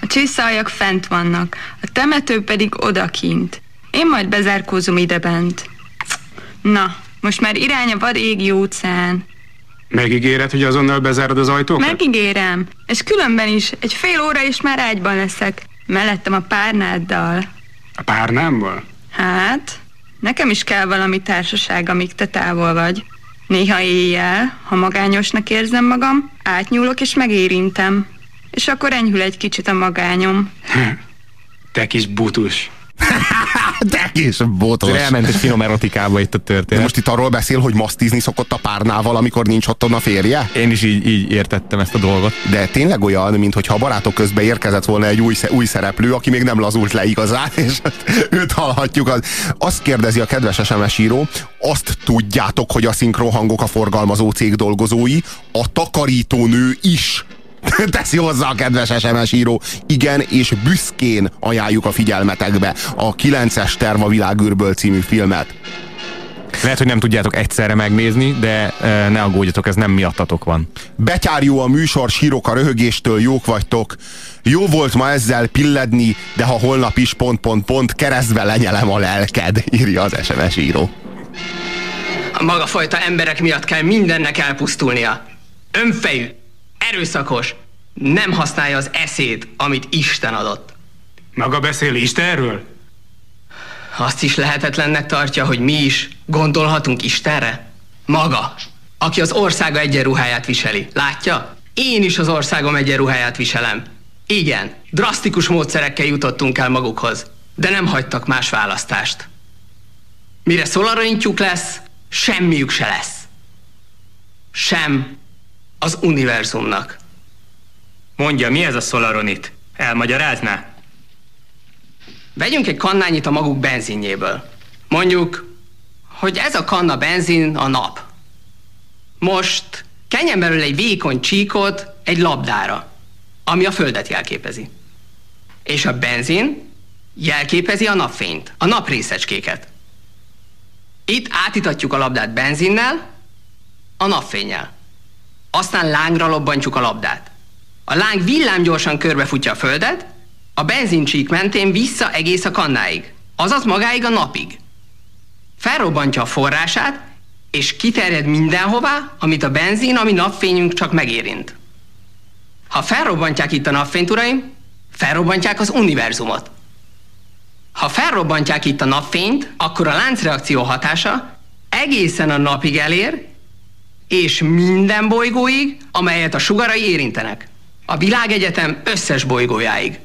a csészajak fent vannak, a temető pedig odakint. Én majd bezárkózom ide bent. Na, Most már irány a vad égi óceán. Megígéred, hogy azonnal bezárod az ajtókat? Megígérem. És különben is, egy fél óra is már ágyban leszek. Mellettem a párnáddal. A párnámmal? Hát, nekem is kell valami társaság, amíg te távol vagy. Néha éjjel, ha magányosnak érzem magam, átnyúlok és megérintem. És akkor enyhül egy kicsit a magányom. Te kis butus. Te kis botos. Elment egy finom erotikába itt a De történet. most itt arról beszél, hogy masztizni szokott a párnával, amikor nincs otthon a férje? Én is így, így értettem ezt a dolgot. De tényleg olyan, mintha a barátok közben érkezett volna egy új, új szereplő, aki még nem lazult le igazán, és őt hallhatjuk. Az- Azt kérdezi a kedves SMS író, azt tudjátok, hogy a szinkronhangok a forgalmazó cég dolgozói, a takarítónő is teszi hozzá a kedves SMS író. Igen, és büszkén ajánljuk a figyelmetekbe a 9-es Terva világűrből című filmet. Lehet, hogy nem tudjátok egyszerre megnézni, de e, ne aggódjatok, ez nem miattatok van. Betyárjó a műsor, sírok a röhögéstől, jók vagytok. Jó volt ma ezzel pilledni, de ha holnap is pont, pont, pont, keresztbe lenyelem a lelked, írja az SMS író. A maga fajta emberek miatt kell mindennek elpusztulnia. Önfejű, erőszakos, nem használja az eszét, amit Isten adott. Maga beszél Istenről? Azt is lehetetlennek tartja, hogy mi is gondolhatunk Istenre? Maga, aki az országa egyenruháját viseli. Látja? Én is az országom egyenruháját viselem. Igen, drasztikus módszerekkel jutottunk el magukhoz, de nem hagytak más választást. Mire szolarintjuk lesz, semmiük se lesz. Sem az univerzumnak. Mondja, mi ez a szolaronit? Elmagyarázná? Vegyünk egy kannányit a maguk benzinjéből. Mondjuk, hogy ez a kanna benzin a nap. Most kenjen belőle egy vékony csíkot egy labdára, ami a földet jelképezi. És a benzin jelképezi a napfényt, a naprészecskéket. Itt átitatjuk a labdát benzinnel, a napfényel. Aztán lángra lobbantjuk a labdát. A láng villámgyorsan körbefutja a földet, a benzincsík mentén vissza egész a kannáig, azaz magáig a napig. Felrobbantja a forrását, és kiterjed mindenhová, amit a benzin, ami napfényünk csak megérint. Ha felrobbantják itt a napfényt, uraim, felrobbantják az univerzumot. Ha felrobbantják itt a napfényt, akkor a láncreakció hatása egészen a napig elér, és minden bolygóig, amelyet a sugarai érintenek. A világegyetem összes bolygójáig.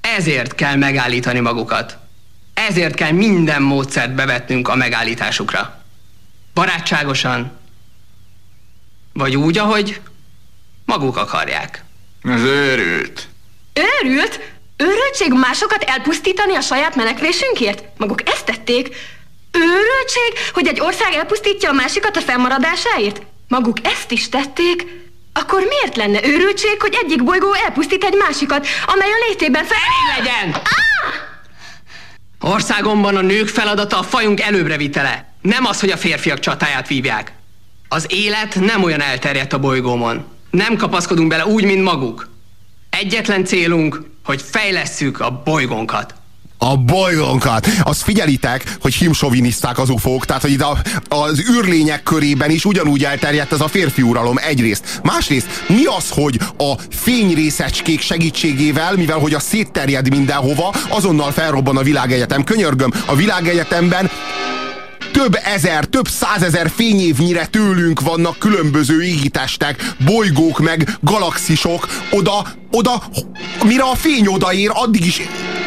Ezért kell megállítani magukat. Ezért kell minden módszert bevetnünk a megállításukra. Barátságosan, vagy úgy, ahogy maguk akarják. Ez őrült. Őrült? Őrültség másokat elpusztítani a saját menekvésünkért? Maguk ezt tették? Őrültség, hogy egy ország elpusztítja a másikat a fennmaradásáért? Maguk ezt is tették? Akkor miért lenne őrültség, hogy egyik bolygó elpusztít egy másikat, amely a létében fel... Elég legyen! Országomban a nők feladata a fajunk előbbre. Nem az, hogy a férfiak csatáját vívják. Az élet nem olyan elterjedt a bolygómon. Nem kapaszkodunk bele úgy, mint maguk. Egyetlen célunk, hogy fejlesszük a bolygónkat. A bolygónkat. Azt figyelitek, hogy himsoviniszták az ufók, tehát hogy itt a, az űrlények körében is ugyanúgy elterjedt ez a férfi uralom egyrészt. Másrészt mi az, hogy a fényrészecskék segítségével, mivel hogy a szétterjed mindenhova, azonnal felrobban a világegyetem. Könyörgöm, a világegyetemben több ezer, több százezer fényévnyire tőlünk vannak különböző égitestek, bolygók meg galaxisok, oda, oda, mire a fény odaér, addig is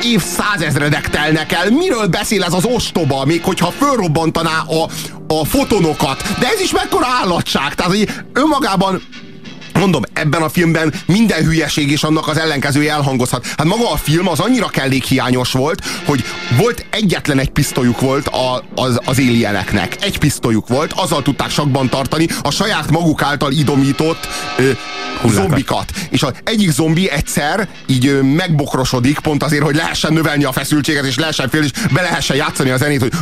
évszázezredek telnek el. Miről beszél ez az ostoba, még hogyha fölrobbantaná a, a fotonokat? De ez is mekkora állatság, tehát hogy önmagában Mondom, ebben a filmben minden hülyeség és annak az ellenkezője elhangozhat. Hát maga a film az annyira kellékhiányos volt, hogy volt egyetlen egy pisztolyuk volt a, az, az alieneknek. Egy pisztolyuk volt, azzal tudták sakban tartani a saját maguk által idomított ö, zombikat. És az egyik zombi egyszer így ö, megbokrosodik, pont azért, hogy lehessen növelni a feszültséget, és lehessen fél, és be lehessen játszani a zenét, hogy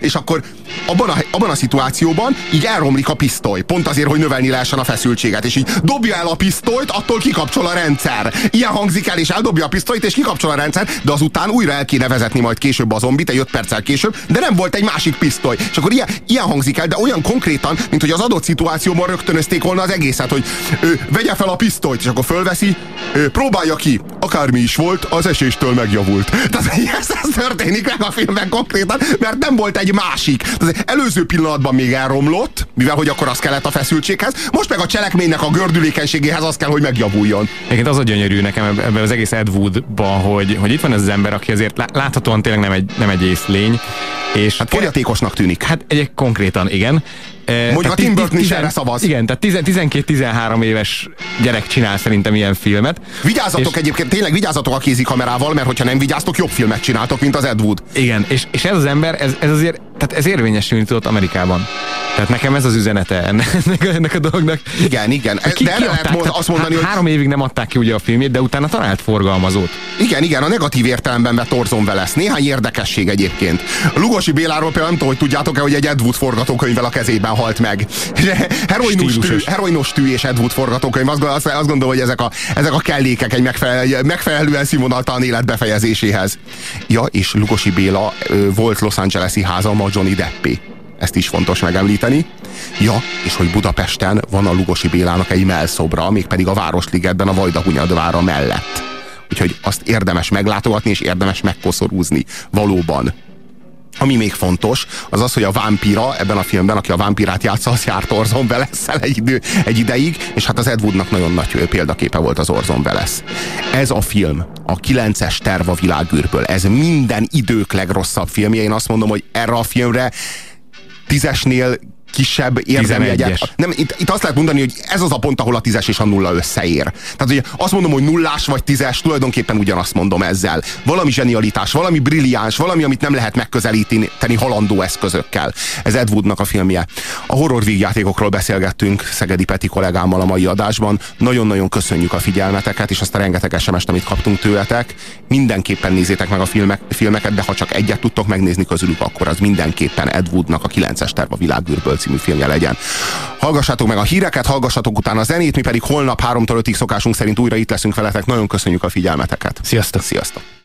és akkor abban a, abban a szituációban így elromlik a pisztoly, pont azért, hogy növelni lehessen a feszültséget, és így dobja el a pisztolyt, attól kikapcsol a rendszer. Ilyen hangzik el, és eldobja a pisztolyt, és kikapcsol a rendszer, de azután újra el kéne vezetni majd később a zombit, egy 5 perccel később, de nem volt egy másik pisztoly. És akkor ilyen, ilyen hangzik el, de olyan konkrétan, mint hogy az adott szituációban rögtönözték volna az egészet, hogy ő, vegye fel a pisztolyt, és akkor fölveszi, ő, próbálja ki, akármi is volt, az eséstől megjavult. Tehát ez, ez történik meg a filmben konkrétan, mert nem volt egy másik. Tehát előző pillanatban még elromlott, mivel hogy akkor az kellett a feszültséghez, most meg a cselekménynek a gördülékenységéhez az kell, hogy megjavuljon. Egyébként az a gyönyörű nekem ebben az egész Ed Woodban, hogy, hogy itt van ez az ember, aki azért lá- láthatóan tényleg nem egy, nem egy észlény. És hát fogyatékosnak tűnik. Hát egy konkrétan, igen. Mondjuk a Tim Burton is erre szavaz. Igen, tehát 12-13 éves gyerek csinál szerintem ilyen filmet. Vigyázzatok és, egyébként, tényleg vigyázzatok a kézikamerával, mert hogyha nem vigyáztok, jobb filmet csináltok, mint az Ed Wood. Igen, és, és ez az ember, ez, ez azért, tehát ez érvényesülni tudott Amerikában. Tehát nekem ez az üzenete ennek, ennek a dolognak. Igen, igen. Ki, de erre lehet mond, azt mondani, hogy... Három évig nem adták ki ugye a filmét, de utána talált forgalmazót. Igen, igen, a negatív értelemben vett Orson Welles. Néhány érdekesség egyébként. Lugosi Béláról például nem tudom, hogy tudjátok-e, hogy egy Ed Wood forgatókönyvvel a kezében halt meg. Heroinos tű, heroinos tű és Ed Wood forgatókönyv. Azt, azt, azt gondolom, hogy ezek a, ezek a kellékek egy megfelel, megfelelően színvonaltalan élet befejezéséhez. Ja, és Lugosi Béla volt Los Angeles-i háza a Johnny Deppé. Ezt is fontos megemlíteni. Ja, és hogy Budapesten van a Lugosi Bélának egy melszobra, mégpedig a Városligetben a Vajdahunyadvára mellett. Úgyhogy azt érdemes meglátogatni, és érdemes megkoszorúzni. Valóban. Ami még fontos, az az, hogy a vámpíra ebben a filmben, aki a vámpirát játsza, az járt Orson welles egy, idő, egy ideig, és hát az Ed Woodnak nagyon nagy példaképe volt az Orson Welles. Ez a film, a 9-es terv a világűrből, ez minden idők legrosszabb filmje. Én azt mondom, hogy erre a filmre tízesnél kisebb érdemjegyet. Nem, itt, itt azt lehet mondani, hogy ez az a pont, ahol a tízes és a nulla összeér. Tehát, hogy azt mondom, hogy nullás vagy tízes, tulajdonképpen ugyanazt mondom ezzel. Valami zsenialitás, valami brilliáns, valami, amit nem lehet megközelíteni halandó eszközökkel. Ez Ed Woodnak a filmje. A horror vígjátékokról beszélgettünk Szegedi Peti kollégámmal a mai adásban. Nagyon-nagyon köszönjük a figyelmeteket, és azt a rengeteg sms amit kaptunk tőletek. Mindenképpen nézzétek meg a filmek, filmeket, de ha csak egyet tudtok megnézni közülük, akkor az mindenképpen Ed Woodnak a 9-es terv a világűrből című filmje legyen. Hallgassátok meg a híreket, hallgassatok utána a zenét, mi pedig holnap 3-tól 5-ig szokásunk szerint újra itt leszünk veletek. Nagyon köszönjük a figyelmeteket. Sziasztok! Sziasztok!